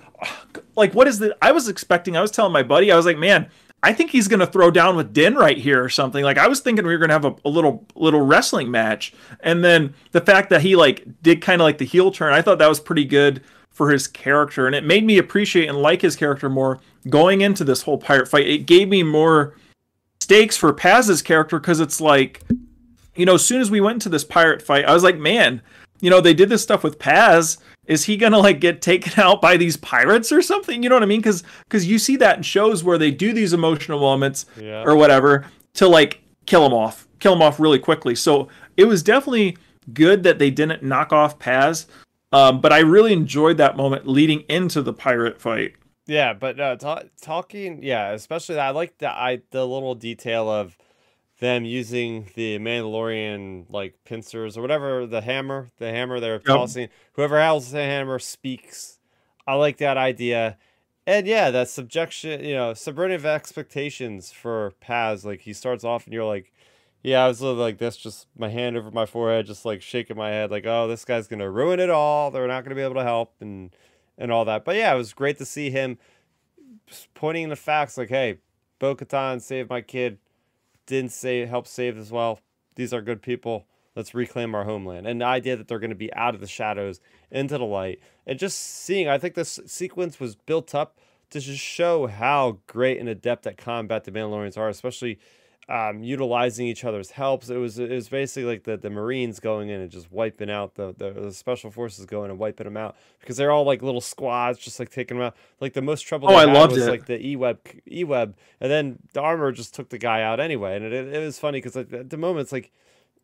S3: like what is the? I was expecting. I was telling my buddy, I was like, man, I think he's gonna throw down with Din right here or something. Like I was thinking we were gonna have a, a little little wrestling match, and then the fact that he like did kind of like the heel turn, I thought that was pretty good for his character, and it made me appreciate and like his character more going into this whole pirate fight. It gave me more stakes for Paz's character because it's like, you know, as soon as we went into this pirate fight, I was like, man, you know, they did this stuff with Paz. Is he gonna like get taken out by these pirates or something? You know what I mean? Because because you see that in shows where they do these emotional moments
S1: Yeah.
S3: or whatever to like kill him off, kill him off really quickly. So it was definitely good that they didn't knock off Paz. Um, but I really enjoyed that moment leading into the pirate fight.
S1: Yeah, but uh, ta- talking, yeah, especially that, I like the I the little detail of them using the Mandalorian like pincers or whatever the hammer, the hammer they're tossing. Whoever holds the hammer speaks. I like that idea, and yeah, that subjection, you know, subverting expectations for Paz. Like he starts off, and you're like, yeah, I was like this, just my hand over my forehead, just like shaking my head, like, oh, this guy's gonna ruin it all. They're not gonna be able to help, and and all that. But yeah, it was great to see him pointing the facts like, hey, Bo Katan saved my kid, didn't say help save as well. These are good people. Let's reclaim our homeland. And the idea that they're going to be out of the shadows into the light. And just seeing, I think this sequence was built up to just show how great and adept at combat the Mandalorians are, especially um, utilizing each other's helps. It was it was basically like the, the Marines going in and just wiping out the, the the special forces going and wiping them out because they're all like little squads, just like taking them out. Like the most trouble
S3: Oh, I loved
S1: was
S3: it.
S1: like the E web E web, and then the armor just took the guy out anyway. And it, it, it was funny because like at the moment it's like,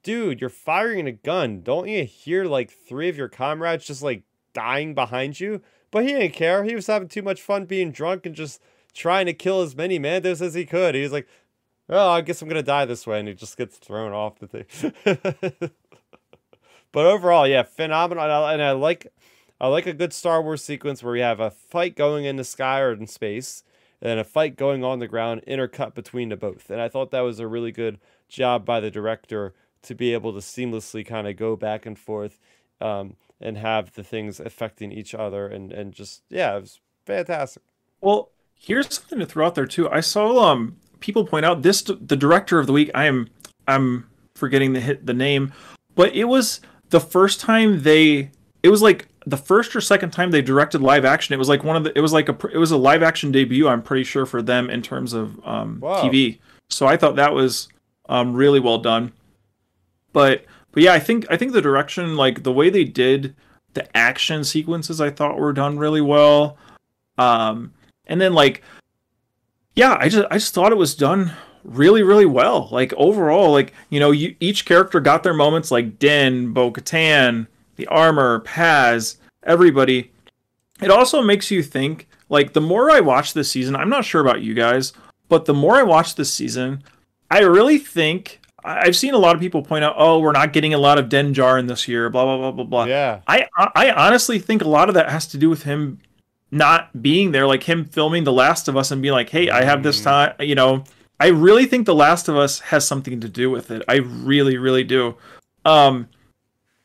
S1: dude, you're firing a gun. Don't you hear like three of your comrades just like dying behind you? But he didn't care. He was having too much fun being drunk and just trying to kill as many Mandos as he could. He was like, oh, I guess I'm gonna die this way, and he just gets thrown off the thing. but overall, yeah, phenomenal. And I, and I like, I like a good Star Wars sequence where we have a fight going in the sky or in space, and then a fight going on the ground, intercut between the both. And I thought that was a really good job by the director to be able to seamlessly kind of go back and forth, um, and have the things affecting each other, and and just yeah, it was fantastic.
S3: Well, here's something to throw out there too. I saw um people point out this the director of the week. I am I'm forgetting the hit the name, but it was the first time they. It was like the first or second time they directed live action. It was like one of the. It was like a. It was a live action debut. I'm pretty sure for them in terms of um,
S1: Wow.
S3: TV. So I thought that was um, really well done. But but yeah, I think I think the direction, like the way they did the action sequences, I thought were done really well. Um, and then like yeah, I just I just thought it was done really really well. Like overall, like you know, you each character got their moments. Like Din, Bo Katan, the armor, Paz, everybody. It also makes you think. Like the more I watch this season, I'm not sure about you guys, but the more I watch this season, I really think I've seen a lot of people point out, oh, we're not getting a lot of Denjar in this year, blah blah blah blah blah.
S1: Yeah.
S3: I I honestly think a lot of that has to do with him not being there, like him filming The Last of Us and being like, hey, I have this
S1: Mm.
S3: time, you know. I really think The Last of Us has something to do with it. I really, really do. Um,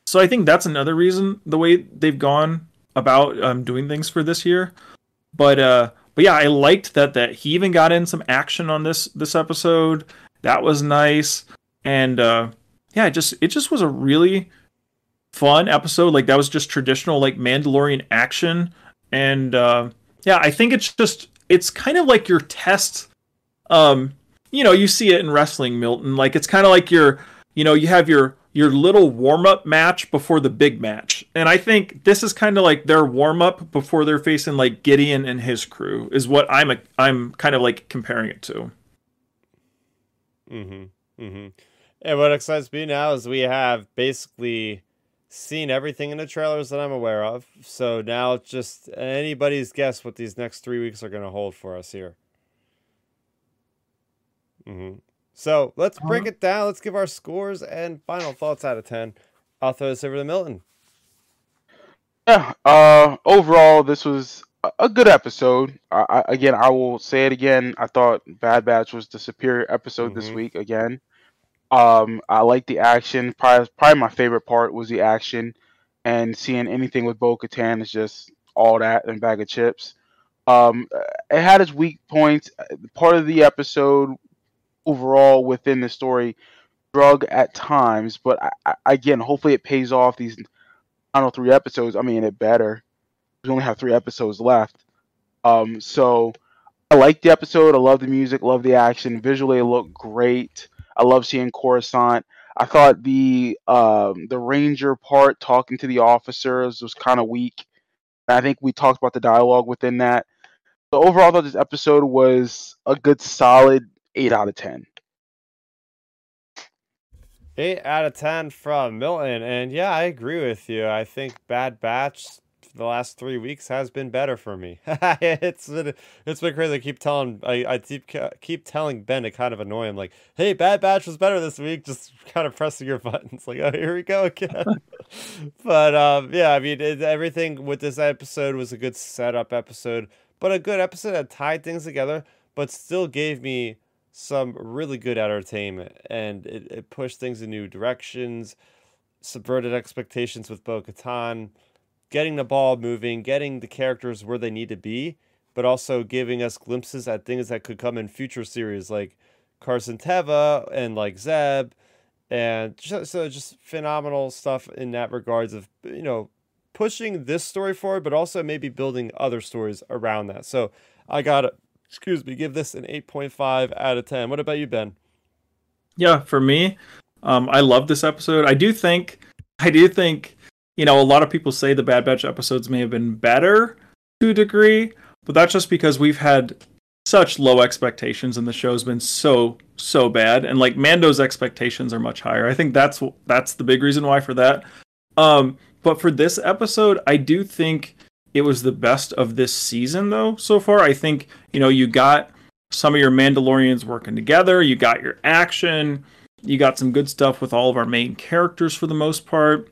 S3: so I think that's another reason the way they've gone about um, doing things for this year. But uh, but yeah, I liked that that he even got in some action on this this episode. That was nice, and uh, yeah, it just it just was a really fun episode. Like that was just traditional like Mandalorian action, and uh, yeah, I think it's just it's kind of like your test. Um, you know, you see it in wrestling, Milton. Like it's kind of like your you know you have your your little warm up match before the big match, and I think this is kind of like their warm up before they're facing like Gideon and his crew is what I'm a, I'm kind of like comparing it to.
S1: Mm-hmm. Mm-hmm. And what excites me now is we have basically seen everything in the trailers that I'm aware of. So now it's just anybody's guess what these next three weeks are going to hold for us here. Mm-hmm. So let's break it down. Let's give our scores and final thoughts out of 10. I'll throw this over to Milton.
S2: Yeah. Uh, overall, this was a- a good episode. I, I, again, I will say it again. I thought Bad Batch was the superior episode this
S1: Mhm.
S2: week. Again, um, I like the action. Probably, probably my favorite part was the action, and seeing anything with Bo Katan is just all that and bag of chips. Um, it had its weak points. Part of the episode overall within the story drug at times, but I, I, again, hopefully it pays off these final three episodes. I mean, it better. We only have three episodes left. Um, so I like the episode. I love the music, love the action. Visually, it looked great. I love seeing Coruscant. I thought the um, the ranger part talking to the officers was kind of weak. I think we talked about the dialogue within that. So overall, I thought this episode was a good, solid eight out of ten.
S1: Eight out of ten from Milton, and yeah, I agree with you. I think Bad Batch the last three weeks has been better for me. it's been it's been crazy. I keep telling I, I keep keep telling Ben to kind of annoy him, like, "Hey, Bad Batch was better this week." Just kind of pressing your buttons, like, "Oh, here we go again." but um, yeah, I mean, it, everything with this episode was a good setup episode, but a good episode that tied things together, but still gave me some really good entertainment and it, it pushed things in new directions, subverted expectations with Bo Katan, getting the ball moving, getting the characters where they need to be, but also giving us glimpses at things that could come in future series like Carson Teva and like Zeb. And just, so just phenomenal stuff in that regards of, you know, pushing this story forward, but also maybe building other stories around that. So I got to excuse me, give this an 8.5 out of 10. What about you, Ben?
S3: Yeah, for me, um, I love this episode. I do think, I do think, you know, a lot of people say the Bad Batch episodes may have been better to a degree, but that's just because we've had such low expectations and the show's been so so bad and like Mando's expectations are much higher. I think that's that's the big reason why for that. Um but for this episode, I do think it was the best of this season though so far. I think, you know, you got some of your Mandalorians working together, you got your action, you got some good stuff with all of our main characters for the most part.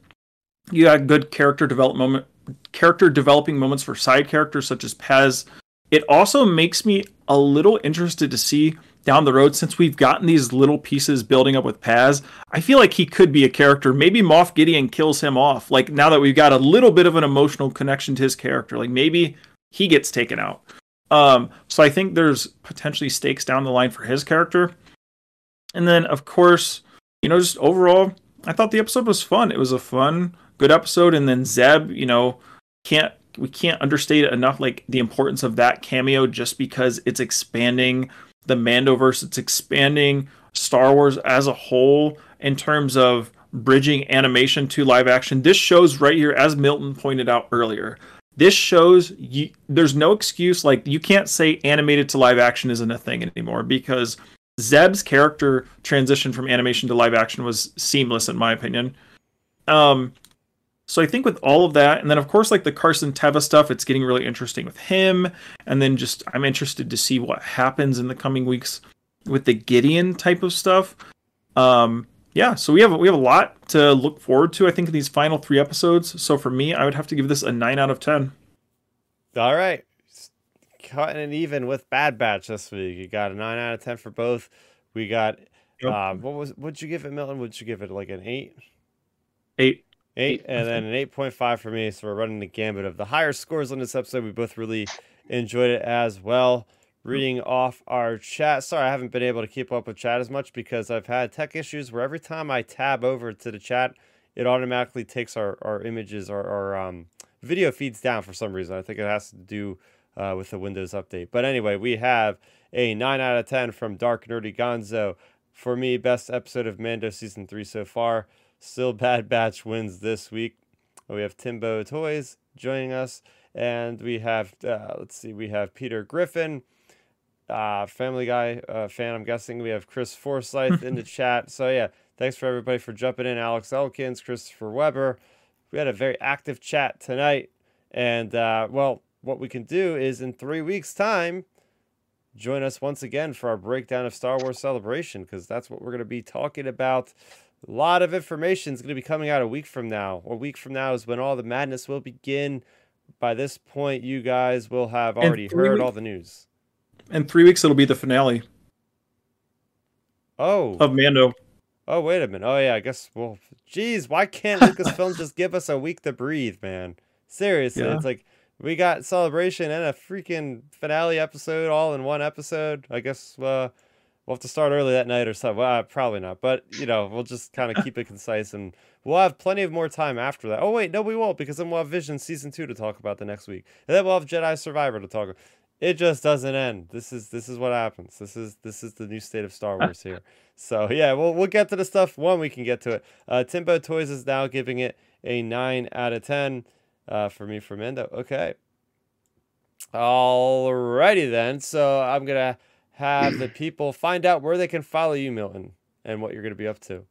S3: You got good character development character developing moments for side characters such as Paz. It also makes me a little interested to see down the road since we've gotten these little pieces building up with Paz. I feel like he could be a character. Maybe Moff Gideon kills him off. Like now that we've got a little bit of an emotional connection to his character, like maybe he gets taken out. Um, so I think there's potentially stakes down the line for his character. And then of course, you know, just overall, I thought the episode was fun. It was a fun, good episode. And then Zeb, you know, can't we can't understate enough like the importance of that cameo just because it's expanding the Mandoverse, it's expanding Star Wars as a whole in terms of bridging animation to live action. This shows right here, as Milton pointed out earlier, this shows you, there's no excuse. Like you can't say animated to live action isn't a thing anymore because Zeb's character transition from animation to live action was seamless in my opinion. Um, so I think with all of that, and then of course like the Carson Teva stuff, it's getting really interesting with him. And then just I'm interested to see what happens in the coming weeks with the Gideon type of stuff. Um, yeah, so we have we have a lot to look forward to. I think in these final three episodes. So for me, I would have to give this a nine out of ten.
S1: All right, cutting it even with Bad Batch this week. You got a nine out of ten for both. We got yep. uh, what was what'd you give it, Milton? Would you give it like an eight?
S3: Eight.
S1: Eight, and then an eight point five for me. So we're running the gambit of the higher scores on this episode. We both really enjoyed it as well. Reading off our chat. Sorry, I haven't been able to keep up with chat as much because I've had tech issues where every time I tab over to the chat, it automatically takes our, our images or our um, video feeds down for some reason. I think it has to do uh, with the Windows update. But anyway, we have a 9 out of 10 from Dark Nerdy Gonzo. For me, best episode of Mando season 3 so far. Still Bad Batch wins this week. We have Timbo Toys joining us, and we have uh, let's see, we have Peter Griffin, uh, Family Guy uh, fan. I'm guessing we have Chris Forsyth in the chat. So yeah, thanks for everybody for jumping in. Alex Elkins, Christopher Weber. We had a very active chat tonight, and uh, well, what we can do is in three weeks' time. Join us once again for our breakdown of Star Wars Celebration because that's what we're going to be talking about a lot of information is going to be coming out a week from now. A week from now is when all the madness will begin. By this point, you guys will have already heard weeks, all the news.
S3: In three weeks, it'll be the finale.
S1: Oh.
S3: Of Mando.
S1: Oh, wait a minute. Oh, yeah, I guess, well, geez, why can't Lucasfilm just give us a week to breathe, man? Seriously, yeah. it's like we got Celebration and a freaking finale episode all in one episode. I guess, uh, we'll have to start early that night or something. Well, probably not, but you know, we'll just kind of keep it concise, and we'll have plenty of more time after that. Oh wait, no, we won't because then we'll have Vision season two to talk about the next week, and then we'll have Jedi Survivor to talk. about. It just doesn't end. This is this is what happens. This is this is the new state of Star Wars here. So yeah, we'll we'll get to the stuff one we can get to it. Uh, Timbo Toys is now giving it a nine out of ten uh, for me for Mando. Okay. Alrighty then. So I'm gonna have the people find out where they can follow you, Milton, and what you're going to be up to.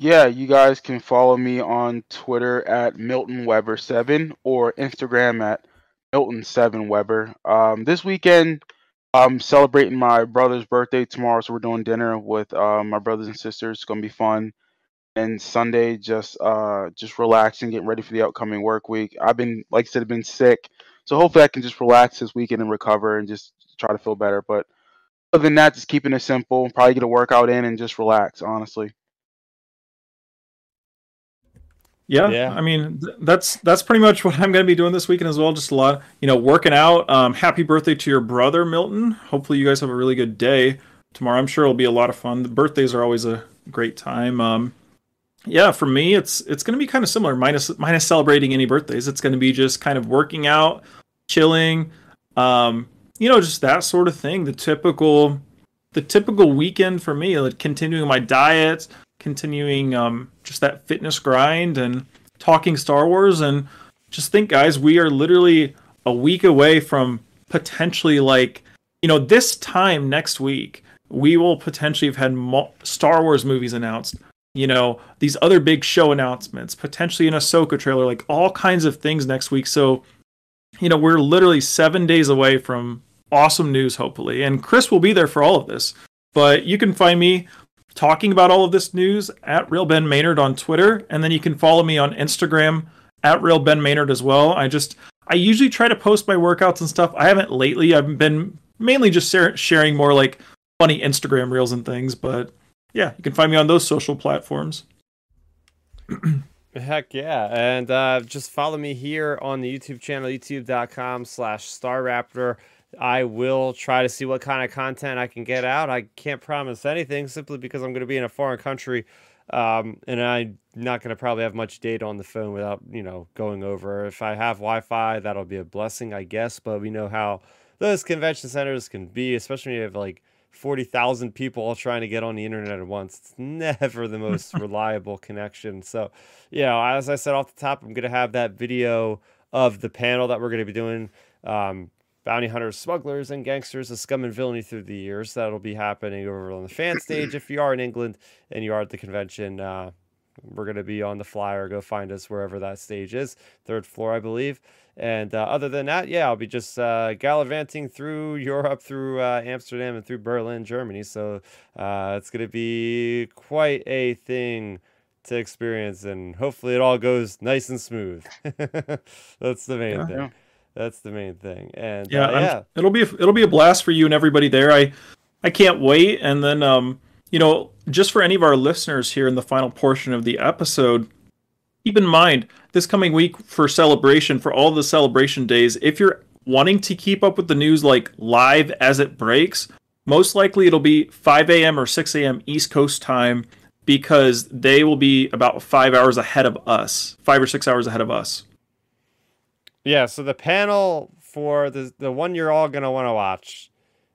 S2: Yeah, you guys can follow me on Twitter at Milton Webber seven or Instagram at Milton seven Webber. Um, this weekend, I'm celebrating my brother's birthday tomorrow, so we're doing dinner with uh, my brothers and sisters. It's gonna be fun. And Sunday, just uh, just relaxing, getting ready for the upcoming work week. I've been, like I said, I've been sick, so hopefully I can just relax this weekend and recover and just try to feel better. But other than that, just keeping it simple. Probably get a workout in and just relax. Honestly.
S3: Yeah, yeah. I mean, th- that's that's pretty much what I'm going to be doing this weekend as well. Just a lot, you know, working out. Um, happy birthday to your brother, Milton. Hopefully, you guys have a really good day tomorrow. I'm sure it'll be a lot of fun. The birthdays are always a great time. Um, yeah, for me, it's it's going to be kind of similar. Minus minus celebrating any birthdays, it's going to be just kind of working out, chilling. Um, you know, just that sort of thing. The typical, the typical weekend for me, like continuing my diet, continuing um, just that fitness grind, and talking Star Wars. And just think, guys, we are literally a week away from potentially like, you know, this time next week, we will potentially have had mo- Star Wars movies announced. You know, these other big show announcements, potentially an Ahsoka trailer, like all kinds of things next week. So, you know, we're literally seven days away from awesome news, hopefully. And Chris will be there for all of this. But you can find me talking about all of this news at Real Ben Maynard on Twitter, and then you can follow me on Instagram at Real Ben Maynard as well. I just I usually try to post my workouts and stuff. I haven't lately. I've been mainly just sharing more like funny Instagram reels and things. But yeah, you can find me on those social platforms.
S1: Heck yeah. And uh, just follow me here on the YouTube channel, youtube.com slash starrapter. I will try to see what kind of content I can get out. I can't promise anything simply because I'm going to be in a foreign country, um, and I'm not going to probably have much data on the phone without you know going over. If I have Wi-Fi, that'll be a blessing, I guess. But we know how those convention centers can be, especially when you have like forty thousand people all trying to get on the internet at once. It's never the most reliable connection. So, yeah, as I said off the top, I'm going to have that video of the panel that we're going to be doing. Um, bounty hunters, smugglers, and gangsters of scum and villainy through the years. That'll be happening over on the fan stage if you are in England and you are at the convention. Uh, we're going to be on the flyer. Go find us wherever that stage is, third floor, I believe. And uh, other than that, yeah, I'll be just uh, gallivanting through Europe, through uh, Amsterdam, and through Berlin, Germany. So uh, it's going to be quite a thing to experience, and hopefully it all goes nice and smooth. That's the main
S3: Yeah.
S1: thing.
S2: Yeah.
S1: That's the main thing. And
S3: Yeah,
S1: uh, yeah,
S3: it'll be a, it'll be a blast for you and everybody there. I I can't wait. And then um, you know, just for any of our listeners here in the final portion of the episode, keep in mind this coming week for celebration for all the celebration days. If you're wanting to keep up with the news like live as it breaks, most likely it'll be 5 a.m. or 6 a.m. East Coast time because they will be about five hours ahead of us, five or six hours ahead of us.
S1: Yeah, so the panel for the the one you're all gonna want to watch,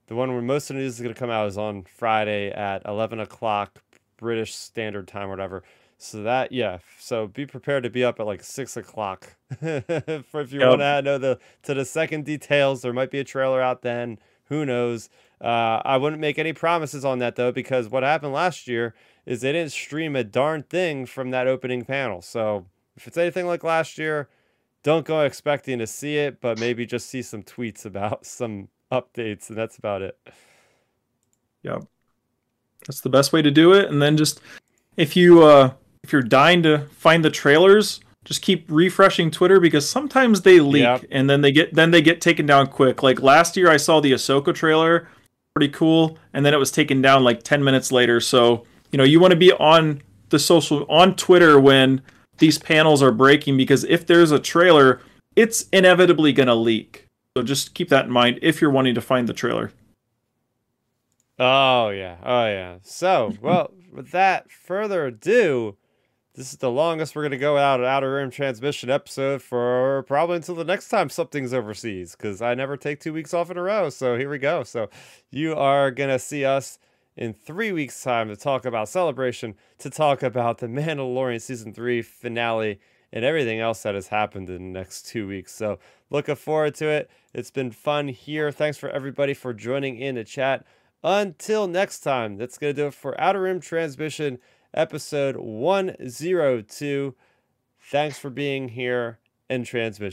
S1: the one where most of the news is gonna come out is on Friday at eleven o'clock British Standard Time, or whatever. So that yeah, so be prepared to be up at like six o'clock for if you
S3: Yep.
S1: want to know the to the second details. There might be a trailer out then. Who knows? Uh, I wouldn't make any promises on that though, because what happened last year is they didn't stream a darn thing from that opening panel. So if it's anything like last year, don't go expecting to see it, but maybe just see some tweets about some updates, and that's about it.
S3: Yep. That's the best way to do it. And then just if you uh if you're dying to find the trailers, just keep refreshing Twitter because sometimes they leak
S1: Yep.
S3: and then they get then they get taken down quick. Like last year I saw the Ahsoka trailer, pretty cool, and then it was taken down like 10 minutes later. So, you know, you want to be on the social on Twitter when these panels are breaking because if there's a trailer, it's inevitably going to leak. So just keep that in mind if you're wanting to find the trailer.
S1: Oh yeah, oh yeah. So, well, with that further ado, this is the longest we're gonna go out an outer rim transmission episode for probably until the next time something's overseas, because I never take two weeks off in a row. So here we go. So you are gonna see us in three weeks' time to talk about celebration, to talk about the Mandalorian season three finale, and everything else that has happened in the next two weeks. So looking forward to it. It's been fun here. Thanks for everybody for joining in the chat. Until next time, that's going to do it for Outer Rim Transmission episode 102. Thanks for being here in transmission.